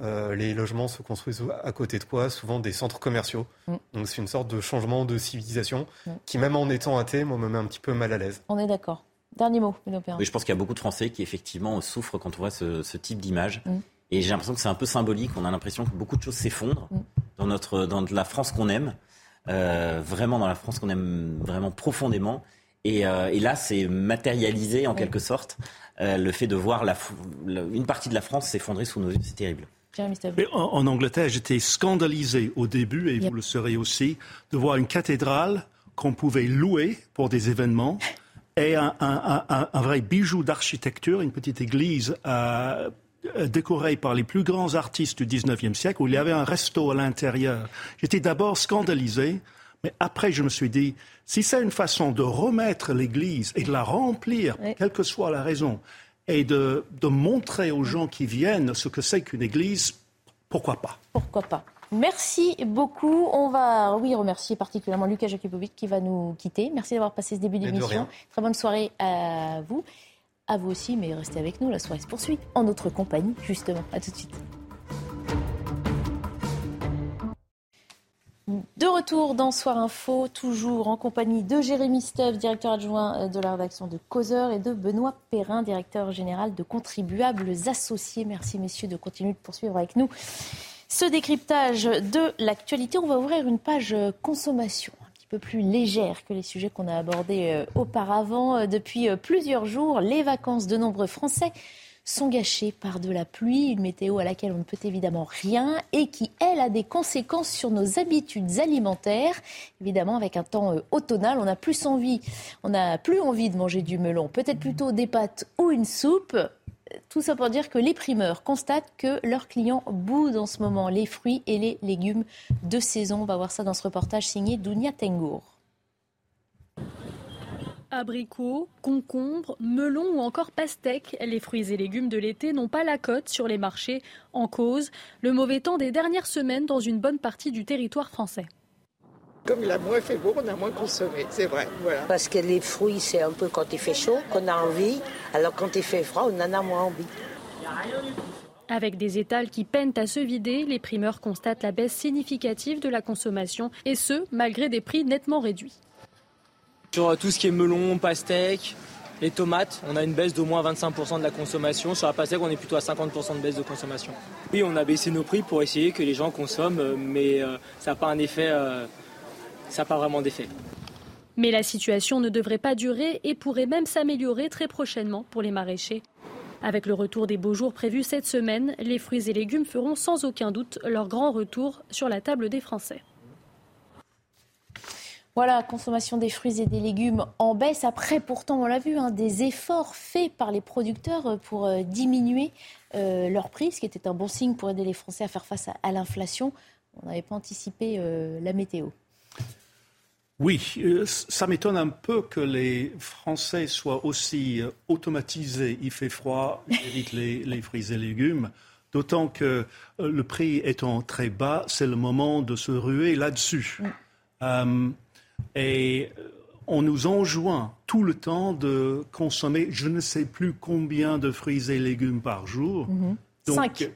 euh, les logements se construisent à côté de quoi Souvent des centres commerciaux. Mm. Donc c'est une sorte de changement de civilisation Mm. qui, même en étant athée, moi, me met un petit peu mal à l'aise. On est d'accord. Dernier mot. Oui, je pense qu'il y a beaucoup de Français qui effectivement souffrent quand on voit ce, ce type d'image. Mm. Et j'ai l'impression que c'est un peu symbolique. On a l'impression que beaucoup de choses s'effondrent Mm. dans notre, dans la France qu'on aime, euh, vraiment dans la France qu'on aime vraiment profondément. Et, euh, et là, c'est matérialisé en Oui. quelque sorte euh, le fait de voir la, fou- la- une partie de la France s'effondrer sous nos yeux. C'est terrible. En, en Angleterre, j'étais scandalisé au début, et vous le serez aussi, de voir une cathédrale qu'on pouvait louer pour des événements et un, un- un- un vrai bijou d'architecture, une petite église euh, euh, décorée par les plus grands artistes du 19e siècle, où il y avait un resto à l'intérieur. J'étais d'abord scandalisé, mais après je me suis dit, si c'est une façon de remettre l'église et de la remplir, quelle que soit la raison, et de, de montrer aux gens qui viennent ce que c'est qu'une église, pourquoi pas Pourquoi pas Merci beaucoup. On va, oui, remercier particulièrement Lucas Jakubovic qui va nous quitter. Merci d'avoir passé ce début d'émission. Très bonne soirée à vous. À vous aussi, mais restez avec nous. La soirée se poursuit en notre compagnie, justement. À tout de suite. De retour dans Soir Info, toujours en compagnie de Jérémy Stuff, directeur adjoint euh, de la rédaction de Causeur, et de Benoît Perrin, directeur général de Contribuables Associés. Merci messieurs de continuer de poursuivre avec nous ce décryptage de l'actualité. On va ouvrir une page euh, consommation un petit peu plus légère que les sujets qu'on a abordés euh, auparavant. Depuis plusieurs jours, les vacances de nombreux Français sont gâchés par de la pluie, une météo à laquelle on ne peut évidemment rien et qui, elle, a des conséquences sur nos habitudes alimentaires. Évidemment, avec un temps euh, automnal, on n'a plus envie, on n'a plus envie de manger du melon, peut-être plutôt des pâtes ou une soupe. Tout ça pour dire que les primeurs constatent que leurs clients boudent en ce moment les fruits et les légumes de saison. On va voir ça dans ce reportage signé Dounia Tengour. Abricots, concombres, melons ou encore pastèques, les fruits et légumes de l'été n'ont pas la cote sur les marchés. En cause, le mauvais temps des dernières semaines dans une bonne partie du territoire français. Comme il a moins fait beau, on a moins consommé, c'est vrai. Parce que les fruits, c'est un peu quand il fait chaud qu'on a envie, alors quand il fait froid, on en a moins envie. Avec des étals qui peinent à se vider, les primeurs constatent la baisse significative de la consommation, et ce, malgré des prix nettement réduits. Sur tout ce qui est melon, pastèque, les tomates, on a une baisse d'au moins 25% de la consommation. Sur la pastèque, on est plutôt à 50% de baisse de consommation. Oui, on a baissé nos prix pour essayer que les gens consomment, euh, mais euh, ça n'a pas un effet, euh, ça n'a pas vraiment d'effet. Mais la situation ne devrait pas durer et pourrait même s'améliorer très prochainement pour les maraîchers. Avec le retour des beaux jours prévus cette semaine, les fruits et légumes feront sans aucun doute leur grand retour sur la table des Français. Voilà, consommation des fruits et des légumes en baisse. Après, pourtant, on l'a vu, hein, des efforts faits par les producteurs pour euh, diminuer euh, leur prix, ce qui était un bon signe pour aider les Français à faire face à, l'inflation. On n'avait pas anticipé euh, la météo. Oui, ça m'étonne un peu que les Français soient aussi automatisés. Il fait froid, les, les fruits et légumes. D'autant que le prix étant très bas, c'est le moment de se ruer là-dessus. Mm. Et euh, on nous enjoint tout le temps de consommer je ne sais plus combien de fruits et légumes par jour. Mhm. Cinq.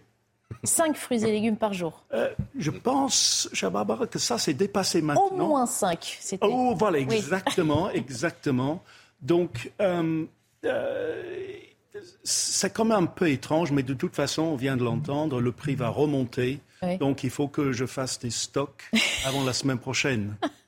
Cinq fruits et légumes par jour. Euh, je pense, Barbara, que ça s'est dépassé maintenant. Au moins cinq. Oh, voilà, exactement, exactement. Donc, euh, c'est quand même un peu étrange, mais de toute façon, on vient de l'entendre, le prix va remonter. Donc, il faut que je fasse des stocks avant la semaine prochaine.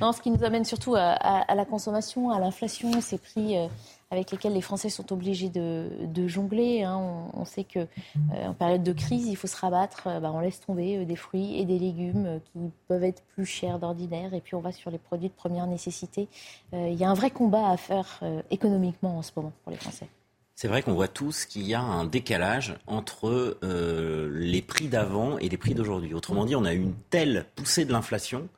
non, ce qui nous amène surtout à, la consommation, à l'inflation, ces prix euh, avec lesquels les Français sont obligés de, jongler. Hein. On, sait que euh, période de crise, il faut se rabattre. Euh, bah, on laisse tomber des fruits et des légumes qui peuvent être plus chers d'ordinaire, et puis on va sur les produits de première nécessité. il y a un vrai combat à faire économiquement en ce moment pour les Français. C'est vrai qu'on voit tous qu'il y a un décalage entre les prix d'avant et les prix d'aujourd'hui. Autrement dit, on a une telle poussée de l'inflation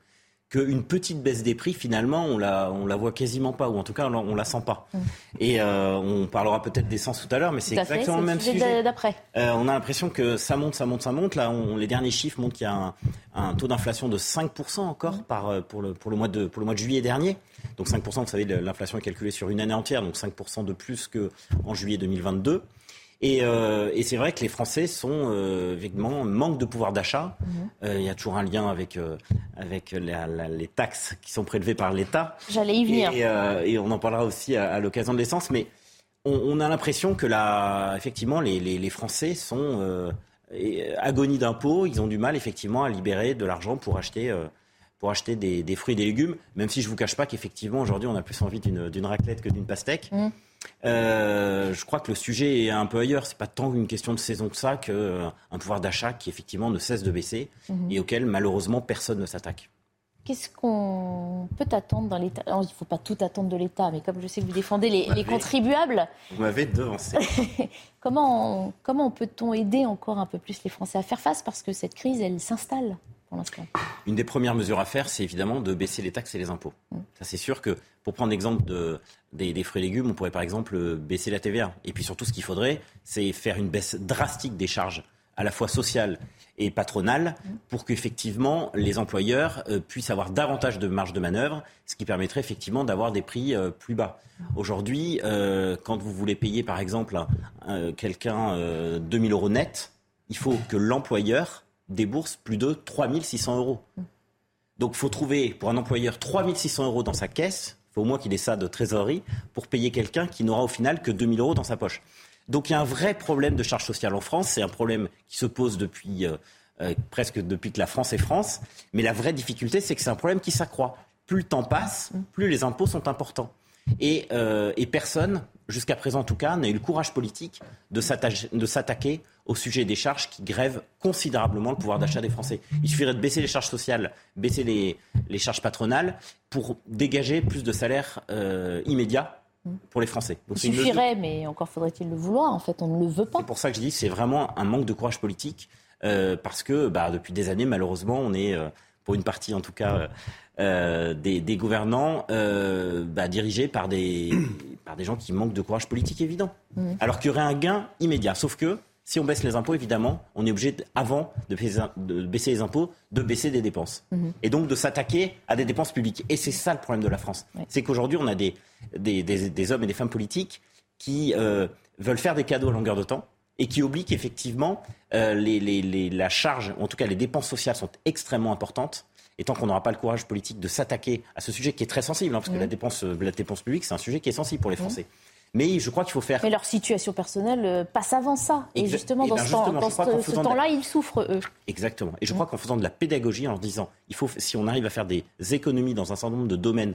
qu'une petite baisse des prix, finalement, on la, on la voit quasiment pas, ou en tout cas, on, la sent pas. Mm. Et euh, on parlera peut-être d'essence tout à l'heure, mais c'est exactement le même sujet. D'après. Euh, on a l'impression que ça monte, ça monte, ça monte. Là, les derniers chiffres montrent qu'il y a un, taux d'inflation de 5% encore mm. par, euh, pour, le, pour, le mois de, pour le mois de juillet dernier. Donc 5%, vous savez, l'inflation est calculée sur une année entière, donc 5% de plus qu'en juillet 2022. Euh, et, c'est vrai que les Français sont euh, manquent de pouvoir d'achat. Mhm. Euh, il y a toujours un lien avec avec les taxes qui sont prélevées par l'État. J'allais y venir. Et, on en parlera aussi à, l'occasion de l'essence. Mais on, a l'impression que là, effectivement, les, Français sont agonie d'impôts. Ils ont du mal effectivement à libérer de l'argent pour acheter pour acheter des, fruits et des légumes, même si je ne vous cache pas qu'effectivement, aujourd'hui, on a plus envie d'une raclette que d'une pastèque. Mhm. Euh, je crois que le sujet est un peu ailleurs. C'est pas tant une question de saison que ça qu'un euh, pouvoir d'achat qui effectivement ne cesse de baisser mhm. et auquel malheureusement personne ne s'attaque. Qu'est-ce qu'on peut attendre dans l'État? Il ne faut pas tout attendre de l'État, mais comme je sais que vous défendez les, contribuables. Vous m'avez devancé. comment comment peut-on aider encore un peu plus les Français à faire face? Parce que cette crise, elle s'installe. Une des premières mesures à faire, c'est évidemment de baisser les taxes et les impôts. Mm. Ça, c'est sûr que, pour prendre l'exemple de, des, fruits et légumes, on pourrait par exemple baisser la TVA. Et puis surtout, ce qu'il faudrait, c'est faire une baisse drastique des charges à la fois sociale et patronale pour qu'effectivement les employeurs euh, puissent avoir davantage de marge de manœuvre, ce qui permettrait effectivement d'avoir des prix euh, plus bas. Aujourd'hui, euh, quand vous voulez payer par exemple quelqu'un 2000 euros net, il faut que l'employeur débourse plus de 3600 euros. Donc il faut trouver pour un employeur 3600 euros dans sa caisse, il faut au moins qu'il ait ça de trésorerie, pour payer quelqu'un qui n'aura au final que 2000 euros dans sa poche. Donc il y a un vrai problème de charge sociale en France. C'est un problème qui se pose depuis euh, euh, presque depuis que la France est France. Mais la vraie difficulté, c'est que c'est un problème qui s'accroît. Plus le temps passe, plus les impôts sont importants. Et, euh, et personne, jusqu'à présent en tout cas, n'a eu le courage politique de s'attaquer au sujet des charges qui grèvent considérablement le pouvoir d'achat des Français. Il suffirait de baisser les charges sociales, baisser les, les charges patronales pour dégager plus de salaires immédiats pour les Français. Il suffirait, mais encore faudrait-il le vouloir. En fait, on ne le veut pas. C'est pour ça que je dis c'est vraiment un manque de courage politique, euh, parce que bah, depuis des années, malheureusement, on est, euh, pour une partie en tout cas, euh, des, gouvernants bah, dirigés par des, par des gens qui manquent de courage politique évident. Mmh. Alors qu'il y aurait un gain immédiat. Sauf que si on baisse les impôts, évidemment, on est obligé, avant de baisser, les impôts, de baisser des dépenses. Mhm. Et donc de s'attaquer à des dépenses publiques. Et c'est ça le problème de la France. C'est qu'aujourd'hui, on a des, des, hommes et des femmes politiques qui euh, veulent faire des cadeaux à longueur de temps et qui oublient qu'effectivement, euh, les, la charge, en tout cas les dépenses sociales sont extrêmement importantes. Et tant qu'on n'aura pas le courage politique de s'attaquer à ce sujet qui est très sensible, hein, parce que la dépense, la dépense publique, c'est un sujet qui est sensible pour les. Français. Mais je crois qu'il faut faire. Mais leur situation personnelle euh, passe avant ça. Et justement, eh dans, ce, temps, là ils souffrent, eux. Exactement. Et je crois qu'en faisant de la pédagogie, en disant, il faut, si on arrive à faire des économies dans un certain nombre de domaines,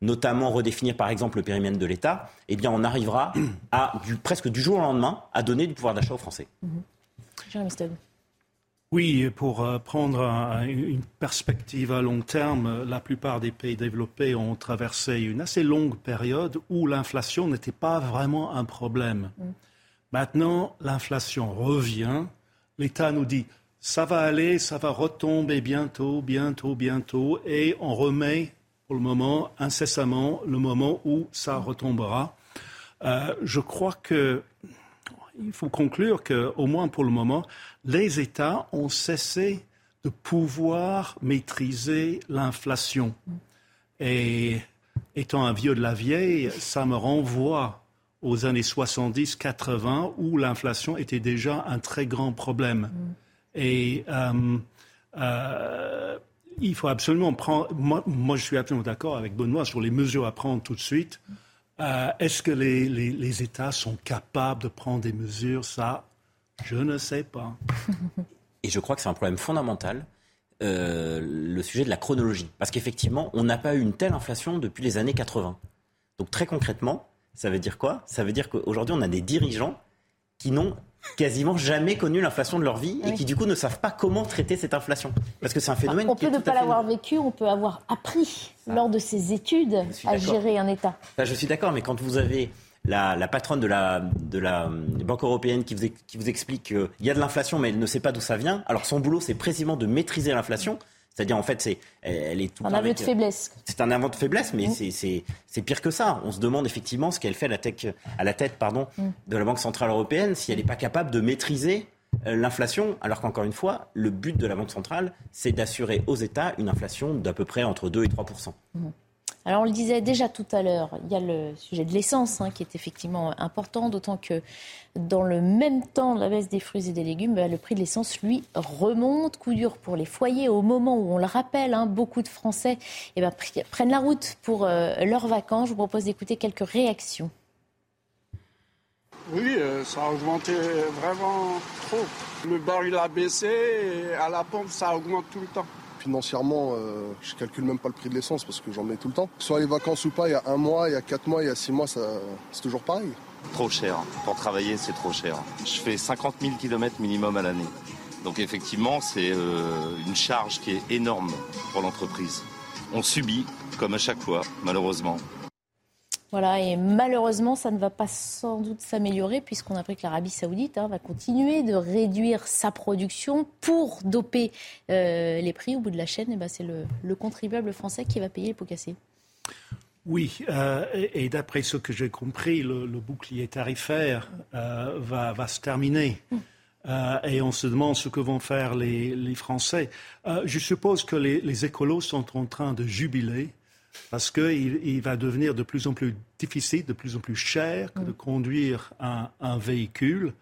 notamment redéfinir par exemple le périmètre de l'État, eh bien on arrivera à, du, presque du jour au lendemain, à donner du pouvoir d'achat aux Français. Mm oui, pour euh, prendre une perspective à long terme, la plupart des pays développés ont traversé une assez longue période où l'inflation n'était pas vraiment un problème. Mm. Maintenant, l'inflation revient. L'État nous dit ça va aller, ça va retomber bientôt, bientôt, bientôt, et on remet pour le moment incessamment le moment où ça retombera. Euh, je crois que il faut conclure qu'au moins pour le moment, les États ont cessé de pouvoir maîtriser l'inflation. Et étant un vieux de la vieille, ça me renvoie aux années 70-80 où l'inflation était déjà un très grand problème. Et euh, euh, il faut absolument prendre. Moi, je suis absolument d'accord avec Benoît sur les mesures à prendre tout de suite. Euh, est-ce que les, États sont capables de prendre des mesures? Ça, je ne sais pas. Et je crois que c'est un problème fondamental, euh, le sujet de la chronologie. Parce qu'effectivement, on n'a pas eu une telle inflation depuis les années 80. Donc très concrètement, ça veut dire quoi? Ça veut dire qu'aujourd'hui, on a des dirigeants qui n'ont quasiment jamais connu l'inflation de leur vie et qui du coup ne savent pas comment traiter cette inflation. Parce que c'est un phénomène. on peut ne pas l'avoir vécu, on peut avoir appris lors de ses études à gérer un État. je suis d'accord, mais quand vous avez la, patronne de la, de la Banque européenne qui vous, qui vous explique qu'il y a de l'inflation, mais elle ne sait pas d'où ça vient. Alors son boulot, c'est précisément de maîtriser l'inflation. C'est-à-dire, en fait, c'est, elle est tout un aveu de faiblesse. C'est un aveu de faiblesse, mais mm. c'est pire que ça. On se demande effectivement ce qu'elle fait à la, tech, à la tête pardon, mm. de la Banque Centrale Européenne, si elle n'est pas capable de maîtriser euh, l'inflation, alors qu'encore une fois, le but de la Banque Centrale, c'est d'assurer aux États une inflation d'à peu près entre 2 et 3 alors on le disait déjà tout à l'heure, il y a le sujet de l'essence hein, qui est effectivement important, d'autant que dans le même temps la baisse des fruits et des légumes, bah, le prix de l'essence, lui, remonte. Coup dur pour les foyers au moment où on le rappelle, hein, beaucoup de Français eh ben, prennent la route pour euh, leurs vacances. Je vous propose d'écouter quelques réactions. Oui, euh, ça a augmenté vraiment trop. Le baril a baissé et à la pompe, ça augmente tout le temps. Financièrement, euh, je calcule même pas le prix de l'essence parce que j'en mets tout le temps. Soit les vacances ou pas, il y a un mois, il y a quatre mois, il y a six mois, c'est toujours pareil. Trop cher. Pour travailler, c'est trop cher. Je fais 50 000 km minimum à l'année. Donc effectivement, c'est euh, une charge qui est énorme pour l'entreprise. On subit, comme à chaque fois, malheureusement. Voilà, et malheureusement, ça ne va pas sans doute s'améliorer puisqu'on a appris que l'Arabie saoudite hein, va continuer de réduire sa production pour doper euh, les prix au bout de la chaîne. Et ben, c'est le, contribuable français qui va payer les pots cassés. Oui, euh, et, d'après ce que j'ai compris, le, bouclier tarifaire euh, va, va, se terminer. Euh, et on se demande ce que vont faire les, Français. Euh, je suppose que les, écolos sont en train de jubiler parce qu'il il va devenir de plus en plus difficile, de plus en plus cher de conduire un, véhicule.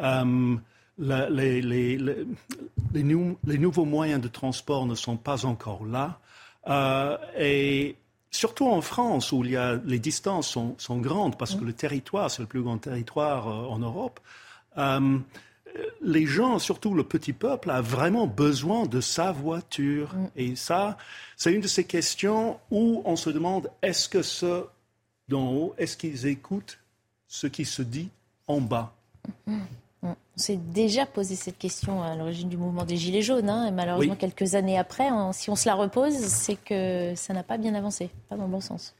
Euh, les, les, nouveaux moyens de transport ne sont pas encore là. et surtout en France, où il y a, les distances sont, sont grandes, parce que le territoire, c'est le plus grand territoire en Europe les gens, surtout le petit peuple, a vraiment besoin de sa voiture. Mm. Et ça, c'est une de ces questions où on se demande est-ce que ceux d'en haut, est-ce qu'ils écoutent ce qui se dit en bas? Mm. Mm. On s'est déjà posé cette question à l'origine du mouvement des Gilets jaunes. Hein, et malheureusement, quelques années après, si on se la repose, c'est que ça n'a pas bien avancé, pas dans le bon sens.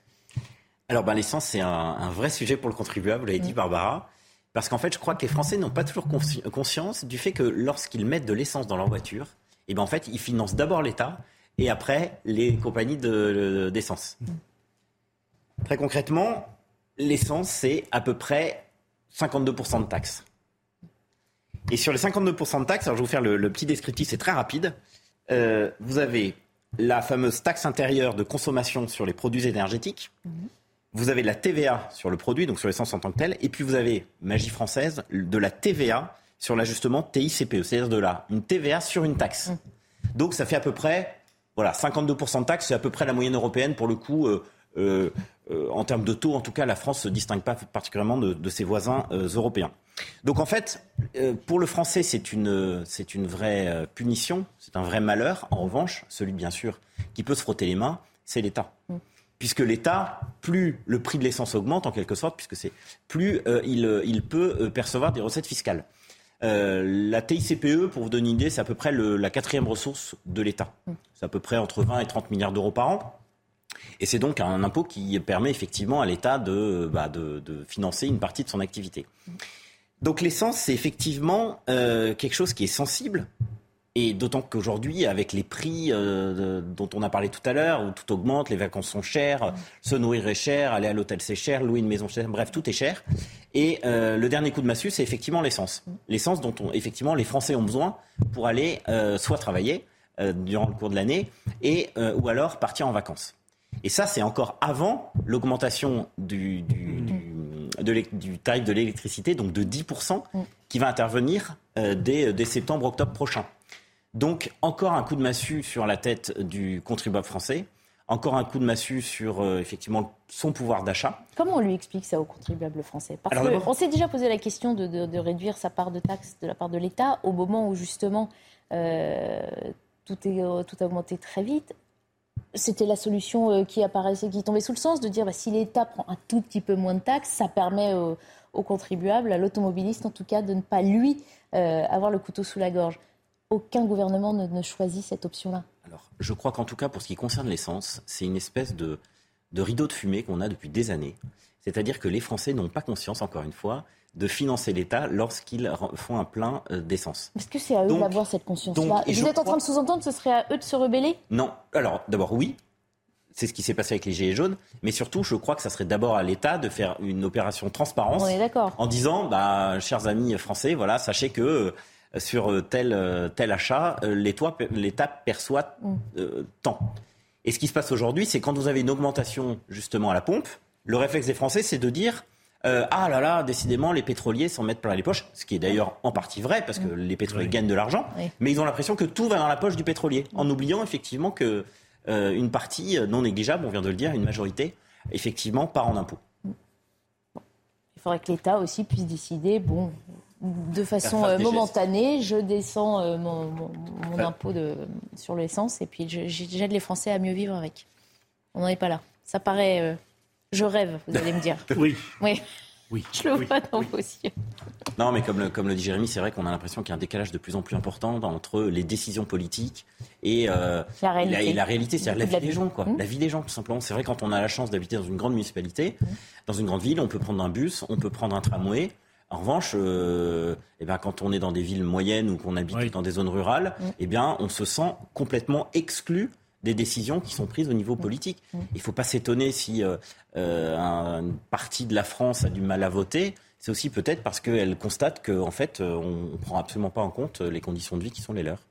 Alors, ben, l'essence, c'est un, vrai sujet pour le contribuable, l'a dit Barbara. Parce qu'en fait, je crois que les Français n'ont pas toujours conscience du fait que lorsqu'ils mettent de l'essence dans leur voiture, eh ben ils financent d'abord l'État et après les compagnies d'essence. Très concrètement, l'essence, c'est à peu près 52% de taxes. Et sur les 52% de taxes, alors je vais vous faire le, petit descriptif, c'est très rapide. Euh, vous avez la fameuse taxe intérieure de consommation sur les produits énergétiques. Mhm vous avez de la TVA sur le produit, donc sur l'essence en tant que telle, et puis vous avez, magie française, de la TVA sur l'ajustement TICPE, c'est-à-dire de là, une TVA sur une taxe. Mmh. Donc ça fait à peu près, voilà, 52% de taxes, c'est à peu près la moyenne européenne pour le coup. Euh, euh, euh, en termes de taux, en tout cas, la France ne se distingue pas particulièrement de, ses voisins européens. Donc en fait, pour le français, c'est une, c'est une vraie punition, c'est un vrai malheur. En revanche, celui bien sûr qui peut se frotter les mains, c'est l'État. Puisque l'État, plus le prix de l'essence augmente en quelque sorte, puisque c'est plus euh, il, euh, il, peut euh, percevoir des recettes fiscales. la TICPE, pour vous donner une idée, c'est à peu près la quatrième ressource de l'État. C'est à peu près entre 20 et 30 milliards d'euros par an. Et c'est donc un impôt qui permet effectivement à l'État de, bah, de, de, financer une partie de son activité. Donc l'essence, c'est effectivement quelque chose qui est sensible et d'autant qu'aujourd'hui, avec les prix euh, dont on a parlé tout à l'heure, où tout augmente, les vacances sont chères, se nourrir est cher, aller à l'hôtel c'est cher, louer une maison c'est cher, bref, tout est cher. Et euh, le dernier coup de massue, c'est effectivement l'essence. L'essence dont on, effectivement les Français ont besoin pour aller euh, soit travailler durant le cours de l'année, et ou alors partir en vacances. Et ça, c'est encore avant l'augmentation du, du, tarif de l'électricité, donc de 10%, qui va intervenir dès, dès septembre-octobre prochain. Donc encore un coup de massue sur la tête du contribuable français, encore un coup de massue sur euh, effectivement son pouvoir d'achat. Comment on lui explique ça au contribuable français? Parce qu'on s'est déjà posé la question de, réduire sa part de taxes de la part de l'État au moment où justement euh, tout, est, euh, tout a augmenté très vite. C'était la solution qui apparaissait, qui tombait sous le sens de dire bah, si l'État prend un tout petit peu moins de taxes, ça permet au contribuable, à l'automobiliste en tout cas, de ne pas lui avoir le couteau sous la gorge aucun gouvernement ne, choisit cette option-là Alors, je crois qu'en tout cas, pour ce qui concerne l'essence, c'est une espèce de, rideau de fumée qu'on a depuis des années. C'est-à-dire que les Français n'ont pas conscience, encore une fois, de financer l'État lorsqu'ils font un plein euh, d'essence. Est-ce que c'est à eux d'avoir cette conscience-là Vous êtes en train de sous-entendre que ce serait à eux de se rebeller? Non. Alors, d'abord, oui. C'est ce qui s'est passé avec les Gilets jaunes. Mais surtout, je crois que ça serait d'abord à l'État de faire une opération transparence. On est d'accord. En disant, bah, chers amis français, voilà, sachez que sur euh, tel, euh, tel achat, euh, l'État perçoit mm. tant. Et ce qui se passe aujourd'hui, c'est quand vous avez une augmentation justement à la pompe, le réflexe des Français, c'est de dire ah là là, décidément, les pétroliers s'en mettent plein les poches, ce qui est d'ailleurs en partie vrai, parce que mm. les pétroliers gagnent de l'argent, mais ils ont l'impression que tout va dans la poche du pétrolier, en mm. oubliant effectivement que une partie non négligeable, on vient de le dire, une majorité, effectivement, part en impôts. Il faudrait que l'État aussi puisse décider, bon, de façon euh, momentanée, je descends euh, mon, impôt de, sur l'essence et puis j'aide les Français à mieux vivre avec. On n'en est pas là. Ça paraît. Euh, je rêve, vous allez me dire. oui. Oui. Oui. Je le vois dans vos yeux. Non, mais comme le, comme le dit Jérémy, c'est vrai qu'on a l'impression qu'il y a un décalage de plus en plus important entre les décisions politiques et, la réalité. La, réalité, c'est-à-dire la, vie des gens, quoi. Mmh. La vie des gens, tout simplement. C'est vrai quand on a la chance d'habiter dans une grande municipalité, mmh. dans une grande ville, on peut prendre un bus, on peut prendre un tramway. En revanche, euh, eh ben, quand on est dans des villes moyennes ou qu'on habite dans des zones rurales, eh bien, on se sent complètement exclu des décisions qui sont prises au niveau politique. Il ne faut pas s'étonner si euh, euh, une partie de la France a du mal à voter. c'est aussi peut-être parce qu'elle constate qu'en fait, on ne prend absolument pas en compte les conditions de vie qui sont les leurs.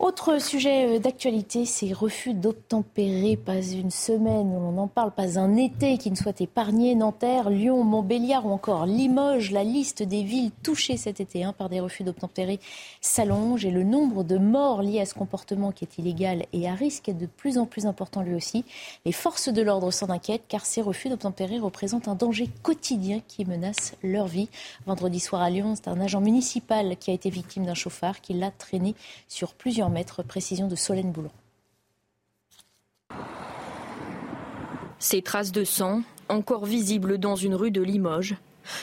Autre sujet euh, d'actualité, ces refus d'obtempérer. Pas une semaine où l'on en parle, pas un été qui ne soit épargné. Nanterre, Lyon, Montbéliard ou encore Limoges. La liste des villes touchées cet été hein, par des refus d'obtempérer s'allonge et le nombre de morts liés à ce comportement qui est illégal et à risque est de plus en plus important lui aussi. Les forces de l'ordre s'en inquiètent car ces refus d'obtempérer représentent un danger quotidien qui menace leur vie. Vendredi soir à Lyon, c'est un agent municipal qui a été victime d'un chauffard qui l'a traîné sur plusieurs mètres. Précision de Solène Boulon. Ces traces de sang, encore visibles dans une rue de Limoges,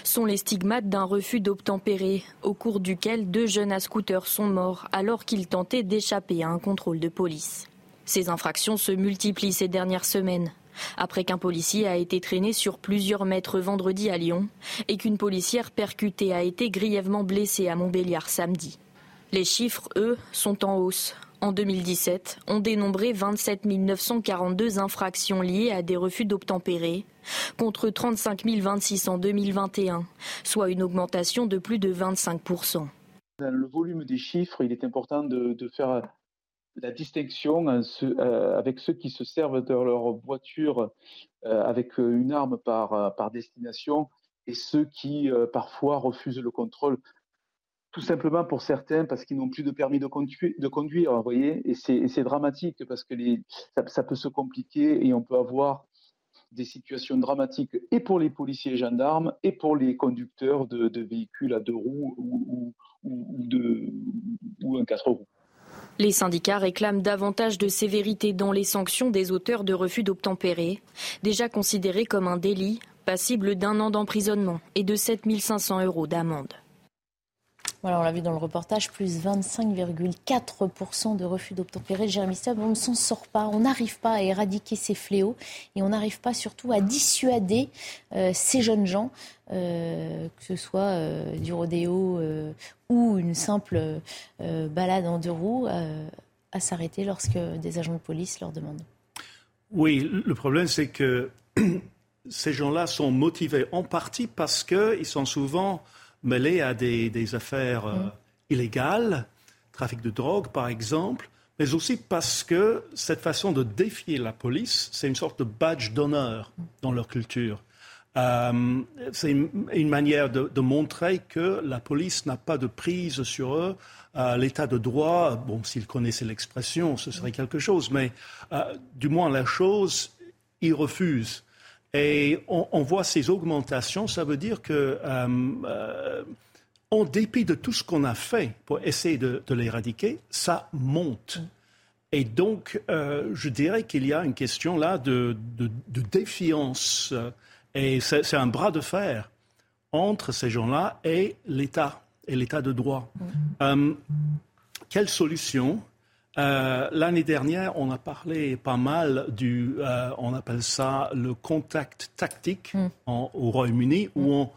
sont les stigmates d'un refus d'obtempérer, au cours duquel deux jeunes à scooter sont morts alors qu'ils tentaient d'échapper à un contrôle de police. Ces infractions se multiplient ces dernières semaines. Après qu'un policier a été traîné sur plusieurs mètres vendredi à Lyon et qu'une policière percutée a été grièvement blessée à Montbéliard samedi. Les chiffres, eux, sont en hausse. En 2017, on dénombrait 27 942 infractions liées à des refus d'obtempérer, contre 35 026 en 2021, soit une augmentation de plus de 25% Dans le volume des chiffres, il est important de, faire la distinction euh, avec ceux qui se servent de leur voiture euh, avec une arme par, destination et ceux qui euh, parfois refusent le contrôle tout simplement pour certains parce qu'ils n'ont plus de permis de conduire, vous voyez, et c'est dramatique parce que ça, peut se compliquer et on peut avoir des situations dramatiques et pour les policiers et gendarmes et pour les conducteurs de, véhicules à deux roues ou, ou, un quatre roues. Les syndicats réclament davantage de sévérité dans les sanctions des auteurs de refus d'obtempérer, déjà considérés comme un délit, passible d'un an d'emprisonnement et de 7 500 euros d'amende. Voilà, on l'a vu dans le reportage, plus 25,4% de refus d'obtempérer. Jérémy Stab, on ne s'en sort pas, on n'arrive pas à éradiquer ces fléaux et on n'arrive pas surtout à dissuader euh, ces jeunes gens, euh, que ce soit euh, du rodéo ou une simple balade en deux roues, à s'arrêter lorsque des agents de police leur demandent. Oui, le problème c'est que ces gens-là sont motivés en partie parce qu'ils sont souvent mêlés à des, affaires euh, mm. illégales, trafic de drogue par exemple, mais aussi parce que cette façon de défier la police, c'est une sorte de badge d'honneur dans leur culture. Euh, c'est une, manière de, montrer que la police n'a pas de prise sur eux. Euh, l'état de droit, bon, s'ils connaissaient l'expression, ce serait quelque chose, mais du moins la chose, ils refusent. Et on, voit ces augmentations, ça veut dire que, euh, euh, en dépit de tout ce qu'on a fait pour essayer de, l'éradiquer, ça monte. Et donc, euh, je dirais qu'il y a une question là de, défiance. Et c'est un bras de fer entre ces gens-là et l'État, et l'État de droit. quelle solution euh, l'année dernière, on a parlé pas mal du, euh, on appelle ça le contact tactique mm. au Royaume-Uni, où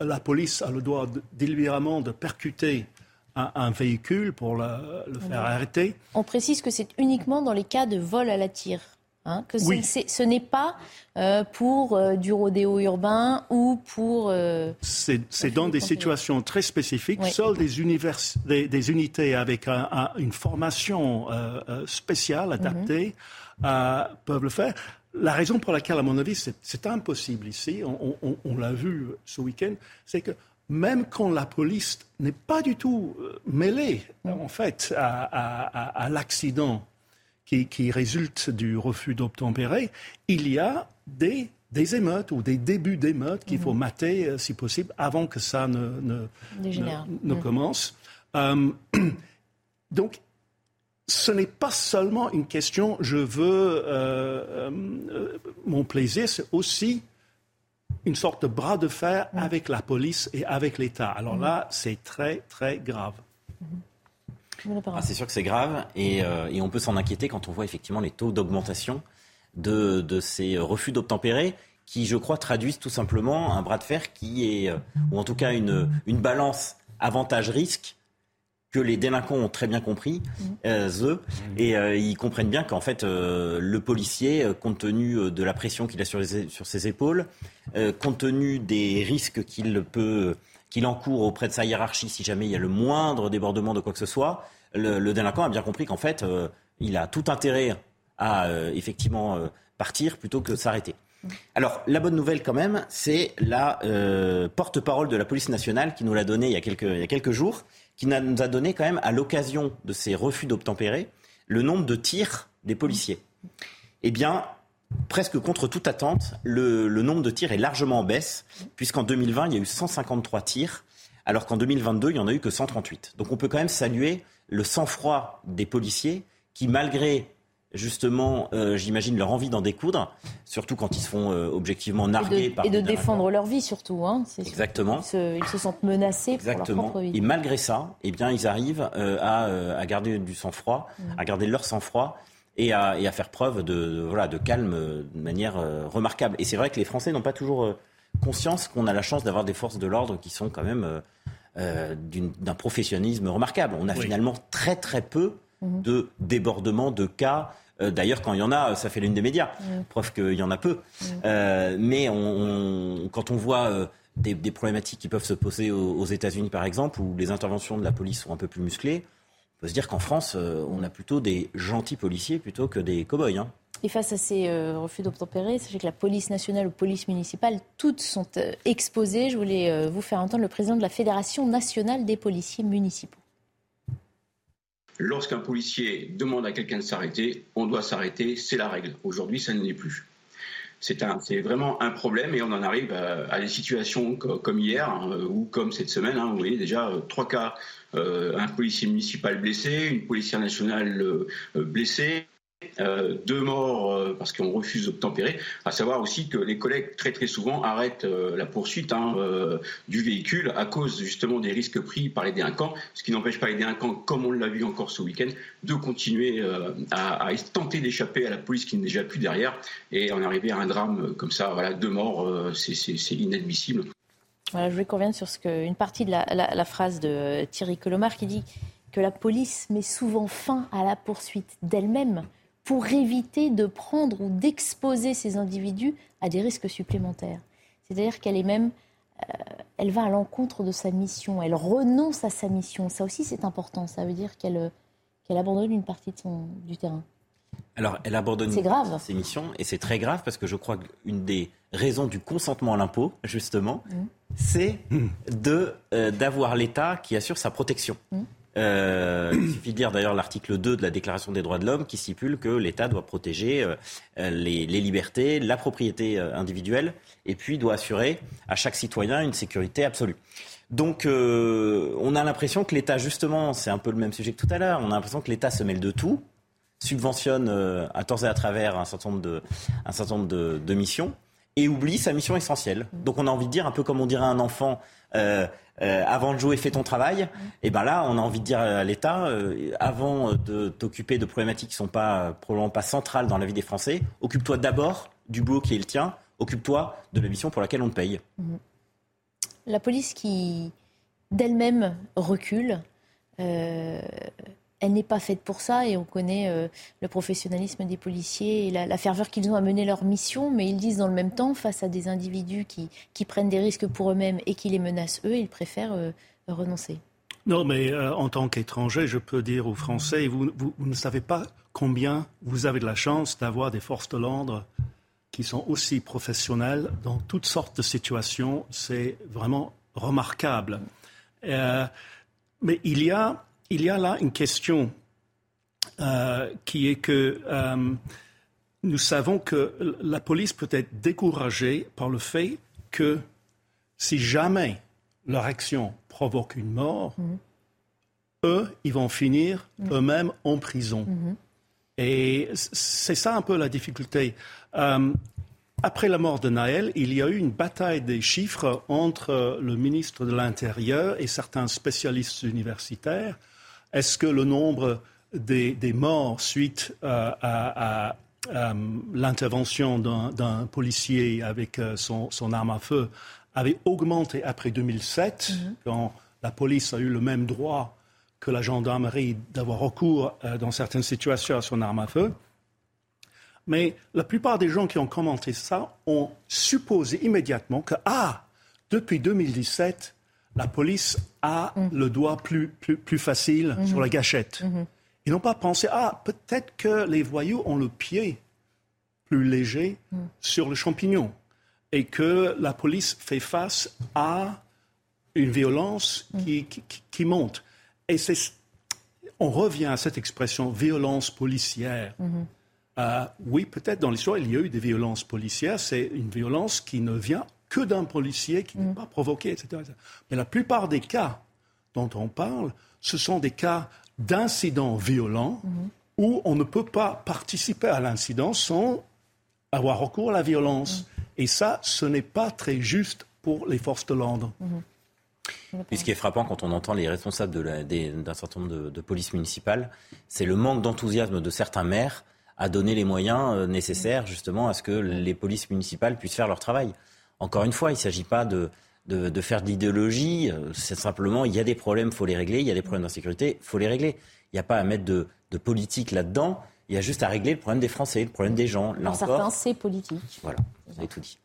la police a le droit délibérément de percuter un, véhicule pour le, faire arrêter. On précise que c'est uniquement dans les cas de vol à la tire. Hein, que ce n'est pas euh, pour euh, du rodéo urbain ou pour... Euh, c'est dans des situations très spécifiques. Seules des, des, unités avec une formation spéciale, adaptée, mhm. peuvent le faire. La raison pour laquelle, à mon avis, c'est impossible ici, on, l'a vu ce week-end, c'est que même quand la police n'est pas du tout mêlée, en fait, à l'accident qui, résulte du refus d'obtempérer, il y a des, des émeutes ou des débuts d'émeutes qu'il faut mhm. mater, euh, si possible, avant que ça ne, ne, ne, mhm. commence. Euh, donc, ce n'est pas seulement une question je veux euh, mon plaisir, c'est aussi une sorte de bras de fer mhm. avec la police et avec l'État. Alors là, c'est très, très grave. Ah, c'est sûr que c'est grave euh, et, on peut s'en inquiéter quand on voit effectivement les taux d'augmentation de, ces refus d'obtempérer qui, je crois, traduisent tout simplement un bras de fer qui est, euh, ou en tout cas une, balance avantage-risque que les délinquants ont très bien compris, mmh. eux, et ils comprennent bien qu'en fait, le policier, compte tenu de la pression qu'il a sur, sur, ses épaules, compte tenu des risques qu'il peut qu'il encourt auprès de sa hiérarchie si jamais il y a le moindre débordement de quoi que ce soit, le, délinquant a bien compris qu'en fait, euh, il a tout intérêt à euh, effectivement euh, partir plutôt que s'arrêter. Alors, la bonne nouvelle quand même, c'est la porte-parole de la police nationale qui nous l'a donné il y, a quelques, il y a quelques jours, qui nous a donné quand même, à l'occasion de ces refus d'obtempérer, le nombre de tirs des policiers. Eh bien, presque contre toute attente, le, nombre de tirs est largement en baisse, puisqu'en 2020, il y a eu 153 tirs, alors qu'en 2022, il n'y en a eu que 138. Donc on peut quand même saluer le sang-froid des policiers qui, malgré justement, euh, j'imagine, leur envie d'en découdre, surtout quand ils se font euh, objectivement narguer et de, par... Et de défendre leur vie surtout. Hein, Exactement. Ils se, sentent menacés Exactement. pour leur propre vie. Et malgré ça, eh bien, ils arrivent euh, à, garder du sang-froid, mmh. à garder leur sang-froid et à, faire preuve de, voilà, de calme de manière remarquable. Et c'est vrai que les Français n'ont pas toujours conscience qu'on a la chance d'avoir des forces de l'ordre qui sont quand même euh, d'un professionnalisme remarquable. On a finalement très très peu mhm. de débordements, de cas. Euh, d'ailleurs, quand il y en a, ça fait l'une des médias. Preuve qu'il y en a peu. Euh, mais quand on voit des, problématiques qui peuvent se poser aux, États-Unis, par exemple, où les interventions de la police sont un peu plus musclées, peut se dire qu'en France, on a plutôt des gentils policiers plutôt que des cow-boys. Hein. Et face à ces euh, refus d'obtempérer, sachez que la police nationale ou police municipale, toutes sont euh, exposées. Je voulais euh, vous faire entendre le président de la Fédération nationale des policiers municipaux. Lorsqu'un policier demande à quelqu'un de s'arrêter, on doit s'arrêter, c'est la règle. Aujourd'hui, ça ne l'est plus. C'est vraiment un problème et on en arrive à, des situations comme hier hein, ou comme cette semaine. Hein, vous voyez déjà trois cas, un policier municipal blessé, une policière nationale blessée, euh, deux morts euh, parce qu'on refuse d'obtempérer, à savoir aussi que les collègues très très souvent arrêtent euh, la poursuite hein, du véhicule à cause justement des risques pris par les délinquants, ce qui n'empêche pas les délinquants, comme on l'a vu encore ce week-end, de continuer à, à, tenter d'échapper à la police qui n'est déjà plus derrière et en arriver à un drame comme ça, voilà, deux morts, c'est inadmissible. Voilà, je voulais qu'on revienne sur ce que, une partie de la, la phrase de Thierry Colomar qui dit que la police met souvent fin à la poursuite d'elle-même pour éviter de prendre ou d'exposer ces individus à des risques supplémentaires. C'est-à-dire qu'elle est même, euh, elle va à l'encontre de sa mission, elle renonce à sa mission. Ça aussi, c'est important. Ça veut dire qu'elle qu'elle abandonne une partie de son, du terrain. Alors, elle abandonne grave. ses missions, et c'est très grave parce que je crois qu'une des raisons du consentement à l'impôt, justement, mmh. C'est de euh, d'avoir l'État qui assure sa protection. Mmh. Euh, il suffit de lire d'ailleurs l'article 2 de la Déclaration des droits de l'homme qui stipule que l'État doit protéger euh, les, libertés, la propriété euh, individuelle et puis doit assurer à chaque citoyen une sécurité absolue. Donc on a l'impression que l'État, justement, c'est un peu le même sujet que tout à l'heure, on a l'impression que l'État se mêle de tout, subventionne à tort et à travers un certain nombre de, un certain nombre de missions et oublie sa mission essentielle. Donc on a envie de dire, un peu comme on dirait à un enfant, euh, euh, avant de jouer, fais ton travail. Et ben là, on a envie de dire à l'État, euh, avant de t'occuper de problématiques qui sont pas probablement pas centrales dans la vie des Français, occupe-toi d'abord du boulot qui est le tien. Occupe-toi de la mission pour laquelle on te paye. La police qui d'elle-même recule elle n'est pas faite pour ça et on connaît euh, le professionnalisme des policiers et la, ferveur qu'ils ont à mener leur mission, mais ils disent dans le même temps, face à des individus qui, prennent des risques pour eux-mêmes et qui les menacent eux, ils préfèrent euh, renoncer. Non, mais euh, en tant qu'étranger, je peux dire aux Français, vous, vous, ne savez pas combien vous avez de la chance d'avoir des forces de l'ordre qui sont aussi professionnelles dans toutes sortes de situations. C'est vraiment remarquable. mais il y a il y a là une question euh, qui est que euh, nous savons que la police peut être découragée par le fait que si jamais leur action provoque une mort, mhm. eux, ils vont finir mhm. eux-mêmes en prison. Mhm. Et c'est ça un peu la difficulté. Euh, après la mort de Naël, il y a eu une bataille des chiffres entre le ministre de l'Intérieur et certains spécialistes universitaires est-ce que le nombre des, morts suite euh, à, l'intervention d'un policier avec euh, son, arme à feu avait augmenté après 2007, mhm. quand la police a eu le même droit que la gendarmerie d'avoir recours euh, dans certaines situations à son arme à feu? Mais la plupart des gens qui ont commenté ça ont supposé immédiatement que, ah, depuis 2017, la police a mm. le doigt plus, plus, plus facile mm-hmm. sur la gâchette. Ils n'ont pas pensé, ah, peut-être que les voyous ont le pied plus léger mm. sur le champignon et que la police fait face à une violence qui, qui, monte. Et on revient à cette expression violence policière. Euh, oui, peut-être dans l'histoire, il y a eu des violences policières. C'est une violence qui ne vient que d'un policier qui n'est pas provoqué, etc., Mais la plupart des cas dont on parle, ce sont des cas d'incidents violents où on ne peut pas participer à l'incident sans avoir recours à la violence. Et ça, ce n'est pas très juste pour les forces de l'ordre. Et ce qui est frappant quand on entend les responsables d'un certain nombre de, de polices municipales, c'est le manque d'enthousiasme de certains maires à donner les moyens euh, nécessaires justement à ce que les polices municipales puissent faire leur travail. Encore une fois, il ne s'agit pas de, de, faire de l'idéologie. Euh, c'est simplement, il y a des problèmes, il faut les régler. Il y a des problèmes d'insécurité, il faut les régler. Il n'y a pas à mettre de, politique là-dedans. Il y a juste à régler le problème des Français, le problème des gens. Là certains, c'est politique. Voilà, vous avez tout dit.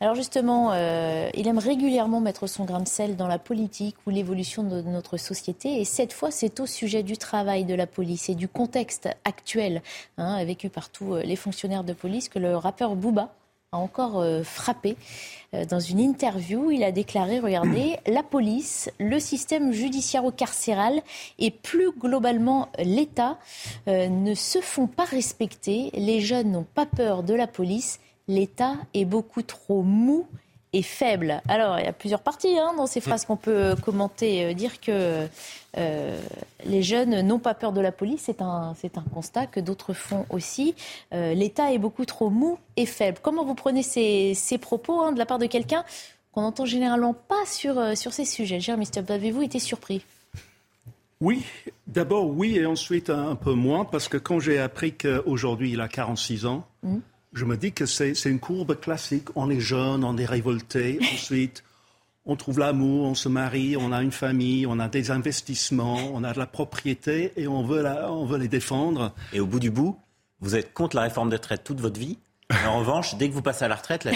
Alors justement, euh, il aime régulièrement mettre son grain de sel dans la politique ou l'évolution de notre société. Et cette fois, c'est au sujet du travail de la police et du contexte actuel hein, vécu par tous euh, les fonctionnaires de police que le rappeur Booba a encore euh, frappé. Euh, dans une interview, il a déclaré, regardez, la police, le système judiciaire-carcéral et plus globalement l'État euh, ne se font pas respecter. Les jeunes n'ont pas peur de la police. L'État est beaucoup trop mou est faible. Alors, il y a plusieurs parties hein, dans ces phrases qu'on peut commenter. Euh, dire que euh, les jeunes n'ont pas peur de la police, c'est un, c'est un constat que d'autres font aussi. Euh, L'État est beaucoup trop mou et faible. Comment vous prenez ces, ces propos hein, de la part de quelqu'un qu'on n'entend généralement pas sur, sur ces sujets? Jérémy Stubb, avez-vous été surpris? Oui, d'abord oui et ensuite un, peu moins parce que quand j'ai appris qu'aujourd'hui il a 46 ans, mmh je me dis que c'est une courbe classique. On est jeune, on est révolté, ensuite on trouve l'amour, on se marie, on a une famille, on a des investissements, on a de la propriété et on veut, on veut les défendre. Et au bout du bout, vous êtes contre la réforme des retraites toute votre vie en revanche, dès que vous passez à la retraite,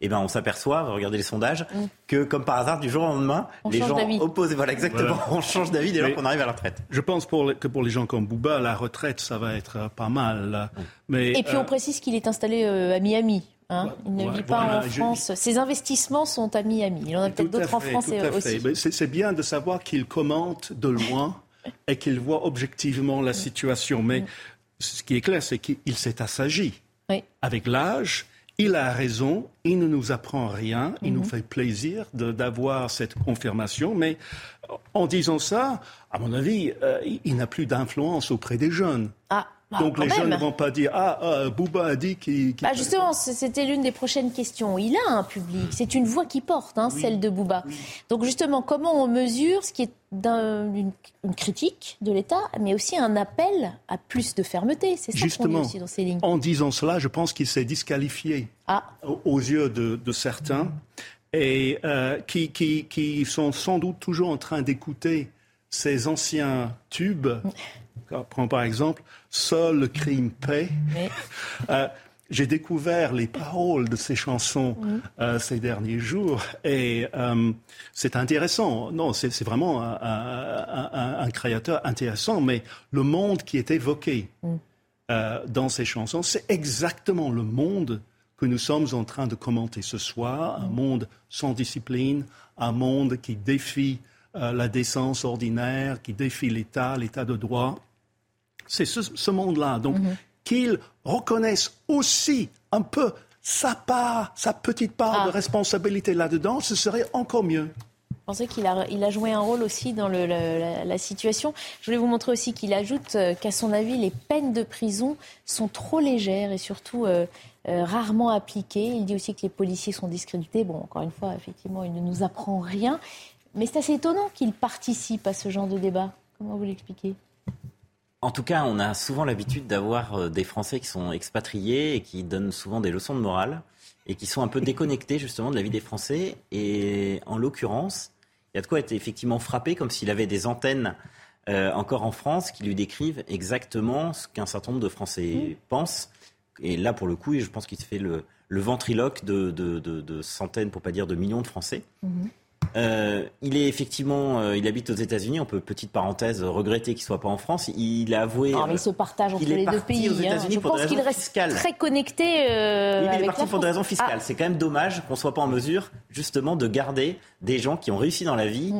eh ben, on s'aperçoit, regardez les sondages, mm. que comme par hasard, du jour au lendemain, les gens opposés, voilà exactement, on change d'avis dès lors qu'on arrive à la retraite. Je pense que pour les gens comme Bouba, la retraite, ça va être euh, pas mal. Mm. Mais, Et puis on euh, précise qu'il est installé euh, à Miami. Hein. il ne vit pas en France. Ses investissements sont à Miami. Il en a peut-être d'autres en France aussi. C'est bien de savoir qu'il commente de loin et qu'il voit objectivement la situation. Mais mm. ce qui est clair, c'est qu'il s'est assagi. Avec l'âge, il a raison, il ne nous apprend rien, il nous mhm. fait plaisir d'avoir cette confirmation, mais en disant ça, à mon avis, euh, il, n'a plus d'influence auprès des jeunes. Ah. Bah, Donc les jeunes ne vont pas dire ah, ah Bouba a dit qu'il. bah justement, c'était l'une des prochaines questions. Il a un public, c'est une voix qui porte, hein, celle de Bouba. Donc justement, comment on mesure ce qui est une, critique de l'État, mais aussi un appel à plus de fermeté? C'est ça qu'on dit aussi dans ces lignes. En disant cela, je pense qu'il s'est disqualifié ah. aux yeux de, certains et euh, qui, qui, qui sont sans doute toujours en train d'écouter ces anciens tubes. Prends par exemple Seul le crime paie. Euh, j'ai découvert les paroles de ces chansons euh, ces derniers jours et euh, c'est intéressant. Non, c'est vraiment un, créateur intéressant, mais le monde qui est évoqué dans ces chansons, c'est exactement le monde que nous sommes en train de commenter ce soir, un monde sans discipline, un monde qui défie la décence ordinaire, qui défie l'État, l'État de droit. C'est ce, monde-là. Donc, mhm. qu'ils reconnaissent aussi un peu sa part, sa petite part de ah. responsabilité là-dedans, ce serait encore mieux. Je pensais qu'il a, il a joué un rôle aussi dans le, la, situation. Je voulais vous montrer aussi qu'il ajoute euh, qu'à son avis, les peines de prison sont trop légères et surtout euh, euh, rarement appliquées. Il dit aussi que les policiers sont discrédités. Bon, encore une fois, effectivement, il ne nous apprend rien. Mais c'est assez étonnant qu'il participe à ce genre de débat. Comment vous l'expliquez? En tout cas, on a souvent l'habitude d'avoir euh, des Français qui sont expatriés et qui donnent souvent des leçons de morale et qui sont un peu déconnectés justement de la vie des Français. Et en l'occurrence, il y a de quoi être effectivement frappé, comme s'il avait des antennes euh, encore en France qui lui décrivent exactement ce qu'un certain nombre de Français pensent. Et là, pour le coup, je pense qu'il se fait le, le ventriloque de, de, de, de centaines, pour pas dire de millions de Français. Euh, il est effectivement, euh, il habite aux États-Unis. On peut, petite parenthèse, regretter qu'il soit pas en France. Il a avoué. Mais il se partage entre les deux pays. aux hein. États-Unis Je pour des pense qu'il reste fiscales. très connecté euh, Oui, mais il est parti la pour des raisons fiscales. Ah, C'est quand même dommage qu'on soit pas en mesure, justement, de garder des gens qui ont réussi dans la vie.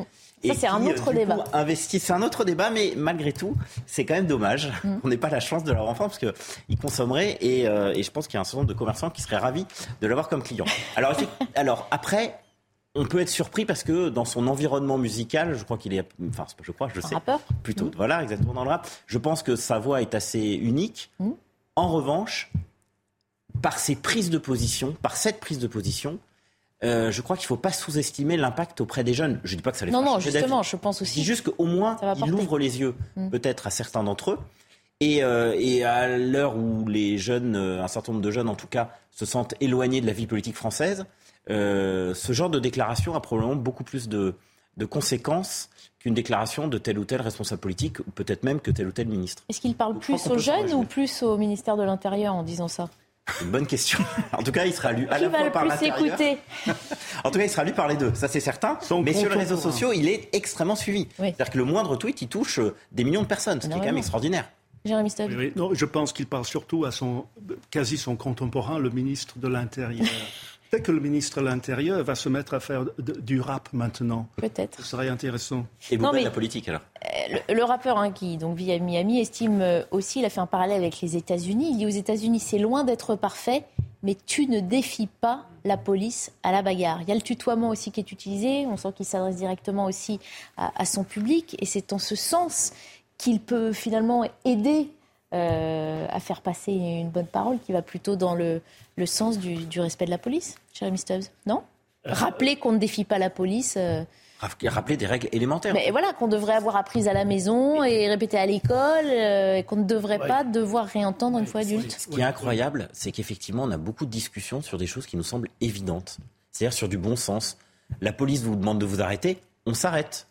Ça, c'est un euh, autre débat. C'est un autre débat, mais malgré tout, c'est quand même dommage Mm. qu'on n'ait pas la chance de l'avoir en France parce qu'ils consommeraient et, euh, et je pense qu'il y a un certain nombre de commerçants qui seraient ravis de l'avoir comme client. Alors, alors après. On peut être surpris parce que dans son environnement musical, je crois qu'il est, enfin, je crois, je sais, rappeur plutôt, voilà, exactement dans le rap. Je pense que sa voix est assez unique. Mm. En revanche, par ses prises de position, par cette prise de position, euh, je crois qu'il ne faut pas sous-estimer l'impact auprès des jeunes. Je ne dis pas que ça les Non, fera non, d'avis. justement, je pense Je aussi. dis juste qu'au moins, il ouvre les yeux Mm. peut-être à certains d'entre eux. Et, euh, et à l'heure où les jeunes, euh, un certain nombre de jeunes en tout cas, se sentent éloignés de la vie politique française, euh, ce genre de déclaration a probablement beaucoup plus de, de conséquences qu'une déclaration de tel ou tel responsable politique, ou peut-être même que tel ou tel ministre. Est-ce qu'il parle plus aux jeunes ou plus au ministère de l'Intérieur en disant ça? C'est Une bonne question. En tout cas, il sera lu à Qui la va fois le par plus l'intérieur. écouter? En tout cas, il sera lu par les deux, ça c'est certain. Mais sur les réseaux sociaux, il est extrêmement suivi. C'est-à-dire que le moindre tweet, il touche euh, des millions de personnes, ce qui est quand même extraordinaire. Jérémy oui. Non, je pense qu'il parle surtout à son, quasi son contemporain, le ministre de l'Intérieur. Peut-être que le ministre de l'Intérieur va se mettre à faire de- du rap maintenant. Peut-être. Ce serait intéressant. Et Non, beaucoup mais- de la politique alors? le, le rappeur hein, qui donc vit à Miami estime euh, aussi, il a fait un parallèle avec les États-Unis. Il dit aux États-Unis, c'est loin d'être parfait, mais tu ne défies pas la police à la bagarre. Il y a le tutoiement aussi qui est utilisé. On sent qu'il s'adresse directement aussi à, à son public, et c'est en ce sens qu'il peut finalement aider euh, à faire passer une bonne parole qui va plutôt dans le, le sens du, du respect de la police. Jérémy Stubbs, non Rappeler qu'on ne défie pas la police. euh, Rappeler des règles élémentaires. mais voilà, qu'on devrait avoir apprises à la maison et répétées à l'école, euh, et qu'on ne devrait pas devoir réentendre une fois adulte. Ce qui est incroyable, c'est qu'effectivement, on a beaucoup de discussions sur des choses qui nous semblent évidentes. C'est-à-dire sur du bon sens. La police vous demande de vous arrêter, on s'arrête.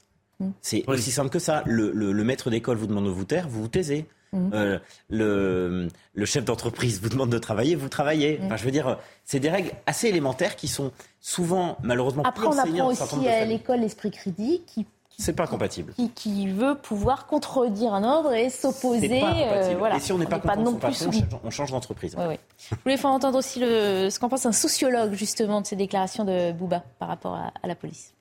C'est aussi simple que ça. Le, le- le maître d'école vous demande de vous taire, vous vous taisez. Mm. Euh, le, le chef d'entreprise vous demande de travailler, vous travaillez. Enfin, je veux dire, c'est des règles assez élémentaires qui sont souvent, malheureusement, Après, on apprend aussi à l'école l'esprit critique qui, C'est pas compatible. qui, qui veut pouvoir contredire un ordre et s'opposer. pas euh, voilà. Et si on n'est pas de non son plus patron, on change- d'entreprise. Ouais, ouais. Je voulais faire entendre aussi le, ce qu'en pense un sociologue justement de ces déclarations de Bouba par rapport à, à la police.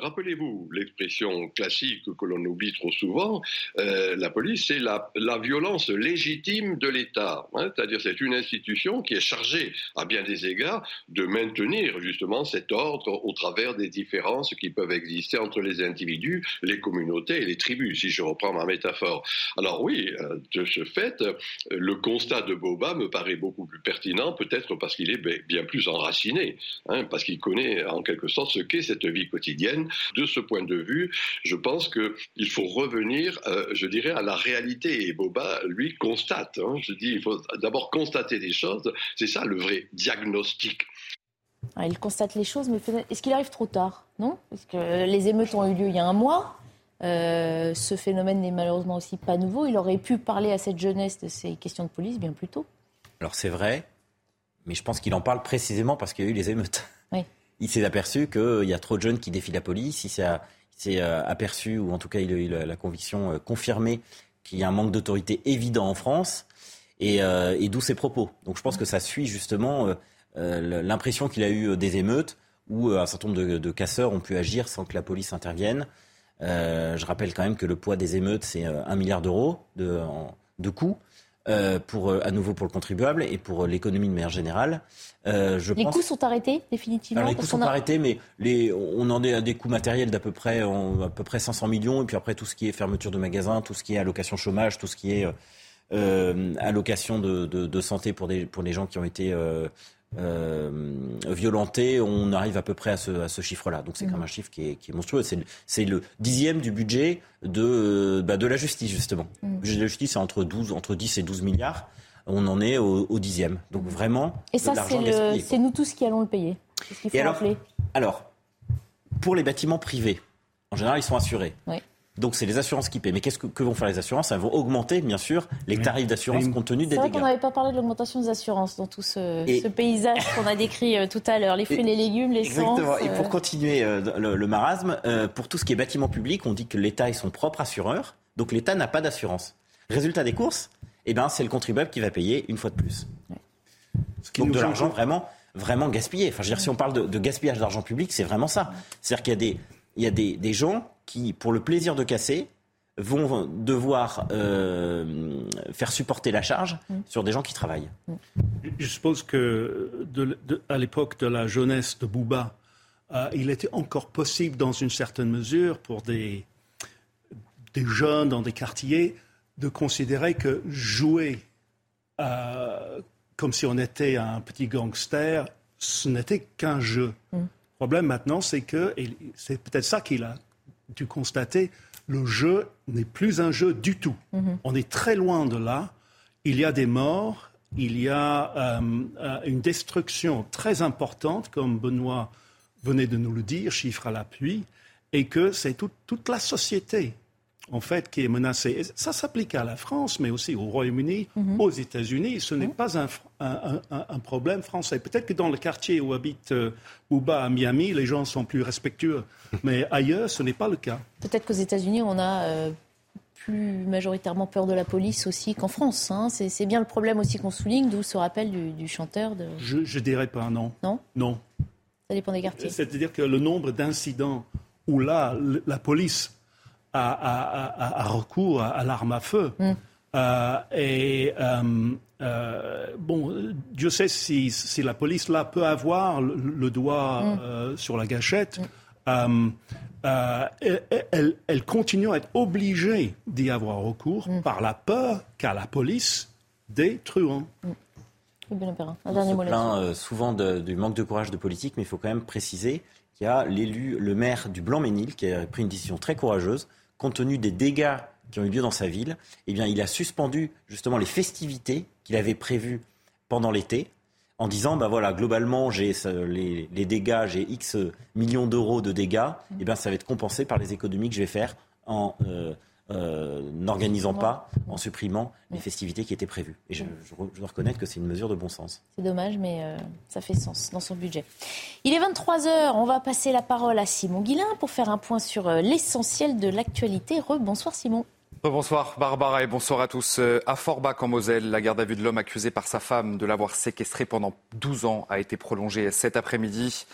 Rappelez-vous l'expression classique que l'on oublie trop souvent, euh, la police, c'est la, la violence légitime de l'État. hein. C'est-à-dire c'est une institution qui est chargée, à bien des égards, de maintenir justement cet ordre au travers des différences qui peuvent exister entre les individus, les communautés et les tribus, si je reprends ma métaphore. Alors oui, euh, de ce fait, le constat de Boba me paraît beaucoup plus pertinent, peut-être parce qu'il est bien plus enraciné, hein, parce qu'il connaît en quelque sorte ce qu'est cette vie quotidienne. De ce point de vue, je pense qu'il faut revenir, euh, je dirais, à la réalité. Et Boba, lui, constate. hein. je dis, il faut d'abord constater des choses. C'est ça le vrai diagnostic. Alors, il constate les choses, mais est-ce qu'il arrive trop tard Non? Parce que les émeutes ont eu lieu il y a un mois. Euh, ce phénomène n'est malheureusement aussi pas nouveau. Il aurait pu parler à cette jeunesse de ces questions de police bien plus tôt. Alors c'est vrai, mais je pense qu'il en parle précisément parce qu'il y a eu les émeutes. Il s'est aperçu qu'il y a trop de jeunes qui défient la police. Il s'est euh, aperçu, ou en tout cas il a eu la, conviction euh, confirmée, qu'il y a un manque d'autorité évident en France, et, euh, d'où ses propos. Donc je pense que ça suit justement l'impression qu'il a eue des émeutes, où un certain nombre de, casseurs ont pu agir sans que la police intervienne. Je rappelle quand même que le poids des émeutes, c'est un milliard d'euros de coûts. Euh, pour, euh, à nouveau pour le contribuable et pour euh, l'économie de manière générale. Euh, je les pense... coûts sont arrêtés définitivement Alors, les coûts sont a- arrêtés, mais les, on en est à des coûts matériels d'à peu près, en- à peu près 500 millions. Et puis après, tout ce qui est fermeture de magasins, tout ce qui est allocation chômage, tout ce qui est euh, allocation de, de- de santé pour, des, pour les gens qui ont été violentés, on arrive à peu près à ce, à ce chiffre-là. Donc c'est quand même un chiffre qui est, qui est monstrueux. C'est le, dixième du budget de, euh, bah, de la justice, justement. Le budget de la justice, c'est entre, 12, entre 10 et 12 milliards. On en est au, au dixième. Donc vraiment, Et ça, c'est, nous tous qui allons le payer. C'est ce qu'il faut Et alors, alors, pour les bâtiments privés, en général, ils sont assurés. Oui. Donc c'est les assurances qui paient. Mais qu'est-ce que, vont faire les assurances? Elles vont augmenter, bien sûr, les tarifs d'assurance compte tenu des dégâts. C'est vrai qu'on n'avait pas parlé de l'augmentation des assurances dans tout ce, paysage qu'on a décrit euh, tout à l'heure. Les fruits, et, les légumes, les Exactement. Et pour continuer le, marasme, pour tout ce qui est bâtiment public, on dit que l'État est son propre assureur. Donc l'État n'a pas d'assurance. Résultat des courses, eh ben, c'est le contribuable qui va payer une fois de plus. Donc de l'argent vraiment, vraiment gaspillé. Enfin, je veux dire, si on parle de, gaspillage d'argent public, c'est vraiment ça. C'est-à-dire qu'il y a, des, il y a des, des, gens qui, pour le plaisir de casser, vont devoir euh, faire supporter la charge mm. sur des gens qui travaillent. Je suppose que de, à l'époque de la jeunesse de Bouba, euh, il était encore possible, dans une certaine mesure, pour des, des jeunes dans des quartiers, de considérer que jouer euh, comme si on était un petit gangster, ce n'était qu'un jeu. Mm. Le problème maintenant, c'est que, et c'est peut-être ça qu'il a dû constater, le jeu n'est plus un jeu du tout. Mm-hmm. On est très loin de là. Il y a des morts, il y a euh, euh, une destruction très importante, comme Benoît venait de nous le dire, chiffre à l'appui, et que c'est toute la société en fait, qui est menacé. ça s'applique à la France, mais aussi au Royaume-Uni, mhm. aux États-Unis. Ce n'est mhm. pas un, problème français. Peut-être que dans le quartier où habite euh, à Miami, les gens sont plus respectueux. Mais ailleurs, ce n'est pas le cas. Peut-être qu'aux États-Unis, on a euh, plus majoritairement peur de la police aussi qu'en France. Hein. C'est bien le problème aussi qu'on souligne, d'où ce rappel du, chanteur. De... Je ne dirais pas non. Non? Non. Ça dépend des quartiers. C'est-à-dire que le nombre d'incidents où là, la police à, recours à, l'arme à feu. Mm. Euh, et euh, euh, bon, Dieu sait si, si, la police là peut avoir le, doigt mm. sur la gâchette. Mm. Elle, elle, continue à être obligée d'y avoir recours par la peur qu'a la police des truands. On se plaint souvent du manque de courage de politique, mais il faut quand même préciser qu'il y a l'élu, le maire du Blanc-Ménil, qui a pris une décision très courageuse compte tenu des dégâts qui ont eu lieu dans sa ville, eh bien, il a suspendu justement les festivités qu'il avait prévues pendant l'été, en disant, bah voilà, globalement, j'ai les, dégâts, j'ai X millions d'euros de dégâts, eh bien, ça va être compensé par les économies que je vais faire en euh, euh, n'organisant pas, en supprimant les festivités qui étaient prévues. Et je, dois reconnaître que c'est une mesure de bon sens. C'est dommage, mais euh, ça fait sens dans son budget. Il est 23h, on va passer la parole à Simon Guillain pour faire un point sur euh, l'essentiel de l'actualité. Rebonsoir Simon. Bonsoir Barbara et bonsoir à tous. À Forbach en Moselle, la garde à vue de l'homme accusé par sa femme de l'avoir séquestré pendant 12 ans a été prolongée cet après-midi.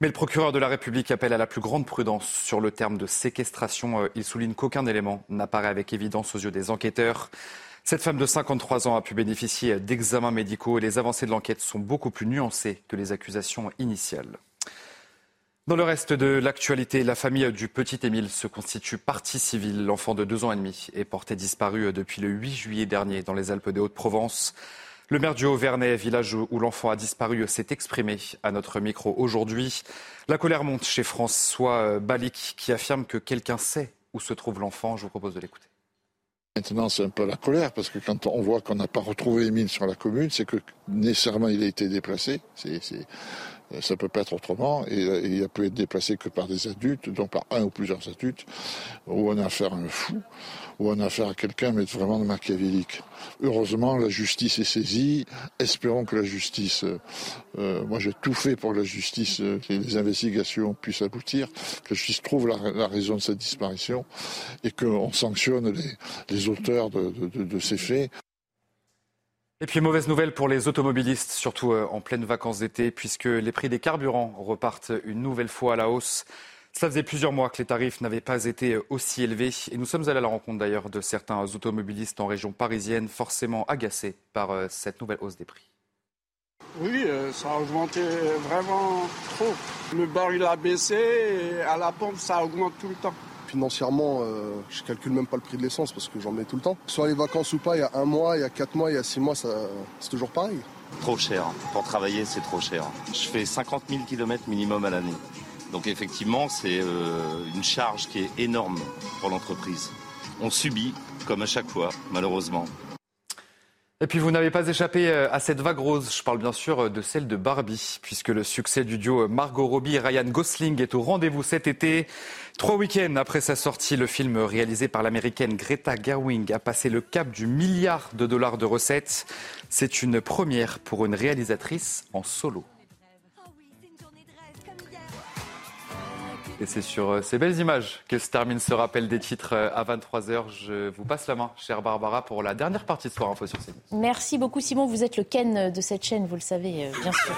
Mais le procureur de la République appelle à la plus grande prudence sur le terme de séquestration. Euh, il souligne qu'aucun élément n'apparaît avec évidence aux yeux des enquêteurs. Cette femme de 53 ans a pu bénéficier d'examens médicaux et les avancées de l'enquête sont beaucoup plus nuancées que les accusations initiales. Dans le reste de l'actualité, la famille du petit Émile se constitue partie civile. L'enfant de deux ans et demi est porté disparu depuis le 8 juillet dernier dans les Alpes de Haute-Provence. Le maire du Haut-Vernay, village où l'enfant a disparu, s'est exprimé à notre micro aujourd'hui. La colère monte chez François euh, Balic qui affirme que quelqu'un sait où se trouve l'enfant. Je vous propose de l'écouter. Maintenant, c'est un peu la colère, parce que quand on voit qu'on n'a pas retrouvé Émile sur la commune, c'est que nécessairement il a été déplacé. Ça peut pas être autrement, et, euh, il a pu être déplacé que par des adultes, donc par un ou plusieurs adultes, ou on a affaire à un fou, ou on a affaire à quelqu'un, mais vraiment de machiavélique. Heureusement, la justice est saisie. Espérons que la justice, euh, euh moi j'ai tout fait pour que la justice, que les investigations puissent aboutir, que la justice trouve la, raison de cette disparition et qu'on sanctionne les, les auteurs de, de, de ces faits. Et puis mauvaise nouvelle pour les automobilistes, surtout euh, en pleine vacances d'été, puisque les prix des carburants repartent une nouvelle fois à la hausse. Cela faisait plusieurs mois que les tarifs n'avaient pas été euh, aussi élevés et nous sommes allés à la rencontre d'ailleurs de certains automobilistes en région parisienne forcément agacés par euh, cette nouvelle hausse des prix. Oui, ça a augmenté vraiment trop. Le baril a baissé et à la pompe ça augmente tout le temps financièrement, euh, je calcule même pas le prix de l'essence parce que j'en mets tout le temps. Soit les vacances ou pas, il y a un mois, il y a quatre mois, il y a six mois, c'est toujours pareil. Trop cher. Pour travailler, c'est trop cher. Je fais 50 000 km minimum à l'année. Donc effectivement, c'est euh, une charge qui est énorme pour l'entreprise. On subit, comme à chaque fois, malheureusement. Et puis vous n'avez pas échappé euh, à cette vague rose. Je parle bien sûr euh, de celle de Barbie, puisque le succès du duo Margot Robbie et Ryan Gosling est au rendez-vous cet été. Trois week-ends après sa sortie, le film réalisé par l'américaine Greta Gerwig a passé le cap du milliard de dollars de recettes. C'est une première pour une réalisatrice en solo. Et c'est sur euh, ces belles images que se termine ce rappel des titres euh, à 23h. Je vous passe la main, chère Barbara, pour la dernière partie de Soir Info sur CNews. Merci beaucoup Simon, vous êtes le Ken de cette chaîne, vous le savez euh, bien sûr.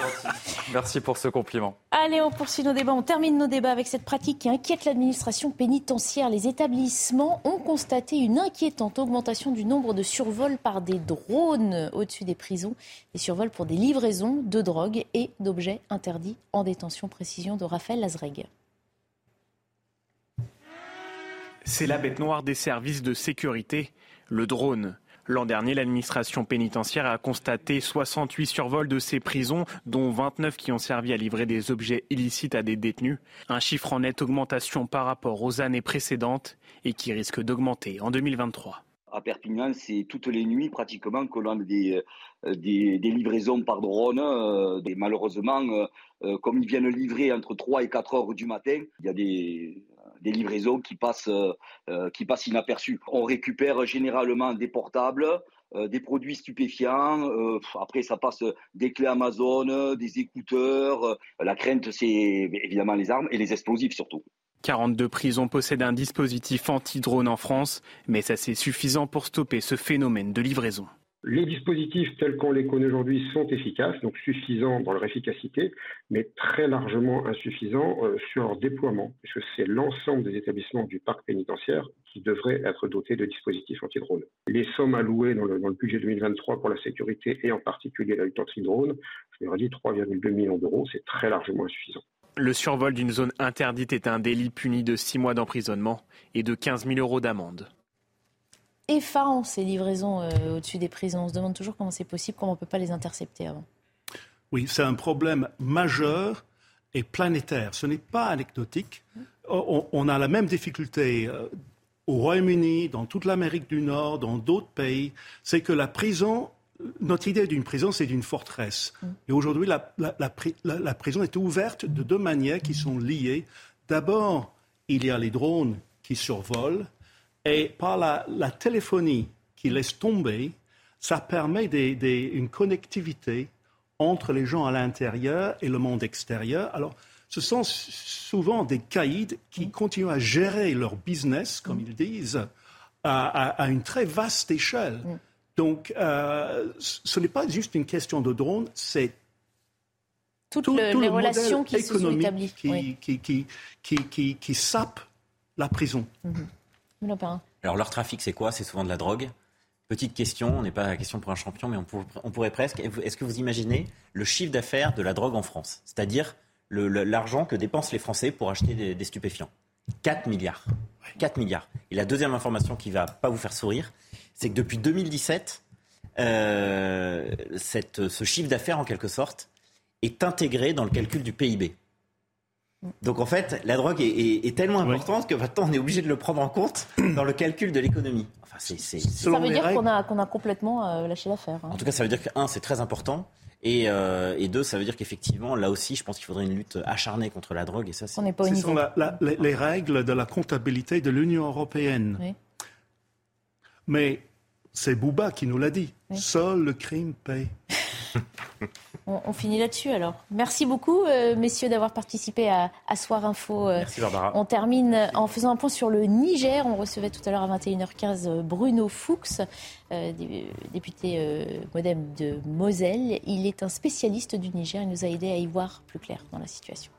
Merci pour ce compliment. Allez, on poursuit nos débats, on termine nos débats avec cette pratique qui inquiète l'administration pénitentiaire. Les établissements ont constaté une inquiétante augmentation du nombre de survols par des drones au-dessus des prisons, des survols pour des livraisons de drogue et d'objets interdits en détention. Précision de Raphaël Lazreg. C'est la bête noire des services de sécurité, le drone. L'an dernier, l'administration pénitentiaire a constaté 68 survols de ces prisons, dont 29 qui ont servi à livrer des objets illicites à des détenus. Un chiffre en nette augmentation par rapport aux années précédentes et qui risque d'augmenter en 2023 à Perpignan, c'est toutes les nuits pratiquement que l'on a des, euh, livraisons par drone. Euh, malheureusement, euh, comme ils viennent livrer entre 3 et 4 heures du matin, il y a des, des livraisons qui passent, euh, qui passent inaperçues. On récupère généralement des portables, euh, des produits stupéfiants. Euh, après, ça passe des clés Amazon, des écouteurs. la crainte, c'est évidemment les armes et les explosifs surtout. 42 prisons possèdent un dispositif anti-drone en France, mais ça c'est suffisant pour stopper ce phénomène de livraison. Les dispositifs tels qu'on les connaît aujourd'hui sont efficaces, donc suffisants dans leur efficacité, mais très largement insuffisants euh, sur leur déploiement, puisque c'est l'ensemble des établissements du parc pénitentiaire qui devraient être dotés de dispositifs anti-drone. Les sommes allouées dans le, dans le, budget 2023 pour la sécurité et en particulier la lutte anti-drone, je leur ai dit 3,2 millions d'euros, c'est très largement insuffisant. Le survol d'une zone interdite est un délit puni de 6 mois d'emprisonnement et de 15 000 euros d'amende effarant ces livraisons euh, au-dessus des prisons. On se demande toujours comment c'est possible, comment on ne peut pas les intercepter avant. Oui, c'est un problème majeur et planétaire. Ce n'est pas anecdotique. On, a la même difficulté euh, au Royaume-Uni, dans toute l'Amérique du Nord, dans d'autres pays. C'est que la prison, notre idée d'une prison, c'est d'une forteresse. Mm. Et aujourd'hui, la, la, prison est ouverte de deux manières qui sont liées. D'abord, il y a les drones qui survolent et par la, téléphonie qui laisse tomber, ça permet une connectivité entre les gens à l'intérieur et le monde extérieur. Alors, ce sont souvent des caïds qui continuent à gérer leur business, comme ils disent, à, une très vaste échelle. Donc, euh, ce n'est pas juste une question de drone, c'est toutes les relations qui se sont établies. Qui, qui, qui, sapent la prison. Alors leur trafic, c'est quoi? C'est souvent de la drogue. Petite question, on n'est pas la question pour un champion, mais on, pourrait presque. Est-ce que vous imaginez le chiffre d'affaires de la drogue en France? C'est-à-dire l'argent que dépensent les Français pour acheter des, stupéfiants 4 milliards. 4 milliards. Et la deuxième information qui va pas vous faire sourire, c'est que depuis 2017, euh, ce chiffre d'affaires, en quelque sorte, est intégré dans le calcul du PIB. Donc en fait, la drogue est, tellement importante que maintenant on est obligé de le prendre en compte dans le calcul de l'économie. Enfin, ça veut dire qu'on a, a, complètement euh, lâché l'affaire. Hein. En tout cas, ça veut dire que, un, c'est très important. Et, euh, et, deux, ça veut dire qu'effectivement, là aussi, je pense qu'il faudrait une lutte acharnée contre la drogue. Et ça, c'est... On pas au Ce sont les, règles de la comptabilité de l'Union européenne. Mais c'est Bouba qui nous l'a dit. Seul le crime paye. On, finit là-dessus alors. Merci beaucoup, euh, messieurs, d'avoir participé à, Soir Info. Euh, Merci Barbara. On termine en faisant un point sur le Niger. On recevait tout à l'heure à 21h15 euh, Bruno Fuchs, député modem de Moselle. Il est un spécialiste du Niger. Il nous a aidé à y voir plus clair dans la situation.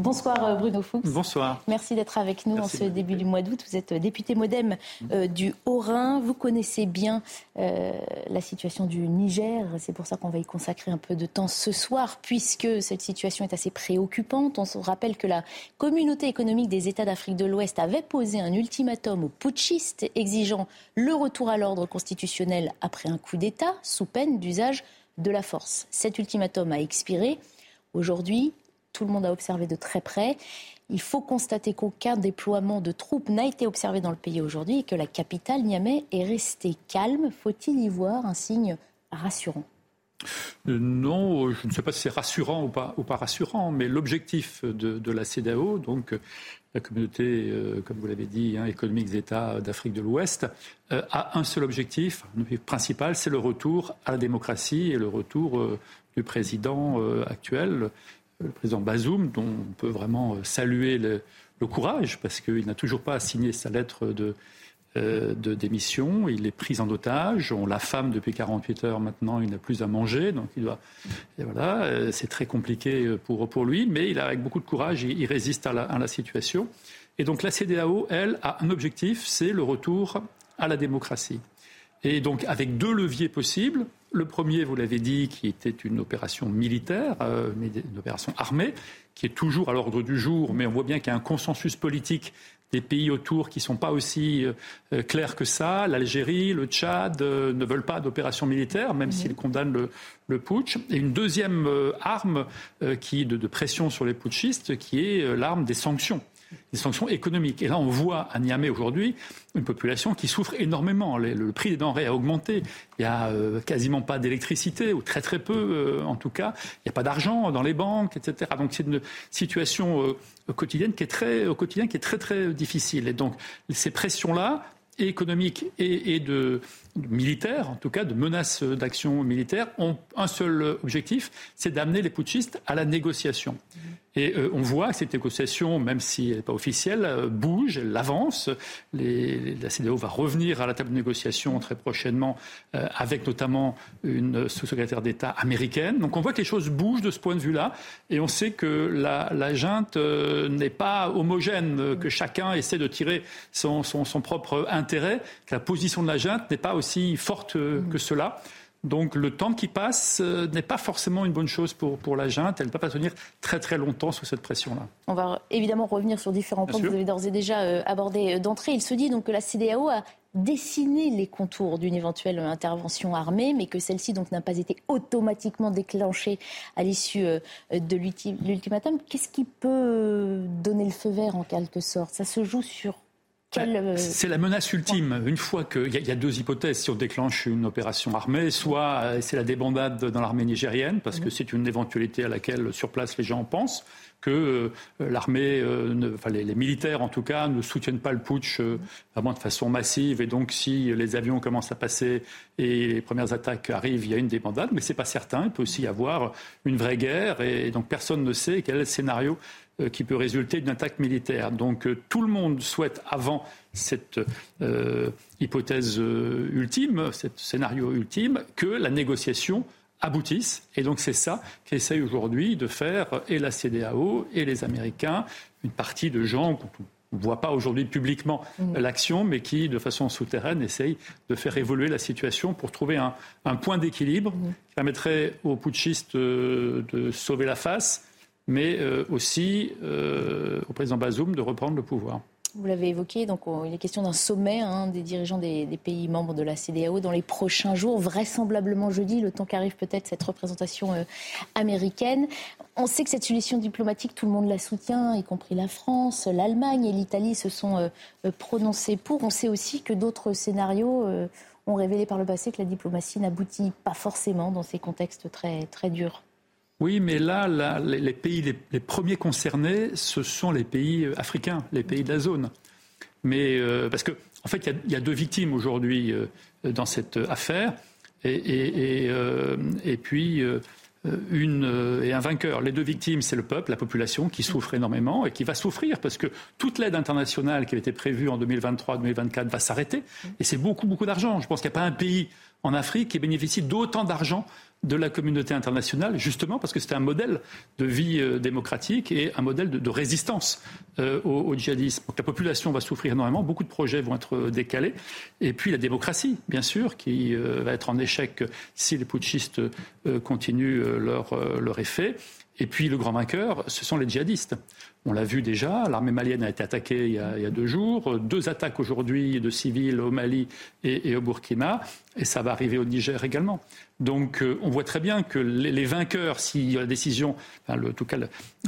Bonsoir euh, Bruno Fuchs. Bonsoir. Merci d'être avec nous en ce début du mois d'août. Vous êtes député modem euh, du Haut-Rhin. Vous connaissez bien euh, la situation du Niger. C'est pour ça qu'on va y consacrer un peu de temps ce soir, puisque cette situation est assez préoccupante. On se rappelle que la communauté économique des États d'Afrique de l'Ouest avait posé un ultimatum aux putschistes exigeant le retour à l'ordre constitutionnel après un coup d'État sous peine d'usage de la force. Cet ultimatum a expiré. Aujourd'hui, tout le monde a observé de très près. Il faut constater qu'aucun déploiement de troupes n'a été observé dans le pays aujourd'hui et que la capitale, Niamey, est restée calme. Faut-il y voir un signe rassurant? Euh, non, je ne sais pas si c'est rassurant ou pas, rassurant, mais l'objectif de, la CEDAO, donc la communauté, euh, comme vous l'avez dit, hein, économique des États d'Afrique de l'Ouest, euh, a un seul objectif, principal, c'est le retour à la démocratie et le retour du président actuel, le président Bazoum, dont on peut vraiment saluer le, courage, parce qu'il n'a toujours pas signé sa lettre de euh, démission. Il est pris en otage. On l'affame depuis 48 heures maintenant. Il n'a plus à manger. Donc il doit. voilà, euh, c'est très compliqué pour, lui, mais il a avec beaucoup de courage. Il, résiste à la, à la, situation. Et donc la CDAO, elle, a un objectif, c'est le retour à la démocratie. Et donc avec deux leviers possibles. Le premier, vous l'avez dit, qui était une opération militaire, euh, une opération armée, qui est toujours à l'ordre du jour, mais on voit bien qu'il y a un consensus politique des pays autour qui ne sont pas aussi euh, euh, clairs que ça. L'Algérie, le Tchad euh, ne veulent pas d'opération militaire, même s'ils condamnent le, le, putsch. Et une deuxième arme qui, de, de, pression sur les putschistes, qui est l'arme des sanctions des sanctions économiques. Et là, on voit à Niamey aujourd'hui une population qui souffre énormément. Le, prix des denrées a augmenté. Il n'y a euh, quasiment pas d'électricité, ou très très peu euh, en tout cas. Il n'y a pas d'argent dans les banques, etc. Donc c'est une situation euh, quotidienne qui est très, au quotidien qui est très très difficile. Et donc ces pressions-là, économiques et, de, militaires, en tout cas de menaces d'action militaire, ont un seul objectif, c'est d'amener les putschistes à la négociation. Et euh, on voit que cette négociation, même si elle n'est pas officielle, euh, bouge, elle avance. la CDO va revenir à la table de négociation très prochainement, euh, avec notamment une sous-secrétaire d'État américaine. Donc on voit que les choses bougent de ce point de vue-là, et on sait que la, la junte n'est pas homogène, que chacun essaie de tirer son, son, son, propre intérêt, que la position de la junte n'est pas aussi forte que cela. Donc le temps qui passe euh, n'est pas forcément une bonne chose pour, pour la junte. Elle ne peut pas tenir très très longtemps sous cette pression-là. On va évidemment revenir sur différents points que vous avez d'ores et déjà euh, abordés euh, d'entrée. Il se dit donc que la CDAO a dessiné les contours d'une éventuelle intervention armée, mais que celle-ci donc n'a pas été automatiquement déclenchée à l'issue de l'ultimatum. Qu'est-ce qui peut donner le feu vert en quelque sorte? Ça se joue sur euh, c'est la menace ultime. Une fois qu'il y, y, a deux hypothèses, si on déclenche une opération armée, soit euh, c'est la débandade dans l'armée nigérienne, parce que mhm. c'est une éventualité à laquelle sur place les gens pensent, que euh, l'armée, enfin les, militaires en tout cas, ne soutiennent pas le putsch vraiment de façon massive. Et donc si les avions commencent à passer et les premières attaques arrivent, il y a une débandade, mais c'est pas certain. Il peut aussi y avoir une vraie guerre, et donc personne ne sait quel est le scénario qui peut résulter d'une attaque militaire. Donc euh, tout le monde souhaite, avant cette euh, hypothèse ultime, ce scénario ultime, que la négociation aboutisse. Et donc c'est ça qu'essaye aujourd'hui de faire et la CDAO et les Américains, une partie de gens on ne voit pas aujourd'hui publiquement mmh. l'action, mais qui, de façon souterraine, essayent de faire évoluer la situation pour trouver un, point d'équilibre mmh. qui permettrait aux putschistes de sauver la face, mais euh, aussi euh, au président Bazoum de reprendre le pouvoir. Vous l'avez évoqué, donc il est question d'un sommet hein, des dirigeants des, pays membres de la CDAO dans les prochains jours, vraisemblablement jeudi, le temps qu'arrive peut-être cette représentation euh, américaine. On sait que cette solution diplomatique, tout le monde la soutient, y compris la France, l'Allemagne et l'Italie se sont prononcés pour. On sait aussi que d'autres scénarios ont révélé par le passé que la diplomatie n'aboutit pas forcément dans ces contextes très, très durs. Oui, mais là, les, pays les, premiers concernés, ce sont les pays euh, africains, les pays de la zone. Mais euh, parce qu'en en fait, il y, a deux victimes aujourd'hui euh, dans cette affaire, et, et, puis une et un vainqueur. Les deux victimes, c'est le peuple, la population, qui souffre énormément et qui va souffrir parce que toute l'aide internationale qui avait été prévue en 2023-2024 va s'arrêter, et c'est beaucoup, beaucoup d'argent. Je pense qu'il n'y a pas un pays en Afrique qui bénéficie d'autant d'argent de la communauté internationale, justement parce que c'était un modèle de vie euh, démocratique et un modèle de, résistance euh, au, djihadisme. La population va souffrir énormément, beaucoup de projets vont être euh, décalés. Et puis la démocratie, bien sûr, qui va être en échec si les putschistes continuent leur effet. Et puis le grand vainqueur, ce sont les djihadistes. On l'a vu déjà, l'armée malienne a été attaquée il y a, deux jours, deux attaques aujourd'hui de civils au Mali et, au Burkina, et ça va arriver au Niger également. Donc euh, on voit très bien que les, vainqueurs, si la décision, enfin, en tout cas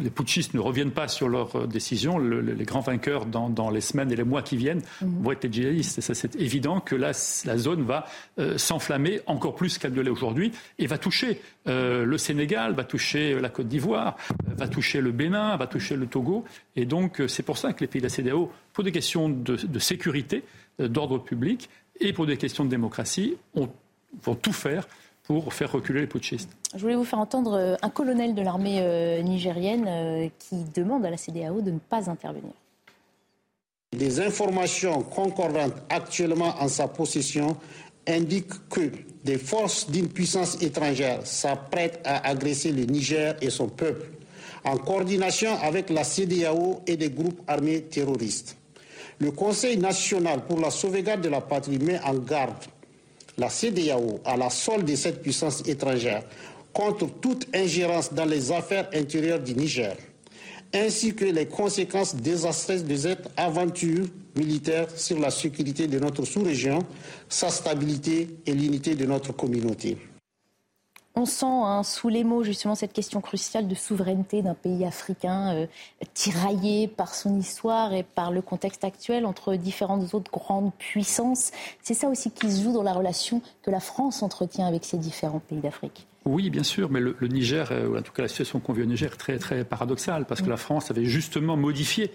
les putschistes ne reviennent pas sur leur euh, décision, les grands vainqueurs dans, les semaines et les mois qui viennent mhm. vont être les djihadistes. Et ça c'est évident que là, la zone va euh, s'enflammer encore plus qu'elle ne l'est aujourd'hui et va toucher le Sénégal, va toucher la Côte d'Ivoire, va toucher le Bénin, va toucher le Togo. Et donc c'est pour ça que les pays de la CDAO, pour des questions de, de sécurité, d'ordre public et pour des questions de démocratie, vont tout faire pour faire reculer les putschistes. Je voulais vous faire entendre euh, un colonel de l'armée euh, nigérienne euh, qui demande à la CDAO de ne pas intervenir. Les informations concordantes actuellement en sa possession indiquent que des forces d'une puissance étrangère s'apprêtent à agresser le Niger et son peuple, en coordination avec la CDAO et des groupes armés terroristes. Le Conseil national pour la sauvegarde de la patrie met en garde la CDAO à la solde de cette puissance étrangère contre toute ingérence dans les affaires intérieures du Niger, ainsi que les conséquences désastreuses de cette aventure militaire sur la sécurité de notre sous-région, sa stabilité et l'unité de notre communauté. On sent hein, sous les mots justement cette question cruciale de souveraineté d'un pays africain euh, tiraillé par son histoire et par le contexte actuel entre différentes autres grandes puissances. C'est ça aussi qui se joue dans la relation que la France entretient avec ces différents pays d'Afrique. Oui, bien sûr, mais le, Niger, euh, ou en tout cas la situation qu'on vit au Niger, est très, très paradoxale, parce que la France avait justement modifié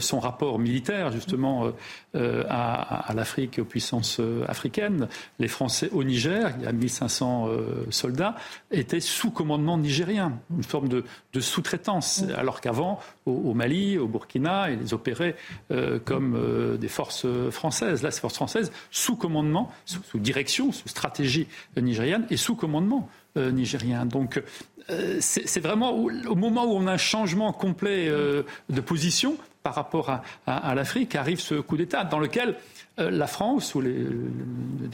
son rapport militaire justement euh, euh, à, l'Afrique et aux puissances africaines. Les Français au Niger, il y a 1500 soldats, étaient sous commandement nigérien, une forme de, sous-traitance, alors qu'avant, au, Mali, au Burkina, ils opéraient comme des forces françaises. Là, ces forces françaises, sous commandement, sous, direction, sous stratégie nigériane et sous commandement nigérien. Donc, c'est vraiment au, moment où on a un changement complet de position, par rapport à, l'Afrique, arrive ce coup d'État dans lequel euh, la France ou les,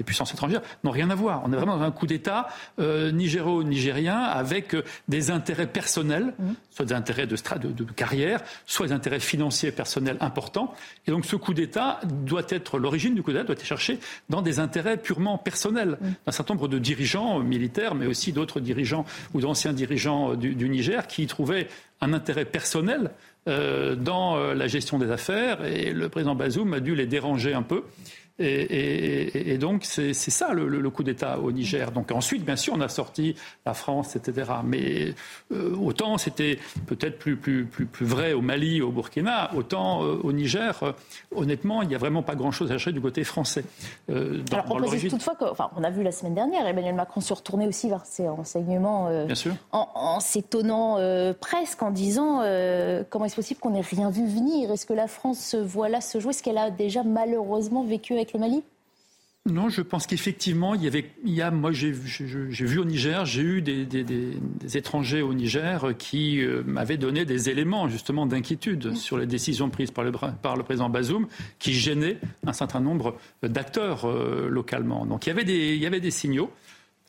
puissances étrangères n'ont rien à voir. On est vraiment dans un coup d'État euh, nigéro-nigérien avec euh, des intérêts personnels, mmh. soit des intérêts de, de, carrière, soit des intérêts financiers personnels importants. Et donc ce coup d'État doit être, l'origine du coup d'État doit être cherchée dans des intérêts purement personnels mmh. d'un certain nombre de dirigeants militaires, mais aussi d'autres dirigeants ou d'anciens dirigeants du, du Niger qui y trouvaient un intérêt personnel euh, dans euh, la gestion des affaires et le président Bazoum a dû les déranger un peu. Et, donc, c'est ça le, coup d'État au Niger. Donc ensuite, bien sûr, on a sorti la France, etc. Mais euh, autant c'était peut-être plus, plus, plus, plus, vrai au Mali, au Burkina, autant euh, au Niger, euh, honnêtement, il n'y a vraiment pas grand-chose à acheter du côté français. Dans, Alors, on précise toutefois on a vu la semaine dernière, Emmanuel Macron se retourner aussi vers ses renseignements en, en s'étonnant presque, en disant comment est-ce possible qu'on n'ait rien vu venir? Est-ce que la France se voit là se jouer? Ce qu'elle a déjà malheureusement vécu avec le Mali? Non, je pense qu'effectivement, il y avait, il y a, moi j'ai vu au Niger, j'ai eu des, étrangers au Niger qui euh, m'avaient donné des éléments justement d'inquiétude sur les décisions prises par le, par le président Bazoum qui gênaient un certain nombre d'acteurs euh, localement. Donc il y avait des, il y avait des signaux.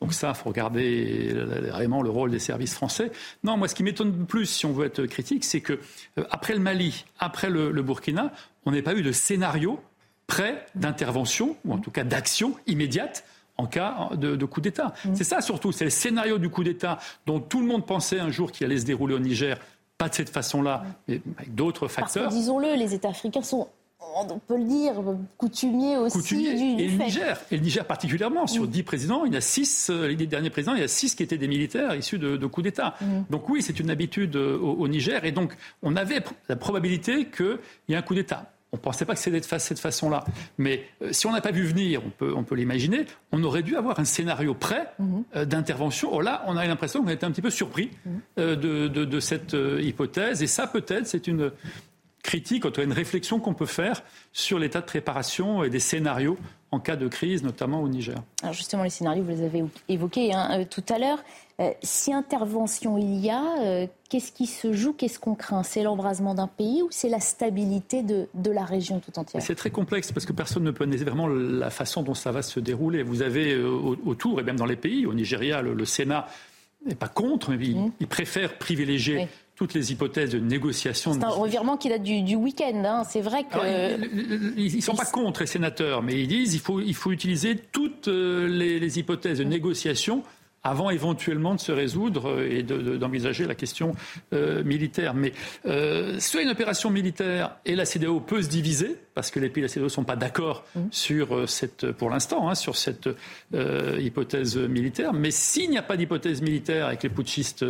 Donc ça, il faut regarder vraiment le rôle des services français. Non, moi, ce qui m'étonne plus, si on veut être critique, c'est que euh, après le Mali, après le, le Burkina, on n'ait pas eu de scénario prêt d'intervention, ou en tout cas d'action immédiate en cas de, coup d'État. Mm. C'est ça surtout, c'est le scénario du coup d'État dont tout le monde pensait un jour qu'il allait se dérouler au Niger, pas de cette façon-là, mais avec d'autres facteurs. Disons-le, les États africains sont on peut le dire, coutumiers aussi. Coutumiers. et, le Niger, et le Niger particulièrement, sur dix présidents, il y a six, euh, les derniers présidents, il y a six qui étaient des militaires issus de, coups d'État. Mm. Donc oui, c'est une habitude euh, au, Niger, et donc on avait la probabilité qu'il y ait un coup d'État. On ne pensait pas que c'était de cette façon-là. Mais euh, si on n'a pas vu venir, on peut, on peut l'imaginer, on aurait dû avoir un scénario prêt mhm. euh, d'intervention. Oh là, on a l'impression qu'on a été un petit peu surpris mhm. euh, de, de, cette hypothèse. Et ça, peut-être, c'est une critique, en une réflexion qu'on peut faire sur l'état de préparation et des scénarios en cas de crise, notamment au Niger. Alors justement, les scénarios, vous les avez évoqués hein, tout à l'heure. Euh, si intervention il y a, euh, qu'est-ce qui se joue, qu'est-ce qu'on craint? C'est l'embrasement d'un pays ou c'est la stabilité de, la région tout entière? C'est très complexe parce que personne ne peut connaît vraiment la façon dont ça va se dérouler. Vous avez euh, autour, et même dans les pays, au Nigeria, le, Sénat n'est pas contre, mais il, mmh. préfère privilégier toutes les hypothèses de négociation. C'est un revirement qui date du, week-end. Hein. C'est vrai que. ils ne sont pas contre les sénateurs, mais ils disent qu'il faut, il faut utiliser toutes les, hypothèses de négociation avant éventuellement de se résoudre euh, et d'envisager la question euh, militaire. Mais euh, soit une opération militaire et la CDAO peut se diviser, parce que les pays de la CDAO ne sont pas d'accord mmh. sur euh, cette, pour l'instant, hein, sur cette hypothèse militaire. Mais s'il n'y a pas d'hypothèse militaire et que les putschistes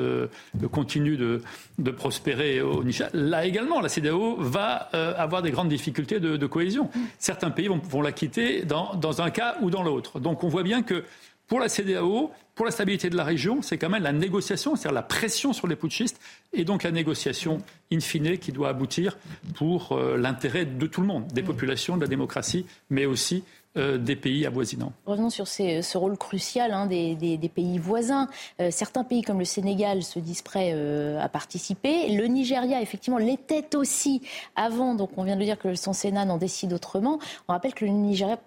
continuent de, de, prospérer au Niger, là également, la CDAO va avoir des grandes difficultés de, de cohésion. Mmh. Certains pays vont, vont la quitter dans, dans un cas ou dans l'autre. Donc on voit bien que pour la CDAO, pour la stabilité de la région, c'est quand même la négociation, c'est-à-dire la pression sur les putschistes, et donc la négociation in fine qui doit aboutir pour euh, l'intérêt de tout le monde, des populations, de la démocratie, mais aussi euh, des pays avoisinants. Revenons sur ce rôle crucial hein, des, pays voisins. Euh, certains pays comme le Sénégal se disent prêts à participer. Le Nigeria, effectivement, l'était aussi avant. Donc on vient de dire que son Sénat n'en décide autrement. On rappelle que le Nigeria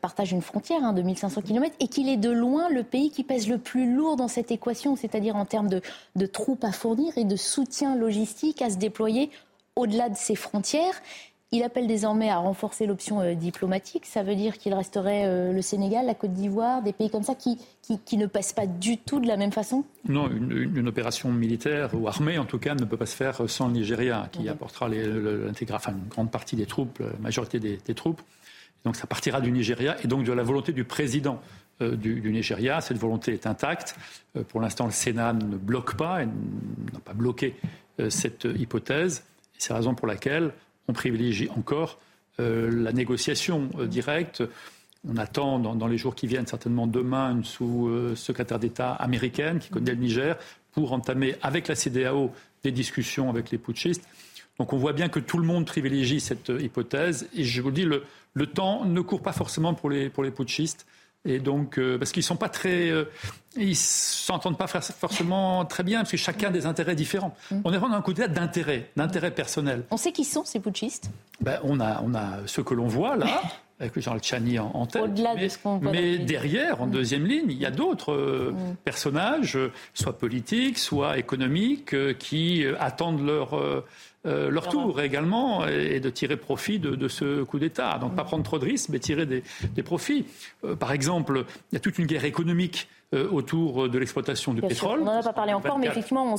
partage une frontière hein, de 1500 km et qu'il est de loin le pays qui pèse le plus lourd dans cette équation, c'est-à-dire en termes de, troupes à fournir et de soutien logistique à se déployer au-delà de ses frontières. Il appelle désormais à renforcer l'option euh, diplomatique. Ça veut dire qu'il resterait euh, le Sénégal, la Côte d'Ivoire, des pays comme ça qui, qui, ne passent pas du tout de la même façon? Non, une, opération militaire ou armée, en tout cas, ne peut pas se faire sans le Nigeria, qui apportera l'intégration, une grande partie des troupes, la majorité des troupes. Donc ça partira du Nigeria et donc de la volonté du président euh, du, Nigeria. Cette volonté est intacte. Euh, pour l'instant, le Sénat ne bloque pas, n'a pas bloqué euh, cette hypothèse. C'est la raison pour laquelle on privilégie encore la négociation directe. On attend dans, les jours qui viennent, certainement demain, une sous-secrétaire d'État américaine qui connaît le Niger pour entamer avec la CDAO des discussions avec les putschistes. Donc on voit bien que tout le monde privilégie cette hypothèse. Et je vous dis, le, le temps ne court pas forcément pour les, pour les putschistes. Et donc, euh, parce qu'ils sont pas très, euh, ils s'entendent pas forcément très bien, parce que chacun a des intérêts différents. Mm. On est vraiment dans un côté d'intérêt, d'intérêt personnel. On sait qui sont ces putschistes? Ben, on a, on a ceux que l'on voit là. avec Jean Chani en, en tête. Au-delà mais, de ce qu'on voit. Mais derrière, en mm. deuxième ligne, il y a d'autres euh, mm. personnages, soit politiques, soit économiques, qui attendent leur euh, leur tour également est de tirer profit de, ce coup d'État. Donc pas prendre trop de risques, mais tirer des, profits. Euh, par exemple, il y a toute une guerre économique euh, autour de l'exploitation du pétrole. On n'en a pas parlé encore, mais effectivement, on,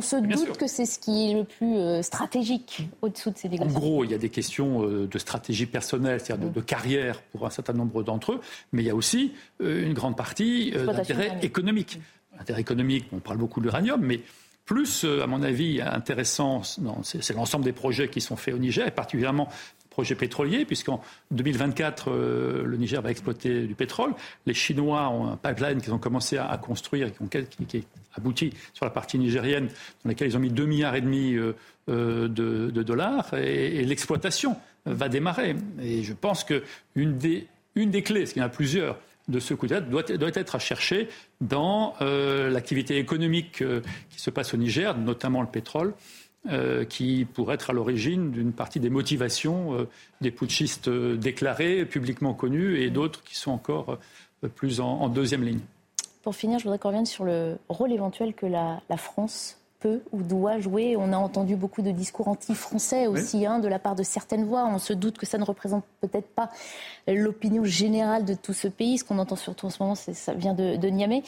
se doute que c'est ce qui est le plus stratégique au-dessous de ces négociations. En gros, il y a des questions de stratégie personnelle, c'est-à-dire de, carrière pour un certain nombre d'entre eux, mais il y a aussi une grande partie d'intérêt économique. Intérêt économique, on parle beaucoup de l'uranium, mais plus, euh, à mon avis, intéressant, c'est l'ensemble des projets qui sont faits au Niger, et particulièrement projets pétroliers, puisqu'en 2024, euh, le Niger va exploiter du pétrole. Les Chinois ont un pipeline qu'ils ont commencé à, construire, qui, qui, est abouti sur la partie nigérienne, dans laquelle ils ont mis 2 milliards et demi euh, de, dollars, et, l'exploitation va démarrer. Et je pense qu'une des, des clés, parce qu'il y en a plusieurs, de ce coup doit, doit, être à chercher dans euh, l'activité économique euh, qui se passe au Niger, notamment le pétrole, euh, qui pourrait être à l'origine d'une partie des motivations des putschistes déclarés, publiquement connus, et d'autres qui sont encore plus en, deuxième ligne. Pour finir, je voudrais qu'on revienne sur le rôle éventuel que la France peut ou doit jouer. On a entendu beaucoup de discours anti-français aussi hein, de la part de certaines voix. On se doute que ça ne représente peut-être pas l'opinion générale de tout ce pays. Ce qu'on entend surtout en ce moment, ça vient de, Niamey.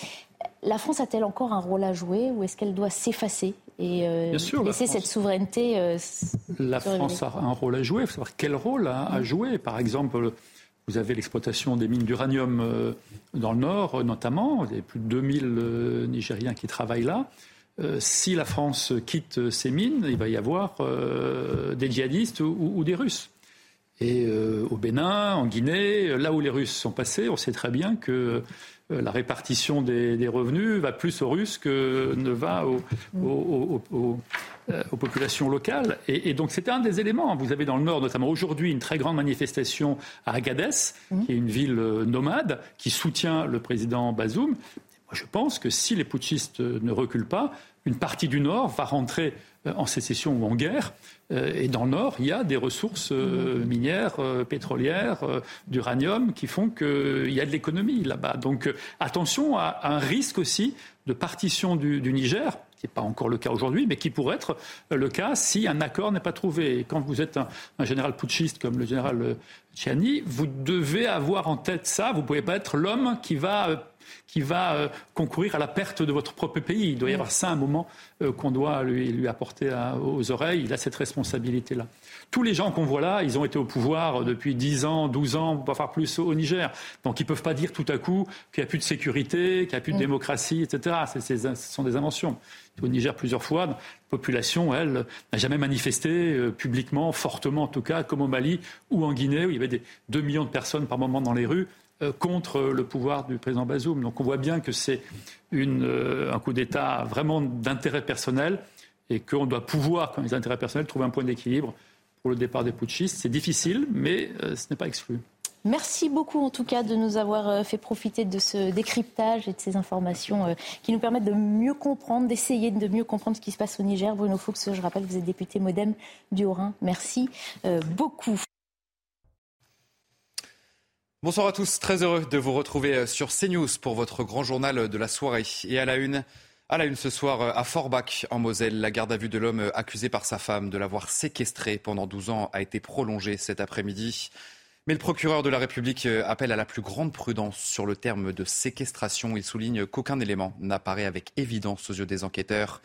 La France a-t-elle encore un rôle à jouer ou est-ce qu'elle doit s'effacer et euh, laisser cette souveraineté euh, La France a un rôle à jouer. Il faut savoir quel rôle a, joué. Par exemple, vous avez l'exploitation des mines d'uranium euh, dans le Nord, notamment. Il y a plus de 2000 Nigériens qui travaillent là. Euh, si la France quitte ses mines, il va y avoir euh, des djihadistes ou, des Russes. Et euh, au Bénin, en Guinée, là où les Russes sont passés, on sait très bien que la répartition des, revenus va plus aux Russes que ne va aux, populations locales. Et, donc c'est un des éléments. Vous avez dans le Nord, notamment aujourd'hui, une très grande manifestation à Agadez, mmh. qui est une ville nomade, qui soutient le président Bazoum je pense que si les putschistes ne reculent pas, une partie du Nord va rentrer euh, en sécession ou en guerre. Euh, et dans le Nord, il y a des ressources euh, minières, pétrolières, d'uranium qui font qu'il y a de l'économie là-bas. Donc attention à un risque aussi de partition du, Niger, qui n'est pas encore le cas aujourd'hui, mais qui pourrait être le cas si un accord n'est pas trouvé. Et quand vous êtes un, un général putschiste comme le général Chiani, vous devez avoir en tête ça. Vous ne pouvez pas être l'homme qui va qui va euh, concourir à la perte de votre propre pays. Il doit y avoir ça un moment euh, qu'on doit lui, apporter aux oreilles. Il a cette responsabilité-là. Tous les gens qu'on voit là, ils ont été au pouvoir depuis 10 ans, 12 ans, voire plus au Niger. Donc ils ne peuvent pas dire tout à coup qu'il n'y a plus de sécurité, qu'il n'y a plus de démocratie, etc. ce sont des inventions. Au Niger, plusieurs fois, la population, elle, n'a jamais manifesté euh, publiquement, fortement en tout cas, comme au Mali ou en Guinée, où il y avait des 2 millions de personnes par moment dans les rues. Euh, contre le pouvoir du président Bazoum. Donc on voit bien que c'est euh, un coup d'État vraiment d'intérêt personnel et qu'on doit pouvoir, quand les intérêts personnels, trouver un point d'équilibre pour le départ des putschistes. C'est difficile, mais euh, ce n'est pas exclu. Merci beaucoup en tout cas de nous avoir fait profiter de ce décryptage et de ces informations qui nous permettent de mieux comprendre, d'essayer de mieux comprendre ce qui se passe au Niger. Bruno Fuchs, je rappelle que vous êtes député modem du Haut-Rhin. Merci beaucoup. Bonsoir à tous, très heureux de vous retrouver euh, sur CNews pour votre grand journal de la soirée. Et à la une, à la une ce soir euh, à Forbach en Moselle, la garde à vue de l'homme euh, accusé par sa femme de l'avoir séquestré pendant 12 ans a été prolongée cet après-midi. Mais le procureur de la République appelle à la plus grande prudence sur le terme de séquestration. Il souligne qu'aucun élément n'apparaît avec évidence aux yeux des enquêteurs.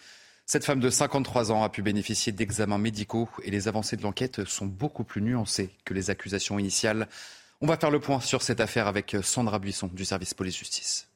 Cette femme de 53 ans a pu bénéficier d'examens médicaux et les avancées de l'enquête sont beaucoup plus nuancées que les accusations initiales. On va faire le point sur cette affaire avec Sandra Buisson du service police-justice.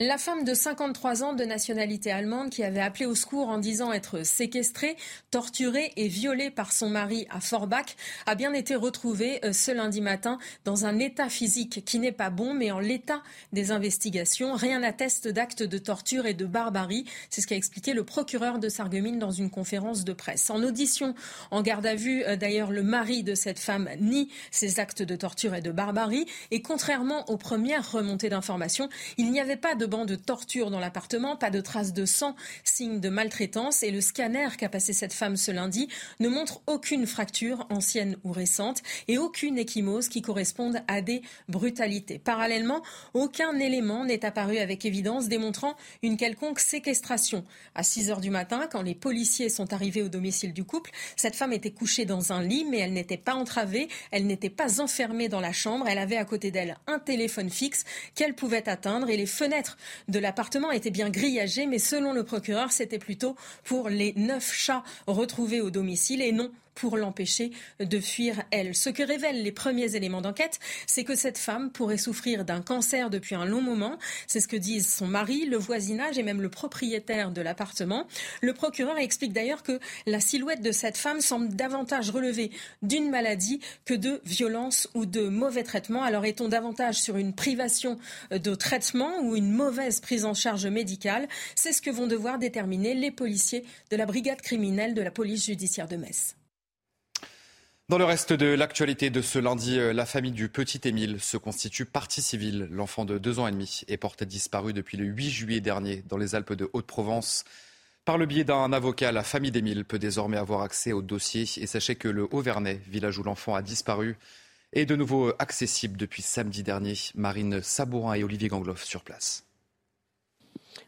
La femme de 53 ans de nationalité allemande qui avait appelé au secours en disant être séquestrée, torturée et violée par son mari à Forbach a bien été retrouvée euh, ce lundi matin dans un état physique qui n'est pas bon, mais en l'état des investigations. Rien n'atteste d'actes de torture et de barbarie. C'est ce qu'a expliqué le procureur de Sarreguemines dans une conférence de presse. En audition, en garde à vue, euh, d'ailleurs, le mari de cette femme nie ces actes de torture et de barbarie. Et contrairement aux premières remontées d'informations, il n'y avait pas de de de torture dans l'appartement, pas de traces de sang, signe de maltraitance. Et le scanner qu'a passé cette femme ce lundi ne montre aucune fracture ancienne ou récente et aucune échymose qui corresponde à des brutalités. Parallèlement, aucun élément n'est apparu avec évidence démontrant une quelconque séquestration. À 6 heures du matin, quand les policiers sont arrivés au domicile du couple, cette femme était couchée dans un lit, mais elle n'était pas entravée, elle n'était pas enfermée dans la chambre, elle avait à côté d'elle un téléphone fixe qu'elle pouvait atteindre et les fenêtres de l'appartement était bien grillagé, mais selon le procureur, c'était plutôt pour les neuf chats retrouvés au domicile et non pour l'empêcher de fuir elle. Ce que révèlent les premiers éléments d'enquête, c'est que cette femme pourrait souffrir d'un cancer depuis un long moment. C'est ce que disent son mari, le voisinage et même le propriétaire de l'appartement. Le procureur explique d'ailleurs que la silhouette de cette femme semble davantage relever d'une maladie que de violence ou de mauvais traitement. Alors est-on davantage sur une privation de traitement ou une mauvaise prise en charge médicale? C'est ce que vont devoir déterminer les policiers de la brigade criminelle de la police judiciaire de Metz. Dans le reste de l'actualité de ce lundi, euh, la famille du petit Émile se constitue partie civile. L'enfant de deux ans et demi est porté disparu depuis le 8 juillet dernier dans les Alpes de Haute-Provence. Par le biais d'un avocat, la famille d'Émile peut désormais avoir accès au dossier. Et sachez que le Haut-Vernay, village où l'enfant a disparu, est de nouveau accessible depuis samedi dernier. Marine Sabourin et Olivier Gangloff sur place.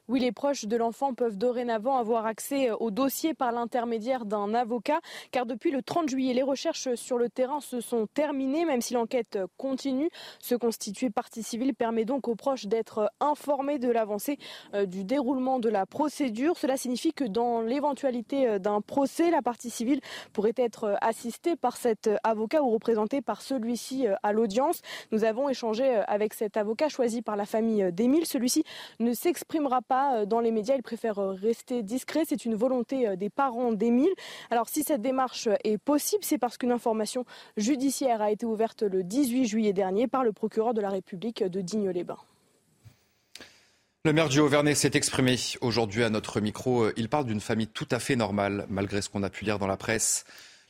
Oui, les proches de l'enfant peuvent dorénavant avoir accès au dossier par l'intermédiaire d'un avocat, car depuis le 30 juillet, les recherches sur le terrain se sont terminées, même si l'enquête continue. Se constituer partie civile permet donc aux proches d'être informés de l'avancée euh, du déroulement de la procédure. Cela signifie que dans l'éventualité euh, d'un procès, la partie civile pourrait être assistée par cet avocat ou représentée par celui-ci euh, à l'audience. Nous avons échangé avec cet avocat choisi par la famille d'Émile. Celui-ci ne s'exprimera pas euh, dans les médias. Il préfère euh, rester discret. C'est une volonté euh, des parents d'Émile. Alors si cette démarche est possible, c'est parce qu'une information judiciaire a été ouverte le 18 juillet dernier par le procureur de la République de Digne-les-Bains. Le maire du Haut-Vernay s'est exprimé aujourd'hui à notre micro. Il parle d'une famille tout à fait normale, malgré ce qu'on a pu lire dans la presse.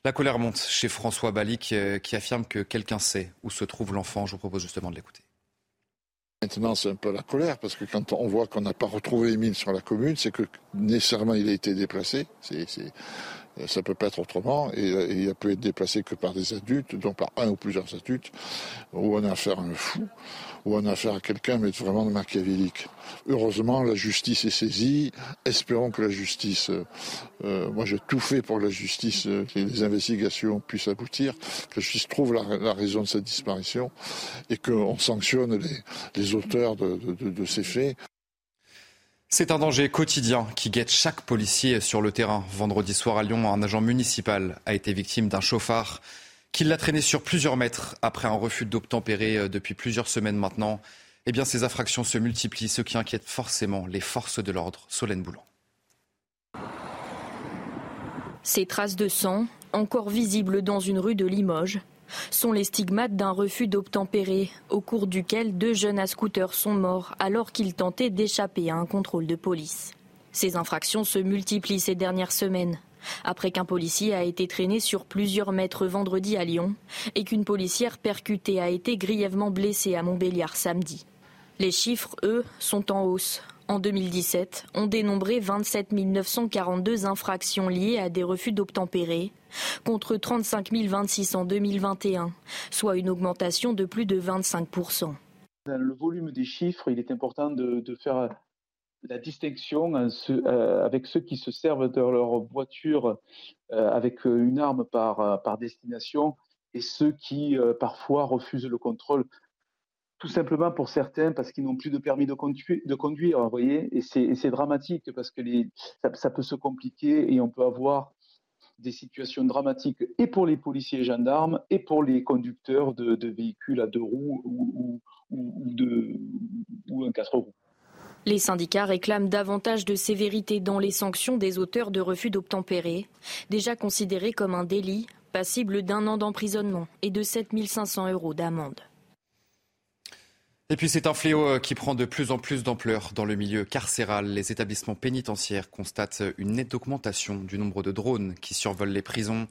La colère monte chez François Balic, qui affirme que quelqu'un sait où se trouve l'enfant. Je vous propose justement de l'écouter. Maintenant, c'est un peu la colère, parce que quand on voit qu'on n'a pas retrouvé Émile sur la commune, c'est que nécessairement il a été déplacé. C'est, ça peut pas être autrement, et, il a pu être déplacé que par des adultes, donc par un ou plusieurs adultes, ou on a affaire à un fou, ou on affaire à quelqu'un, mais vraiment de machiavélique. Heureusement, la justice est saisie. Espérons que la justice, euh, euh, moi j'ai tout fait pour que la justice, euh, les investigations puissent aboutir, que la justice trouve la, raison de cette disparition et qu'on sanctionne les, auteurs de ces faits. C'est un danger quotidien qui guette chaque policier sur le terrain. Vendredi soir à Lyon, un agent municipal a été victime d'un chauffard qui l'a traîné sur plusieurs mètres après un refus d'obtempérer euh, depuis plusieurs semaines maintenant. Eh bien, ces infractions se multiplient, ce qui inquiète forcément les forces de l'ordre. Solène Boulan. Ces traces de sang, encore visibles dans une rue de Limoges, sont les stigmates d'un refus d'obtempérer, au cours duquel deux jeunes à scooter sont morts alors qu'ils tentaient d'échapper à un contrôle de police. Ces infractions se multiplient ces dernières semaines. Après qu'un policier a été traîné sur plusieurs mètres vendredi à Lyon et qu'une policière percutée a été grièvement blessée à Montbéliard samedi. Les chiffres, eux, sont en hausse. En 2017, on dénombrait 27 942 infractions liées à des refus d'obtempérer, contre 35 026 en 2021, soit une augmentation de plus de 25 Dans le volume des chiffres, il est important de, faire la distinction euh, avec ceux qui se servent de leur voiture euh, avec une arme par, destination et ceux qui euh, parfois refusent le contrôle tout simplement pour certains parce qu'ils n'ont plus de permis de conduire, vous voyez, et c'est dramatique parce que ça, peut se compliquer et on peut avoir des situations dramatiques et pour les policiers et gendarmes et pour les conducteurs de, véhicules à deux roues ou, de, ou un quatre roues. Les syndicats réclament davantage de sévérité dans les sanctions des auteurs de refus d'obtempérer, déjà considérés comme un délit, passible d'un an d'emprisonnement et de 7 500 euros d'amende. Et puis c'est un fléau euh, qui prend de plus en plus d'ampleur dans le milieu carcéral. Les établissements pénitentiaires constatent une nette augmentation du nombre de drones qui survolent les prisons.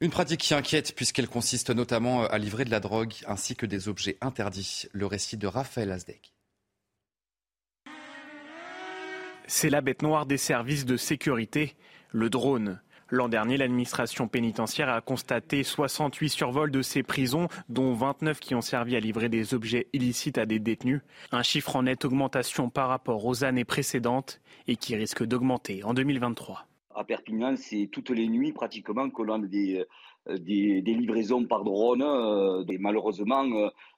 Une pratique qui inquiète puisqu'elle consiste notamment à livrer de la drogue ainsi que des objets interdits. Le récit de Raphaël Azdek. C'est la bête noire des services de sécurité, le drone. L'an dernier, l'administration pénitentiaire a constaté 68 survols de ces prisons, dont 29 qui ont servi à livrer des objets illicites à des détenus. Un chiffre en nette augmentation par rapport aux années précédentes et qui risque d'augmenter en 2023. À Perpignan, c'est toutes les nuits pratiquement que l'on a des, euh, des, livraisons par drone. Euh, malheureusement,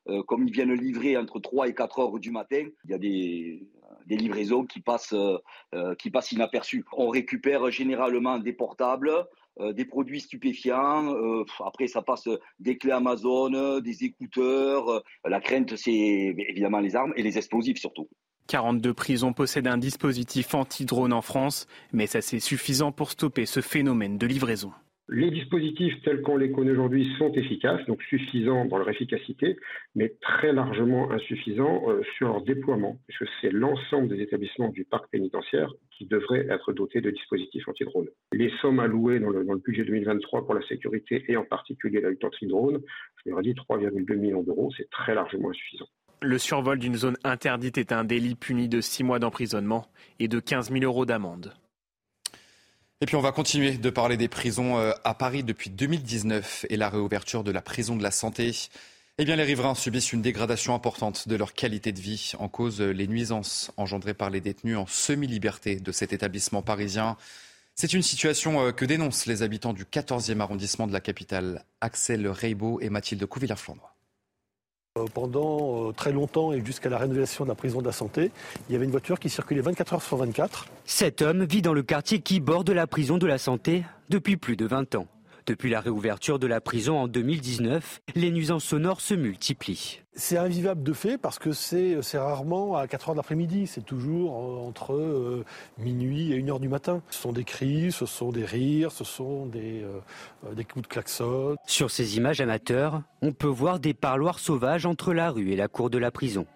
euh, comme ils viennent livrer entre 3 et 4 heures du matin, il y a des, des livraisons qui passent, euh, euh, qui passent inaperçues. On récupère généralement des portables, euh, des produits stupéfiants. après, ça passe des clés Amazon, des écouteurs. la crainte, c'est évidemment les armes et les explosifs surtout. 42 prisons possèdent un dispositif anti-drone en France, mais ça c'est suffisant pour stopper ce phénomène de livraison. Les dispositifs tels qu'on les connaît aujourd'hui sont efficaces, donc suffisants dans leur efficacité, mais très largement insuffisants euh, sur leur déploiement, puisque c'est l'ensemble des établissements du parc pénitentiaire qui devraient être dotés de dispositifs anti-drone. Les sommes allouées dans le, budget 2023 pour la sécurité et en particulier la lutte anti-drone, je leur ai dit 3,2 millions d'euros, c'est très largement insuffisant. Le survol d'une zone interdite est un délit puni de 6 mois d'emprisonnement et de 15 000 euros d'amende. Et puis on va continuer de parler des prisons euh, à Paris depuis 2019 et la réouverture de la prison de la santé. Eh bien, les riverains subissent une dégradation importante de leur qualité de vie en cause les nuisances engendrées par les détenus en semi-liberté de cet établissement parisien. C'est une situation euh, que dénoncent les habitants du 14e arrondissement de la capitale, Axel Reibo et Mathilde Couvillard-Flandre. Euh, pendant euh, très longtemps et jusqu'à la rénovation de la prison de la santé, il y avait une voiture qui circulait 24 heures sur 24. Cet homme vit dans le quartier qui borde la prison de la santé depuis plus de 20 ans. Depuis la réouverture de la prison en 2019, les nuisances sonores se multiplient. C'est invivable de fait parce que c'est rarement à 4 heures de l'après-midi, c'est toujours euh, entre euh, minuit et 1 heure du matin. Ce sont des cris, ce sont des rires, ce sont des, euh, des coups de klaxon. Sur ces images amateurs, on peut voir des parloirs sauvages entre la rue et la cour de la prison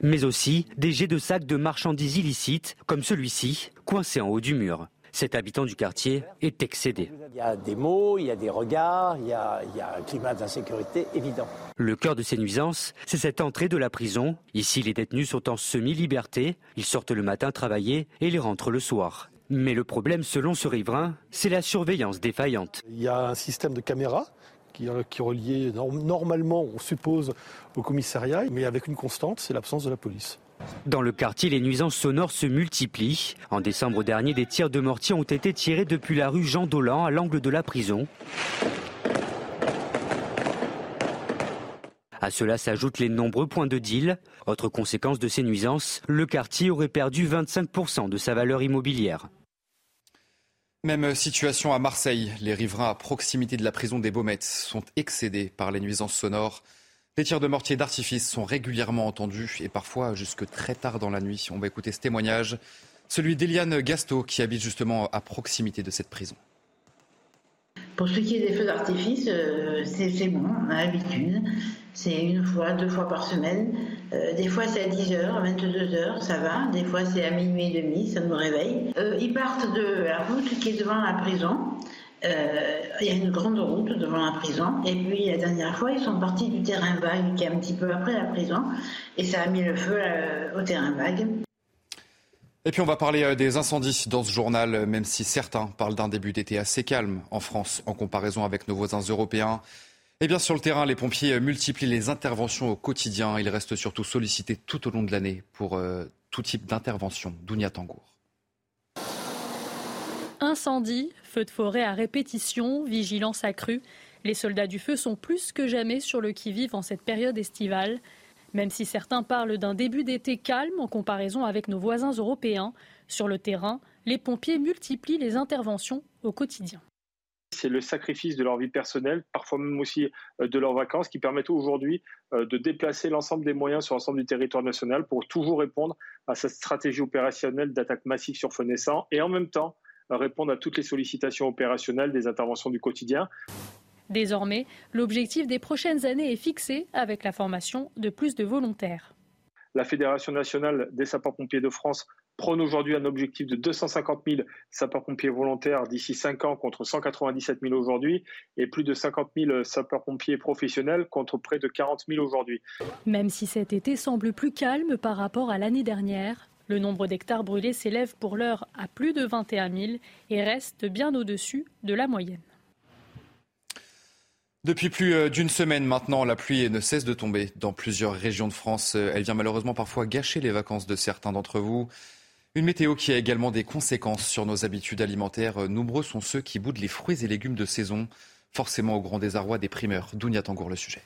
mais aussi des jets de sacs de marchandises illicites, comme celui-ci, coincé en haut du mur. Cet habitant du quartier est excédé. Il y a des mots, il y a des regards, il y a, il y a un climat d'insécurité évident. Le cœur de ces nuisances, c'est cette entrée de la prison. Ici, les détenus sont en semi-liberté. Ils sortent le matin travailler et ils rentrent le soir. Mais le problème, selon ce riverain, c'est la surveillance défaillante. Il y a un système de caméras qui, qui est relié normalement, on suppose, au commissariat, mais avec une constante, c'est l'absence de la police. Dans le quartier, les nuisances sonores se multiplient. En décembre dernier, des tirs de mortier ont été tirés depuis la rue Jean Dolan à l'angle de la prison. À cela s'ajoutent les nombreux points de deal. Autre conséquence de ces nuisances, le quartier aurait perdu 25% de sa valeur immobilière. Même situation à Marseille. Les riverains à proximité de la prison des Baumettes sont excédés par les nuisances sonores. Les tirs de mortier d'artifice sont régulièrement entendus et parfois jusque très tard dans la nuit. On va écouter ce témoignage, celui d'Eliane Gasto qui habite justement à proximité de cette prison. Pour ce qui est des feux d'artifice, euh, c'est bon, on a l'habitude. C'est une fois, deux fois par semaine. Euh, des fois c'est à 10h, 22h, ça va. Des fois c'est à minuit et demi, ça nous réveille. Euh, ils partent de la route qui est devant la prison. Euh, il y a une grande route devant la prison. Et puis la dernière fois, ils sont partis du terrain vague qui est un petit peu après la prison. Et ça a mis le feu au terrain vague. Et puis on va parler des incendies dans ce journal, même si certains parlent d'un début d'été assez calme en France en comparaison avec nos voisins européens. Eh bien, sur le terrain, les pompiers multiplient les interventions au quotidien. Ils restent surtout sollicités tout au long de l'année pour euh, tout type d'intervention. Dounia Tangour. Incendie, feux de forêt à répétition, vigilance accrue. Les soldats du feu sont plus que jamais sur le qui-vive en cette période estivale. Même si certains parlent d'un début d'été calme en comparaison avec nos voisins européens, sur le terrain, les pompiers multiplient les interventions au quotidien. C'est le sacrifice de leur vie personnelle, parfois même aussi euh, de leurs vacances, qui permettent aujourd'hui euh, de déplacer l'ensemble des moyens sur l'ensemble du territoire national pour toujours répondre à cette stratégie opérationnelle d'attaque massive sur feu naissant et en même temps répondre à toutes les sollicitations opérationnelles des interventions du quotidien. Désormais, l'objectif des prochaines années est fixé avec la formation de plus de volontaires. La Fédération nationale des sapeurs-pompiers de France prône aujourd'hui un objectif de 250 000 sapeurs-pompiers volontaires d'ici 5 ans contre 197 000 aujourd'hui et plus de 50 000 sapeurs-pompiers professionnels contre près de 40 000 aujourd'hui. Même si cet été semble plus calme par rapport à l'année dernière, le nombre d'hectares brûlés s'élève pour l'heure à plus de 21 000 et reste bien au-dessus de la moyenne. Depuis plus euh, d'une semaine maintenant, la pluie ne cesse de tomber dans plusieurs régions de France. Elle vient malheureusement parfois gâcher les vacances de certains d'entre vous. Une météo qui a également des conséquences sur nos habitudes alimentaires. Nombreux sont ceux qui boudent les fruits et légumes de saison, forcément au grand désarroi des primeurs. Dounia Tangour le sujet.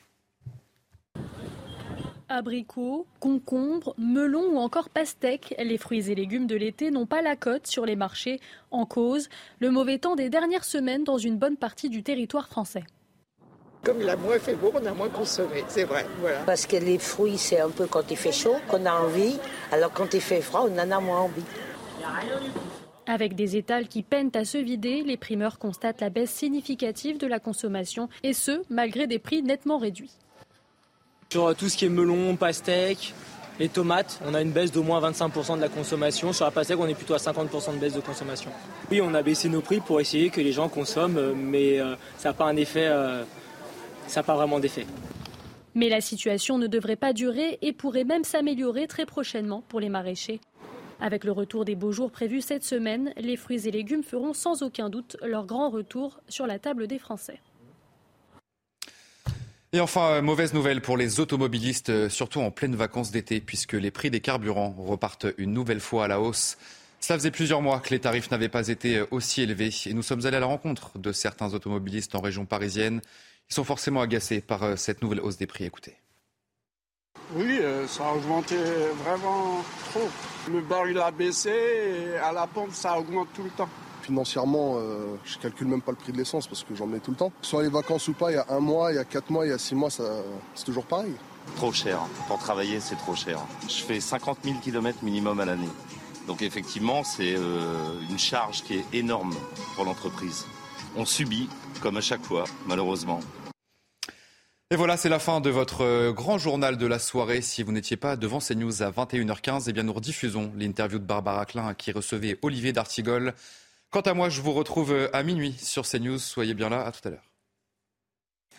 Abricots, concombres, melons ou encore pastèques, les fruits et légumes de l'été n'ont pas la cote sur les marchés. En cause, le mauvais temps des dernières semaines dans une bonne partie du territoire français. Comme il a moins fait beau, on a moins consommé, c'est vrai. Voilà. Parce que les fruits, c'est un peu quand il fait chaud qu'on a envie, alors quand il fait froid, on en a moins envie. Avec des étals qui peinent à se vider, les primeurs constatent la baisse significative de la consommation, et ce, malgré des prix nettement réduits. Sur tout ce qui est melon, pastèque, les tomates, on a une baisse d'au moins 25% de la consommation. Sur la pastèque, on est plutôt à 50% de baisse de consommation. Oui, on a baissé nos prix pour essayer que les gens consomment, mais euh, ça n'a pas un effet euh, ça n'a pas vraiment d'effet. Mais la situation ne devrait pas durer et pourrait même s'améliorer très prochainement pour les maraîchers. Avec le retour des beaux jours prévus cette semaine, les fruits et légumes feront sans aucun doute leur grand retour sur la table des Français. Et enfin, mauvaise nouvelle pour les automobilistes, euh, surtout en pleine vacances d'été, puisque les prix des carburants repartent une nouvelle fois à la hausse. Cela faisait plusieurs mois que les tarifs n'avaient pas été euh, aussi élevés et nous sommes allés à la rencontre de certains automobilistes en région parisienne. Ils sont forcément agacés par euh, cette nouvelle hausse des prix. Écoutez. Oui, euh, ça a augmenté vraiment trop. Le baril a baissé et à la pompe, ça augmente tout le temps. Financièrement, euh, je calcule même pas le prix de l'essence parce que j'en mets tout le temps. Soit les vacances ou pas, il y a un mois, il y a quatre mois, il y a six mois, c'est toujours pareil. Trop cher. Pour travailler, c'est trop cher. Je fais 50 000 km minimum à l'année. Donc effectivement, c'est une charge qui est énorme pour l'entreprise. On subit comme à chaque fois, malheureusement. Et voilà, c'est la fin de votre euh, grand journal de la soirée. Si vous n'étiez pas devant CNews à 21h15, eh bien nous rediffusons l'interview de Barbara Klein qui recevait Olivier d'Artigol. Quant à moi, je vous retrouve à minuit sur CNews. Soyez bien là. À tout à l'heure.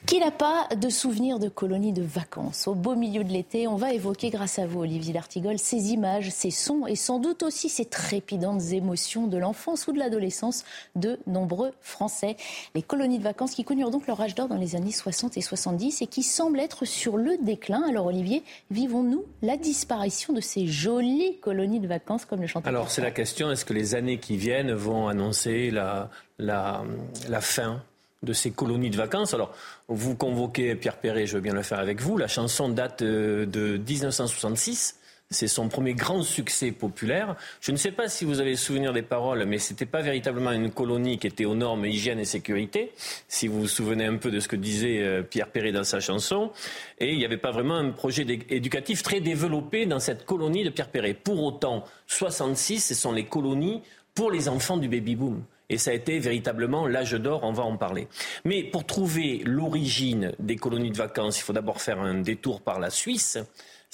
Qui n'a pas de souvenirs de colonies de vacances Au beau milieu de l'été, on va évoquer grâce à vous, Olivier Lartigol, ces images, ces sons et sans doute aussi ces trépidantes émotions de l'enfance ou de l'adolescence de nombreux Français. Les colonies de vacances qui connurent donc leur âge d'or dans les années 60 et 70 et qui semblent être sur le déclin. Alors Olivier, vivons-nous la disparition de ces jolies colonies de vacances comme le chanteur Alors c'est la question, est-ce que les années qui viennent vont annoncer la, la, la fin de ces colonies de vacances. Alors, vous convoquez Pierre Perret, je veux bien le faire avec vous. La chanson date euh, de 1966. C'est son premier grand succès populaire. Je ne sais pas si vous avez souvenir des paroles, mais ce n'était pas véritablement une colonie qui était aux normes hygiène et sécurité, si vous vous souvenez un peu de ce que disait euh, Pierre Perret dans sa chanson. Et il n'y avait pas vraiment un projet éducatif très développé dans cette colonie de Pierre Perret. Pour autant, 66, ce sont les colonies pour les enfants du baby-boom. Et ça a été véritablement l'âge d'or, on va en parler. Mais pour trouver l'origine des colonies de vacances, il faut d'abord faire un détour par la Suisse.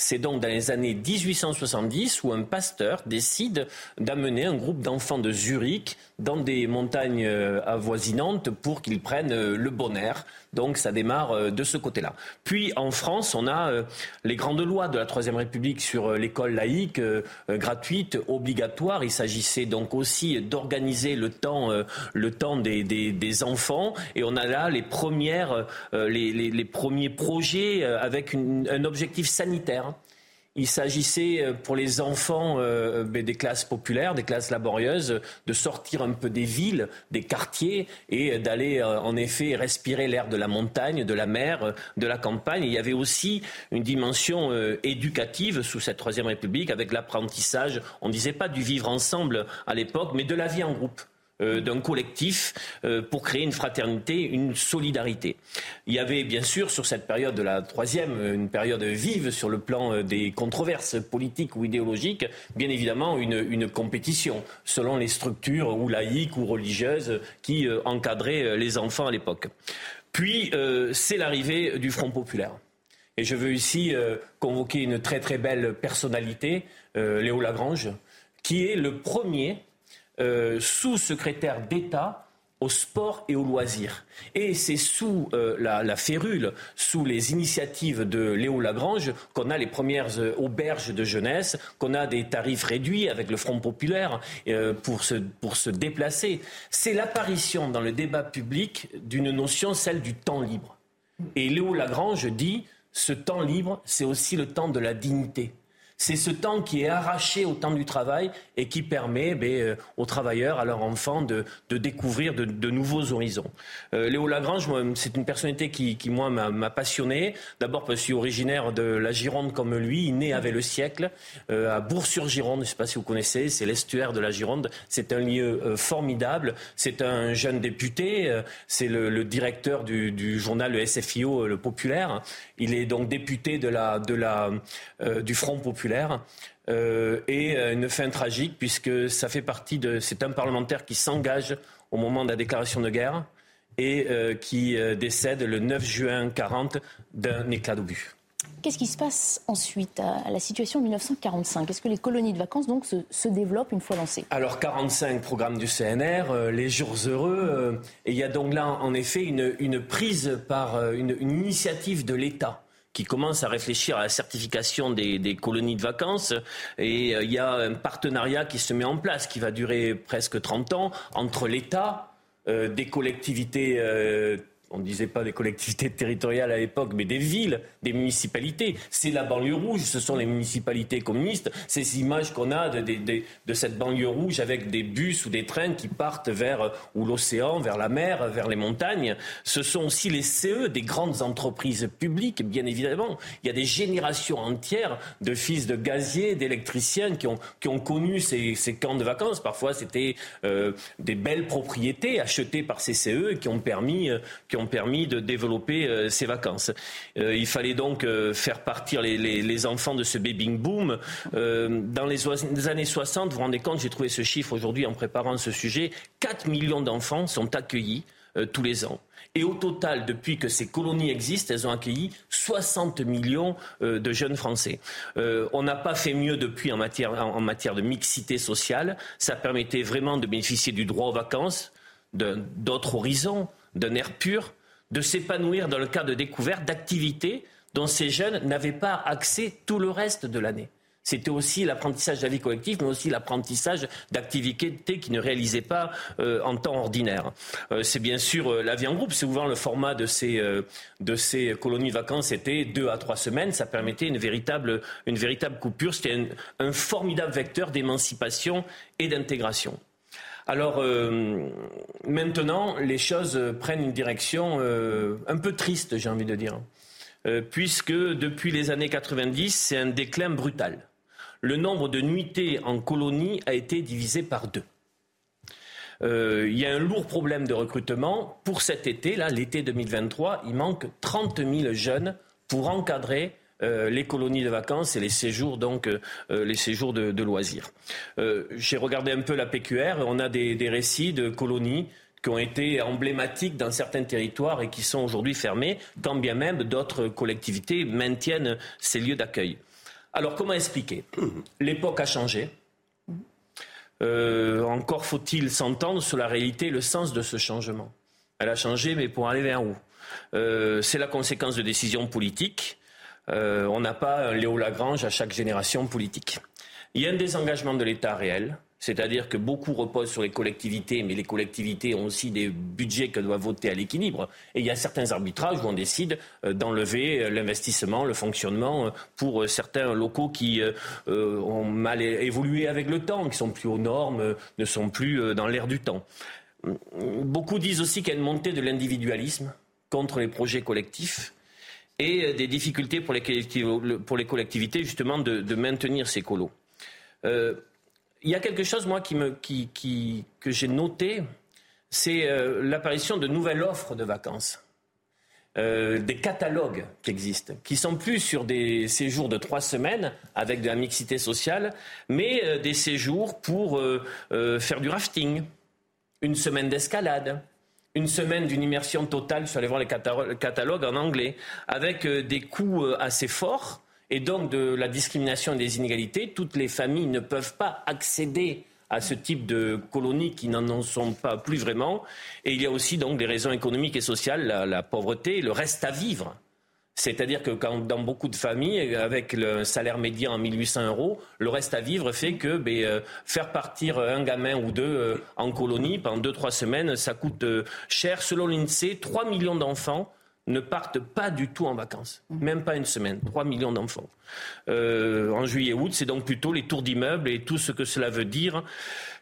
C'est donc dans les années 1870 où un pasteur décide d'amener un groupe d'enfants de Zurich dans des montagnes euh, avoisinantes pour qu'ils prennent euh, le bon air. Donc ça démarre euh, de ce côté-là. Puis en France, on a les grandes lois de la Troisième République sur l'école laïque gratuite, obligatoire. Il s'agissait donc aussi d'organiser le temps, le temps des, des, enfants. Et on a là les premières, les, premiers projets avec un objectif sanitaire. Il s'agissait euh, pour les enfants euh, ben, des classes populaires, des classes laborieuses, de sortir un peu des villes, des quartiers et d'aller euh, en effet respirer l'air de la montagne, de la mer, de la campagne. il y avait aussi une dimension éducative sous cette Troisième République avec l'apprentissage, on ne disait pas du vivre ensemble à l'époque, mais de la vie en groupe. Euh, d'un collectif euh, pour créer une fraternité, une solidarité. Il y avait bien sûr sur cette période de la troisième, une période vive sur le plan euh, des controverses politiques ou idéologiques, bien évidemment une, compétition selon les structures ou laïques ou religieuses qui encadraient les enfants à l'époque. Puis c'est l'arrivée du Front populaire. Et je veux ici convoquer une très très belle personnalité, Léo Lagrange, qui est le premier euh, sous-secrétaire d'État au sport et au loisir. Et c'est sous euh, la, férule, sous les initiatives de Léo Lagrange, qu'on a les premières euh, auberges de jeunesse, qu'on a des tarifs réduits avec le Front populaire pour, se, pour se déplacer. C'est l'apparition dans le débat public d'une notion, celle du temps libre. Et Léo Lagrange dit, ce temps libre, c'est aussi le temps de la dignité. C'est ce temps qui est arraché au temps du travail et qui permet ben, euh, aux travailleurs, à leurs enfants, de, découvrir de, nouveaux horizons. Euh, Léo Lagrange, c'est une personnalité qui, moi, m'a passionné. D'abord parce que je suis originaire de la Gironde comme lui, il naît avec le siècle, euh, à Bourg-sur-Gironde, je ne sais pas si vous connaissez, c'est l'estuaire de la Gironde. C'est un lieu formidable. C'est un jeune député, c'est le, directeur du, journal le SFIO, le Populaire. Il est donc député de la, de la, du Front Populaire euh, et euh, une fin tragique puisque ça fait partie de. C'est un parlementaire qui s'engage au moment de la déclaration de guerre et euh, qui décède le 9 juin 40 d'un éclat d'obus. Qu'est-ce qui se passe ensuite à la situation de 1945 Est-ce que les colonies de vacances donc se, développent une fois lancées? Alors 45 programme du CNR, les jours heureux, et il y a donc là en effet une, prise par une initiative de l'État qui commence à réfléchir à la certification des, colonies de vacances. Et euh, il y a un partenariat qui se met en place, qui va durer presque 30 ans, entre l'État, euh, des collectivités euh, on ne disait pas des collectivités territoriales à l'époque, mais des villes, des municipalités. C'est la banlieue rouge, ce sont les municipalités communistes. Ces images qu'on a de, cette banlieue rouge avec des bus ou des trains qui partent vers ou l'océan, vers la mer, vers les montagnes. Ce sont aussi les CE des grandes entreprises publiques, bien évidemment. Il y a des générations entières de fils de gaziers, d'électriciens qui ont, connu ces, camps de vacances. Parfois, c'était euh, des belles propriétés achetées par ces CE qui ont permis, euh, permis de développer euh, ces vacances. Euh, il fallait donc euh, faire partir les, enfants de ce baby boom. dans les, années 60, vous vous rendez compte, j'ai trouvé ce chiffre aujourd'hui en préparant ce sujet, 4 millions d'enfants sont accueillis tous les ans. Et au total, depuis que ces colonies existent, elles ont accueilli 60 millions de jeunes Français. On n'a pas fait mieux depuis en matière, en matière de mixité sociale. Ça permettait vraiment de bénéficier du droit aux vacances, d'autres horizons, d'un air pur, de s'épanouir dans le cadre de découvertes, d'activités dont ces jeunes n'avaient pas accès tout le reste de l'année. C'était aussi l'apprentissage de la vie collective, mais aussi l'apprentissage d'activités qu'ils ne réalisaient pas euh, en temps ordinaire. Euh, c'est bien sûr euh, la vie en groupe. Souvent, le format de ces, de ces colonies de vacances était deux à trois semaines. Ça permettait une véritable, une véritable coupure. C'était un, formidable vecteur d'émancipation et d'intégration. Alors maintenant, les choses prennent une direction un peu triste, j'ai envie de dire, puisque depuis les années 90, c'est un déclin brutal le nombre de nuitées en colonie a été divisé par deux. Euh, il y a un lourd problème de recrutement. Pour cet été, là, l'été 2023, il manque 30 000 jeunes pour encadrer euh, les colonies de vacances et les séjours, donc euh, les séjours de, loisirs. J'ai regardé un peu la PQR. On a des, des, récits de colonies qui ont été emblématiques dans certains territoires et qui sont aujourd'hui fermés, quand bien même d'autres collectivités maintiennent ces lieux d'accueil. Alors comment expliquer? L'époque a changé. Euh, encore faut-il s'entendre sur la réalité et le sens de ce changement. Elle a changé, mais pour aller vers où? Euh, C'est la conséquence de décisions politiques. Euh, on n'a pas un Léo Lagrange à chaque génération politique. Il y a un désengagement de l'État réel. C'est-à-dire que beaucoup reposent sur les collectivités, mais les collectivités ont aussi des budgets qu'elles doivent voter à l'équilibre. Et il y a certains arbitrages où on décide euh, d'enlever euh, l'investissement, le fonctionnement pour certains locaux qui ont mal évolué avec le temps, qui sont plus aux normes, ne sont plus dans l'air du temps. Beaucoup disent aussi qu'il y a une montée de l'individualisme contre les projets collectifs et des difficultés pour les collectivités, justement de, maintenir ces colos il y a quelque chose, moi, que j'ai noté, c'est euh, l'apparition de nouvelles offres de vacances. Euh, des catalogues qui existent, qui sont plus sur des séjours de trois semaines avec de la mixité sociale, mais euh, des séjours pour faire du rafting, une semaine d'escalade, une semaine d'une immersion totale, je suis allé voir les catalogues en anglais, avec des coûts assez forts et donc de la discrimination et des inégalités. Toutes les familles ne peuvent pas accéder à ce type de colonies qui n'en sont pas plus vraiment. Et il y a aussi donc des raisons économiques et sociales, la, pauvreté, le reste à vivre. C'est-à-dire que dans beaucoup de familles, avec le salaire médian à 1800 euros, le reste à vivre fait que ben, euh, faire partir un gamin ou deux euh, en colonie pendant deux, trois semaines, ça coûte euh, cher. Selon l'INSEE, 3 millions d'enfants ne partent pas du tout en vacances, mmh. même pas une semaine, 3 millions d'enfants. Euh, en juillet-août, c'est donc plutôt les tours d'immeubles et tout ce que cela veut dire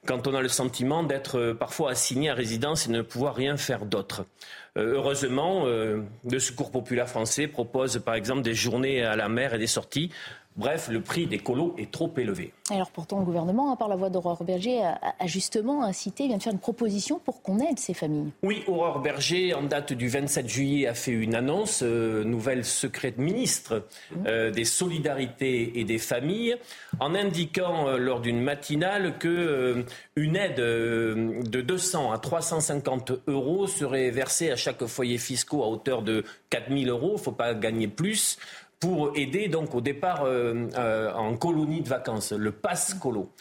quand on a le sentiment d'être euh, parfois assigné à résidence et ne pouvoir rien faire d'autre. Euh, heureusement, le Secours populaire français propose par exemple des journées à la mer et des sorties Bref, le prix des colos est trop élevé. Alors pourtant, le gouvernement, par la voix d'Aurore Berger, a, justement incité, vient de faire une proposition pour qu'on aide ces familles. Oui, Aurore Berger, en date du 27 juillet, a fait une annonce, euh, nouvelle secrète ministre euh, des solidarités et des familles, en indiquant euh, lors d'une matinale que une aide de 200 à 350 euros serait versée à chaque foyer fiscal à hauteur de 4000 euros. Il ne faut pas gagner plus pour aider donc au départ euh, euh, en colonie de vacances, le passe colo.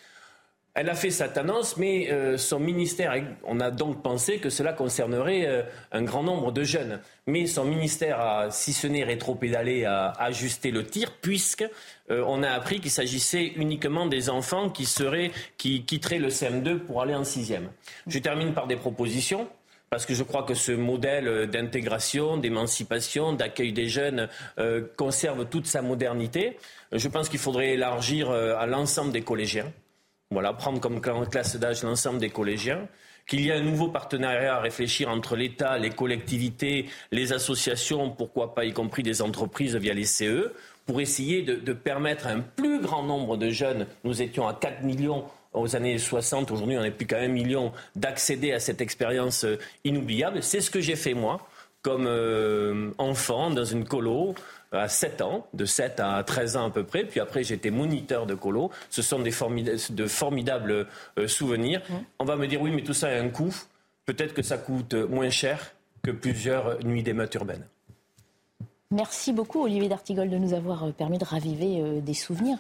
Elle a fait cette annonce, mais euh, son ministère, on a donc pensé que cela concernerait un grand nombre de jeunes. Mais son ministère a, si ce n'est rétro-pédalé, a ajusté le tir, puisque on a appris qu'il s'agissait uniquement des enfants qui seraient, qui quitteraient le CM2 pour aller en sixième. Je termine par des propositions parce que je crois que ce modèle d'intégration, d'émancipation, d'accueil des jeunes euh, conserve toute sa modernité. Je pense qu'il faudrait élargir euh, à l'ensemble des collégiens. Voilà, prendre comme classe d'âge l'ensemble des collégiens qu'il y ait un nouveau partenariat à réfléchir entre l'État, les collectivités, les associations, pourquoi pas y compris des entreprises via les CE, pour essayer de, de permettre à un plus grand nombre de jeunes, nous étions à 4 millions aux années 60, aujourd'hui on n'est plus qu'à un million, d'accéder à cette expérience euh, inoubliable. C'est ce que j'ai fait moi, comme euh, enfant, dans une colo à 7 ans, de 7 à 13 ans à peu près. Puis après, j'étais moniteur de colo. Ce sont des de formidables euh, souvenirs. Mmh. On va me dire, oui, mais tout ça a un coût. peut-être que ça coûte moins cher que plusieurs nuits d'émeutes urbaines. Merci beaucoup Olivier D'Artigol de nous avoir permis de raviver des souvenirs.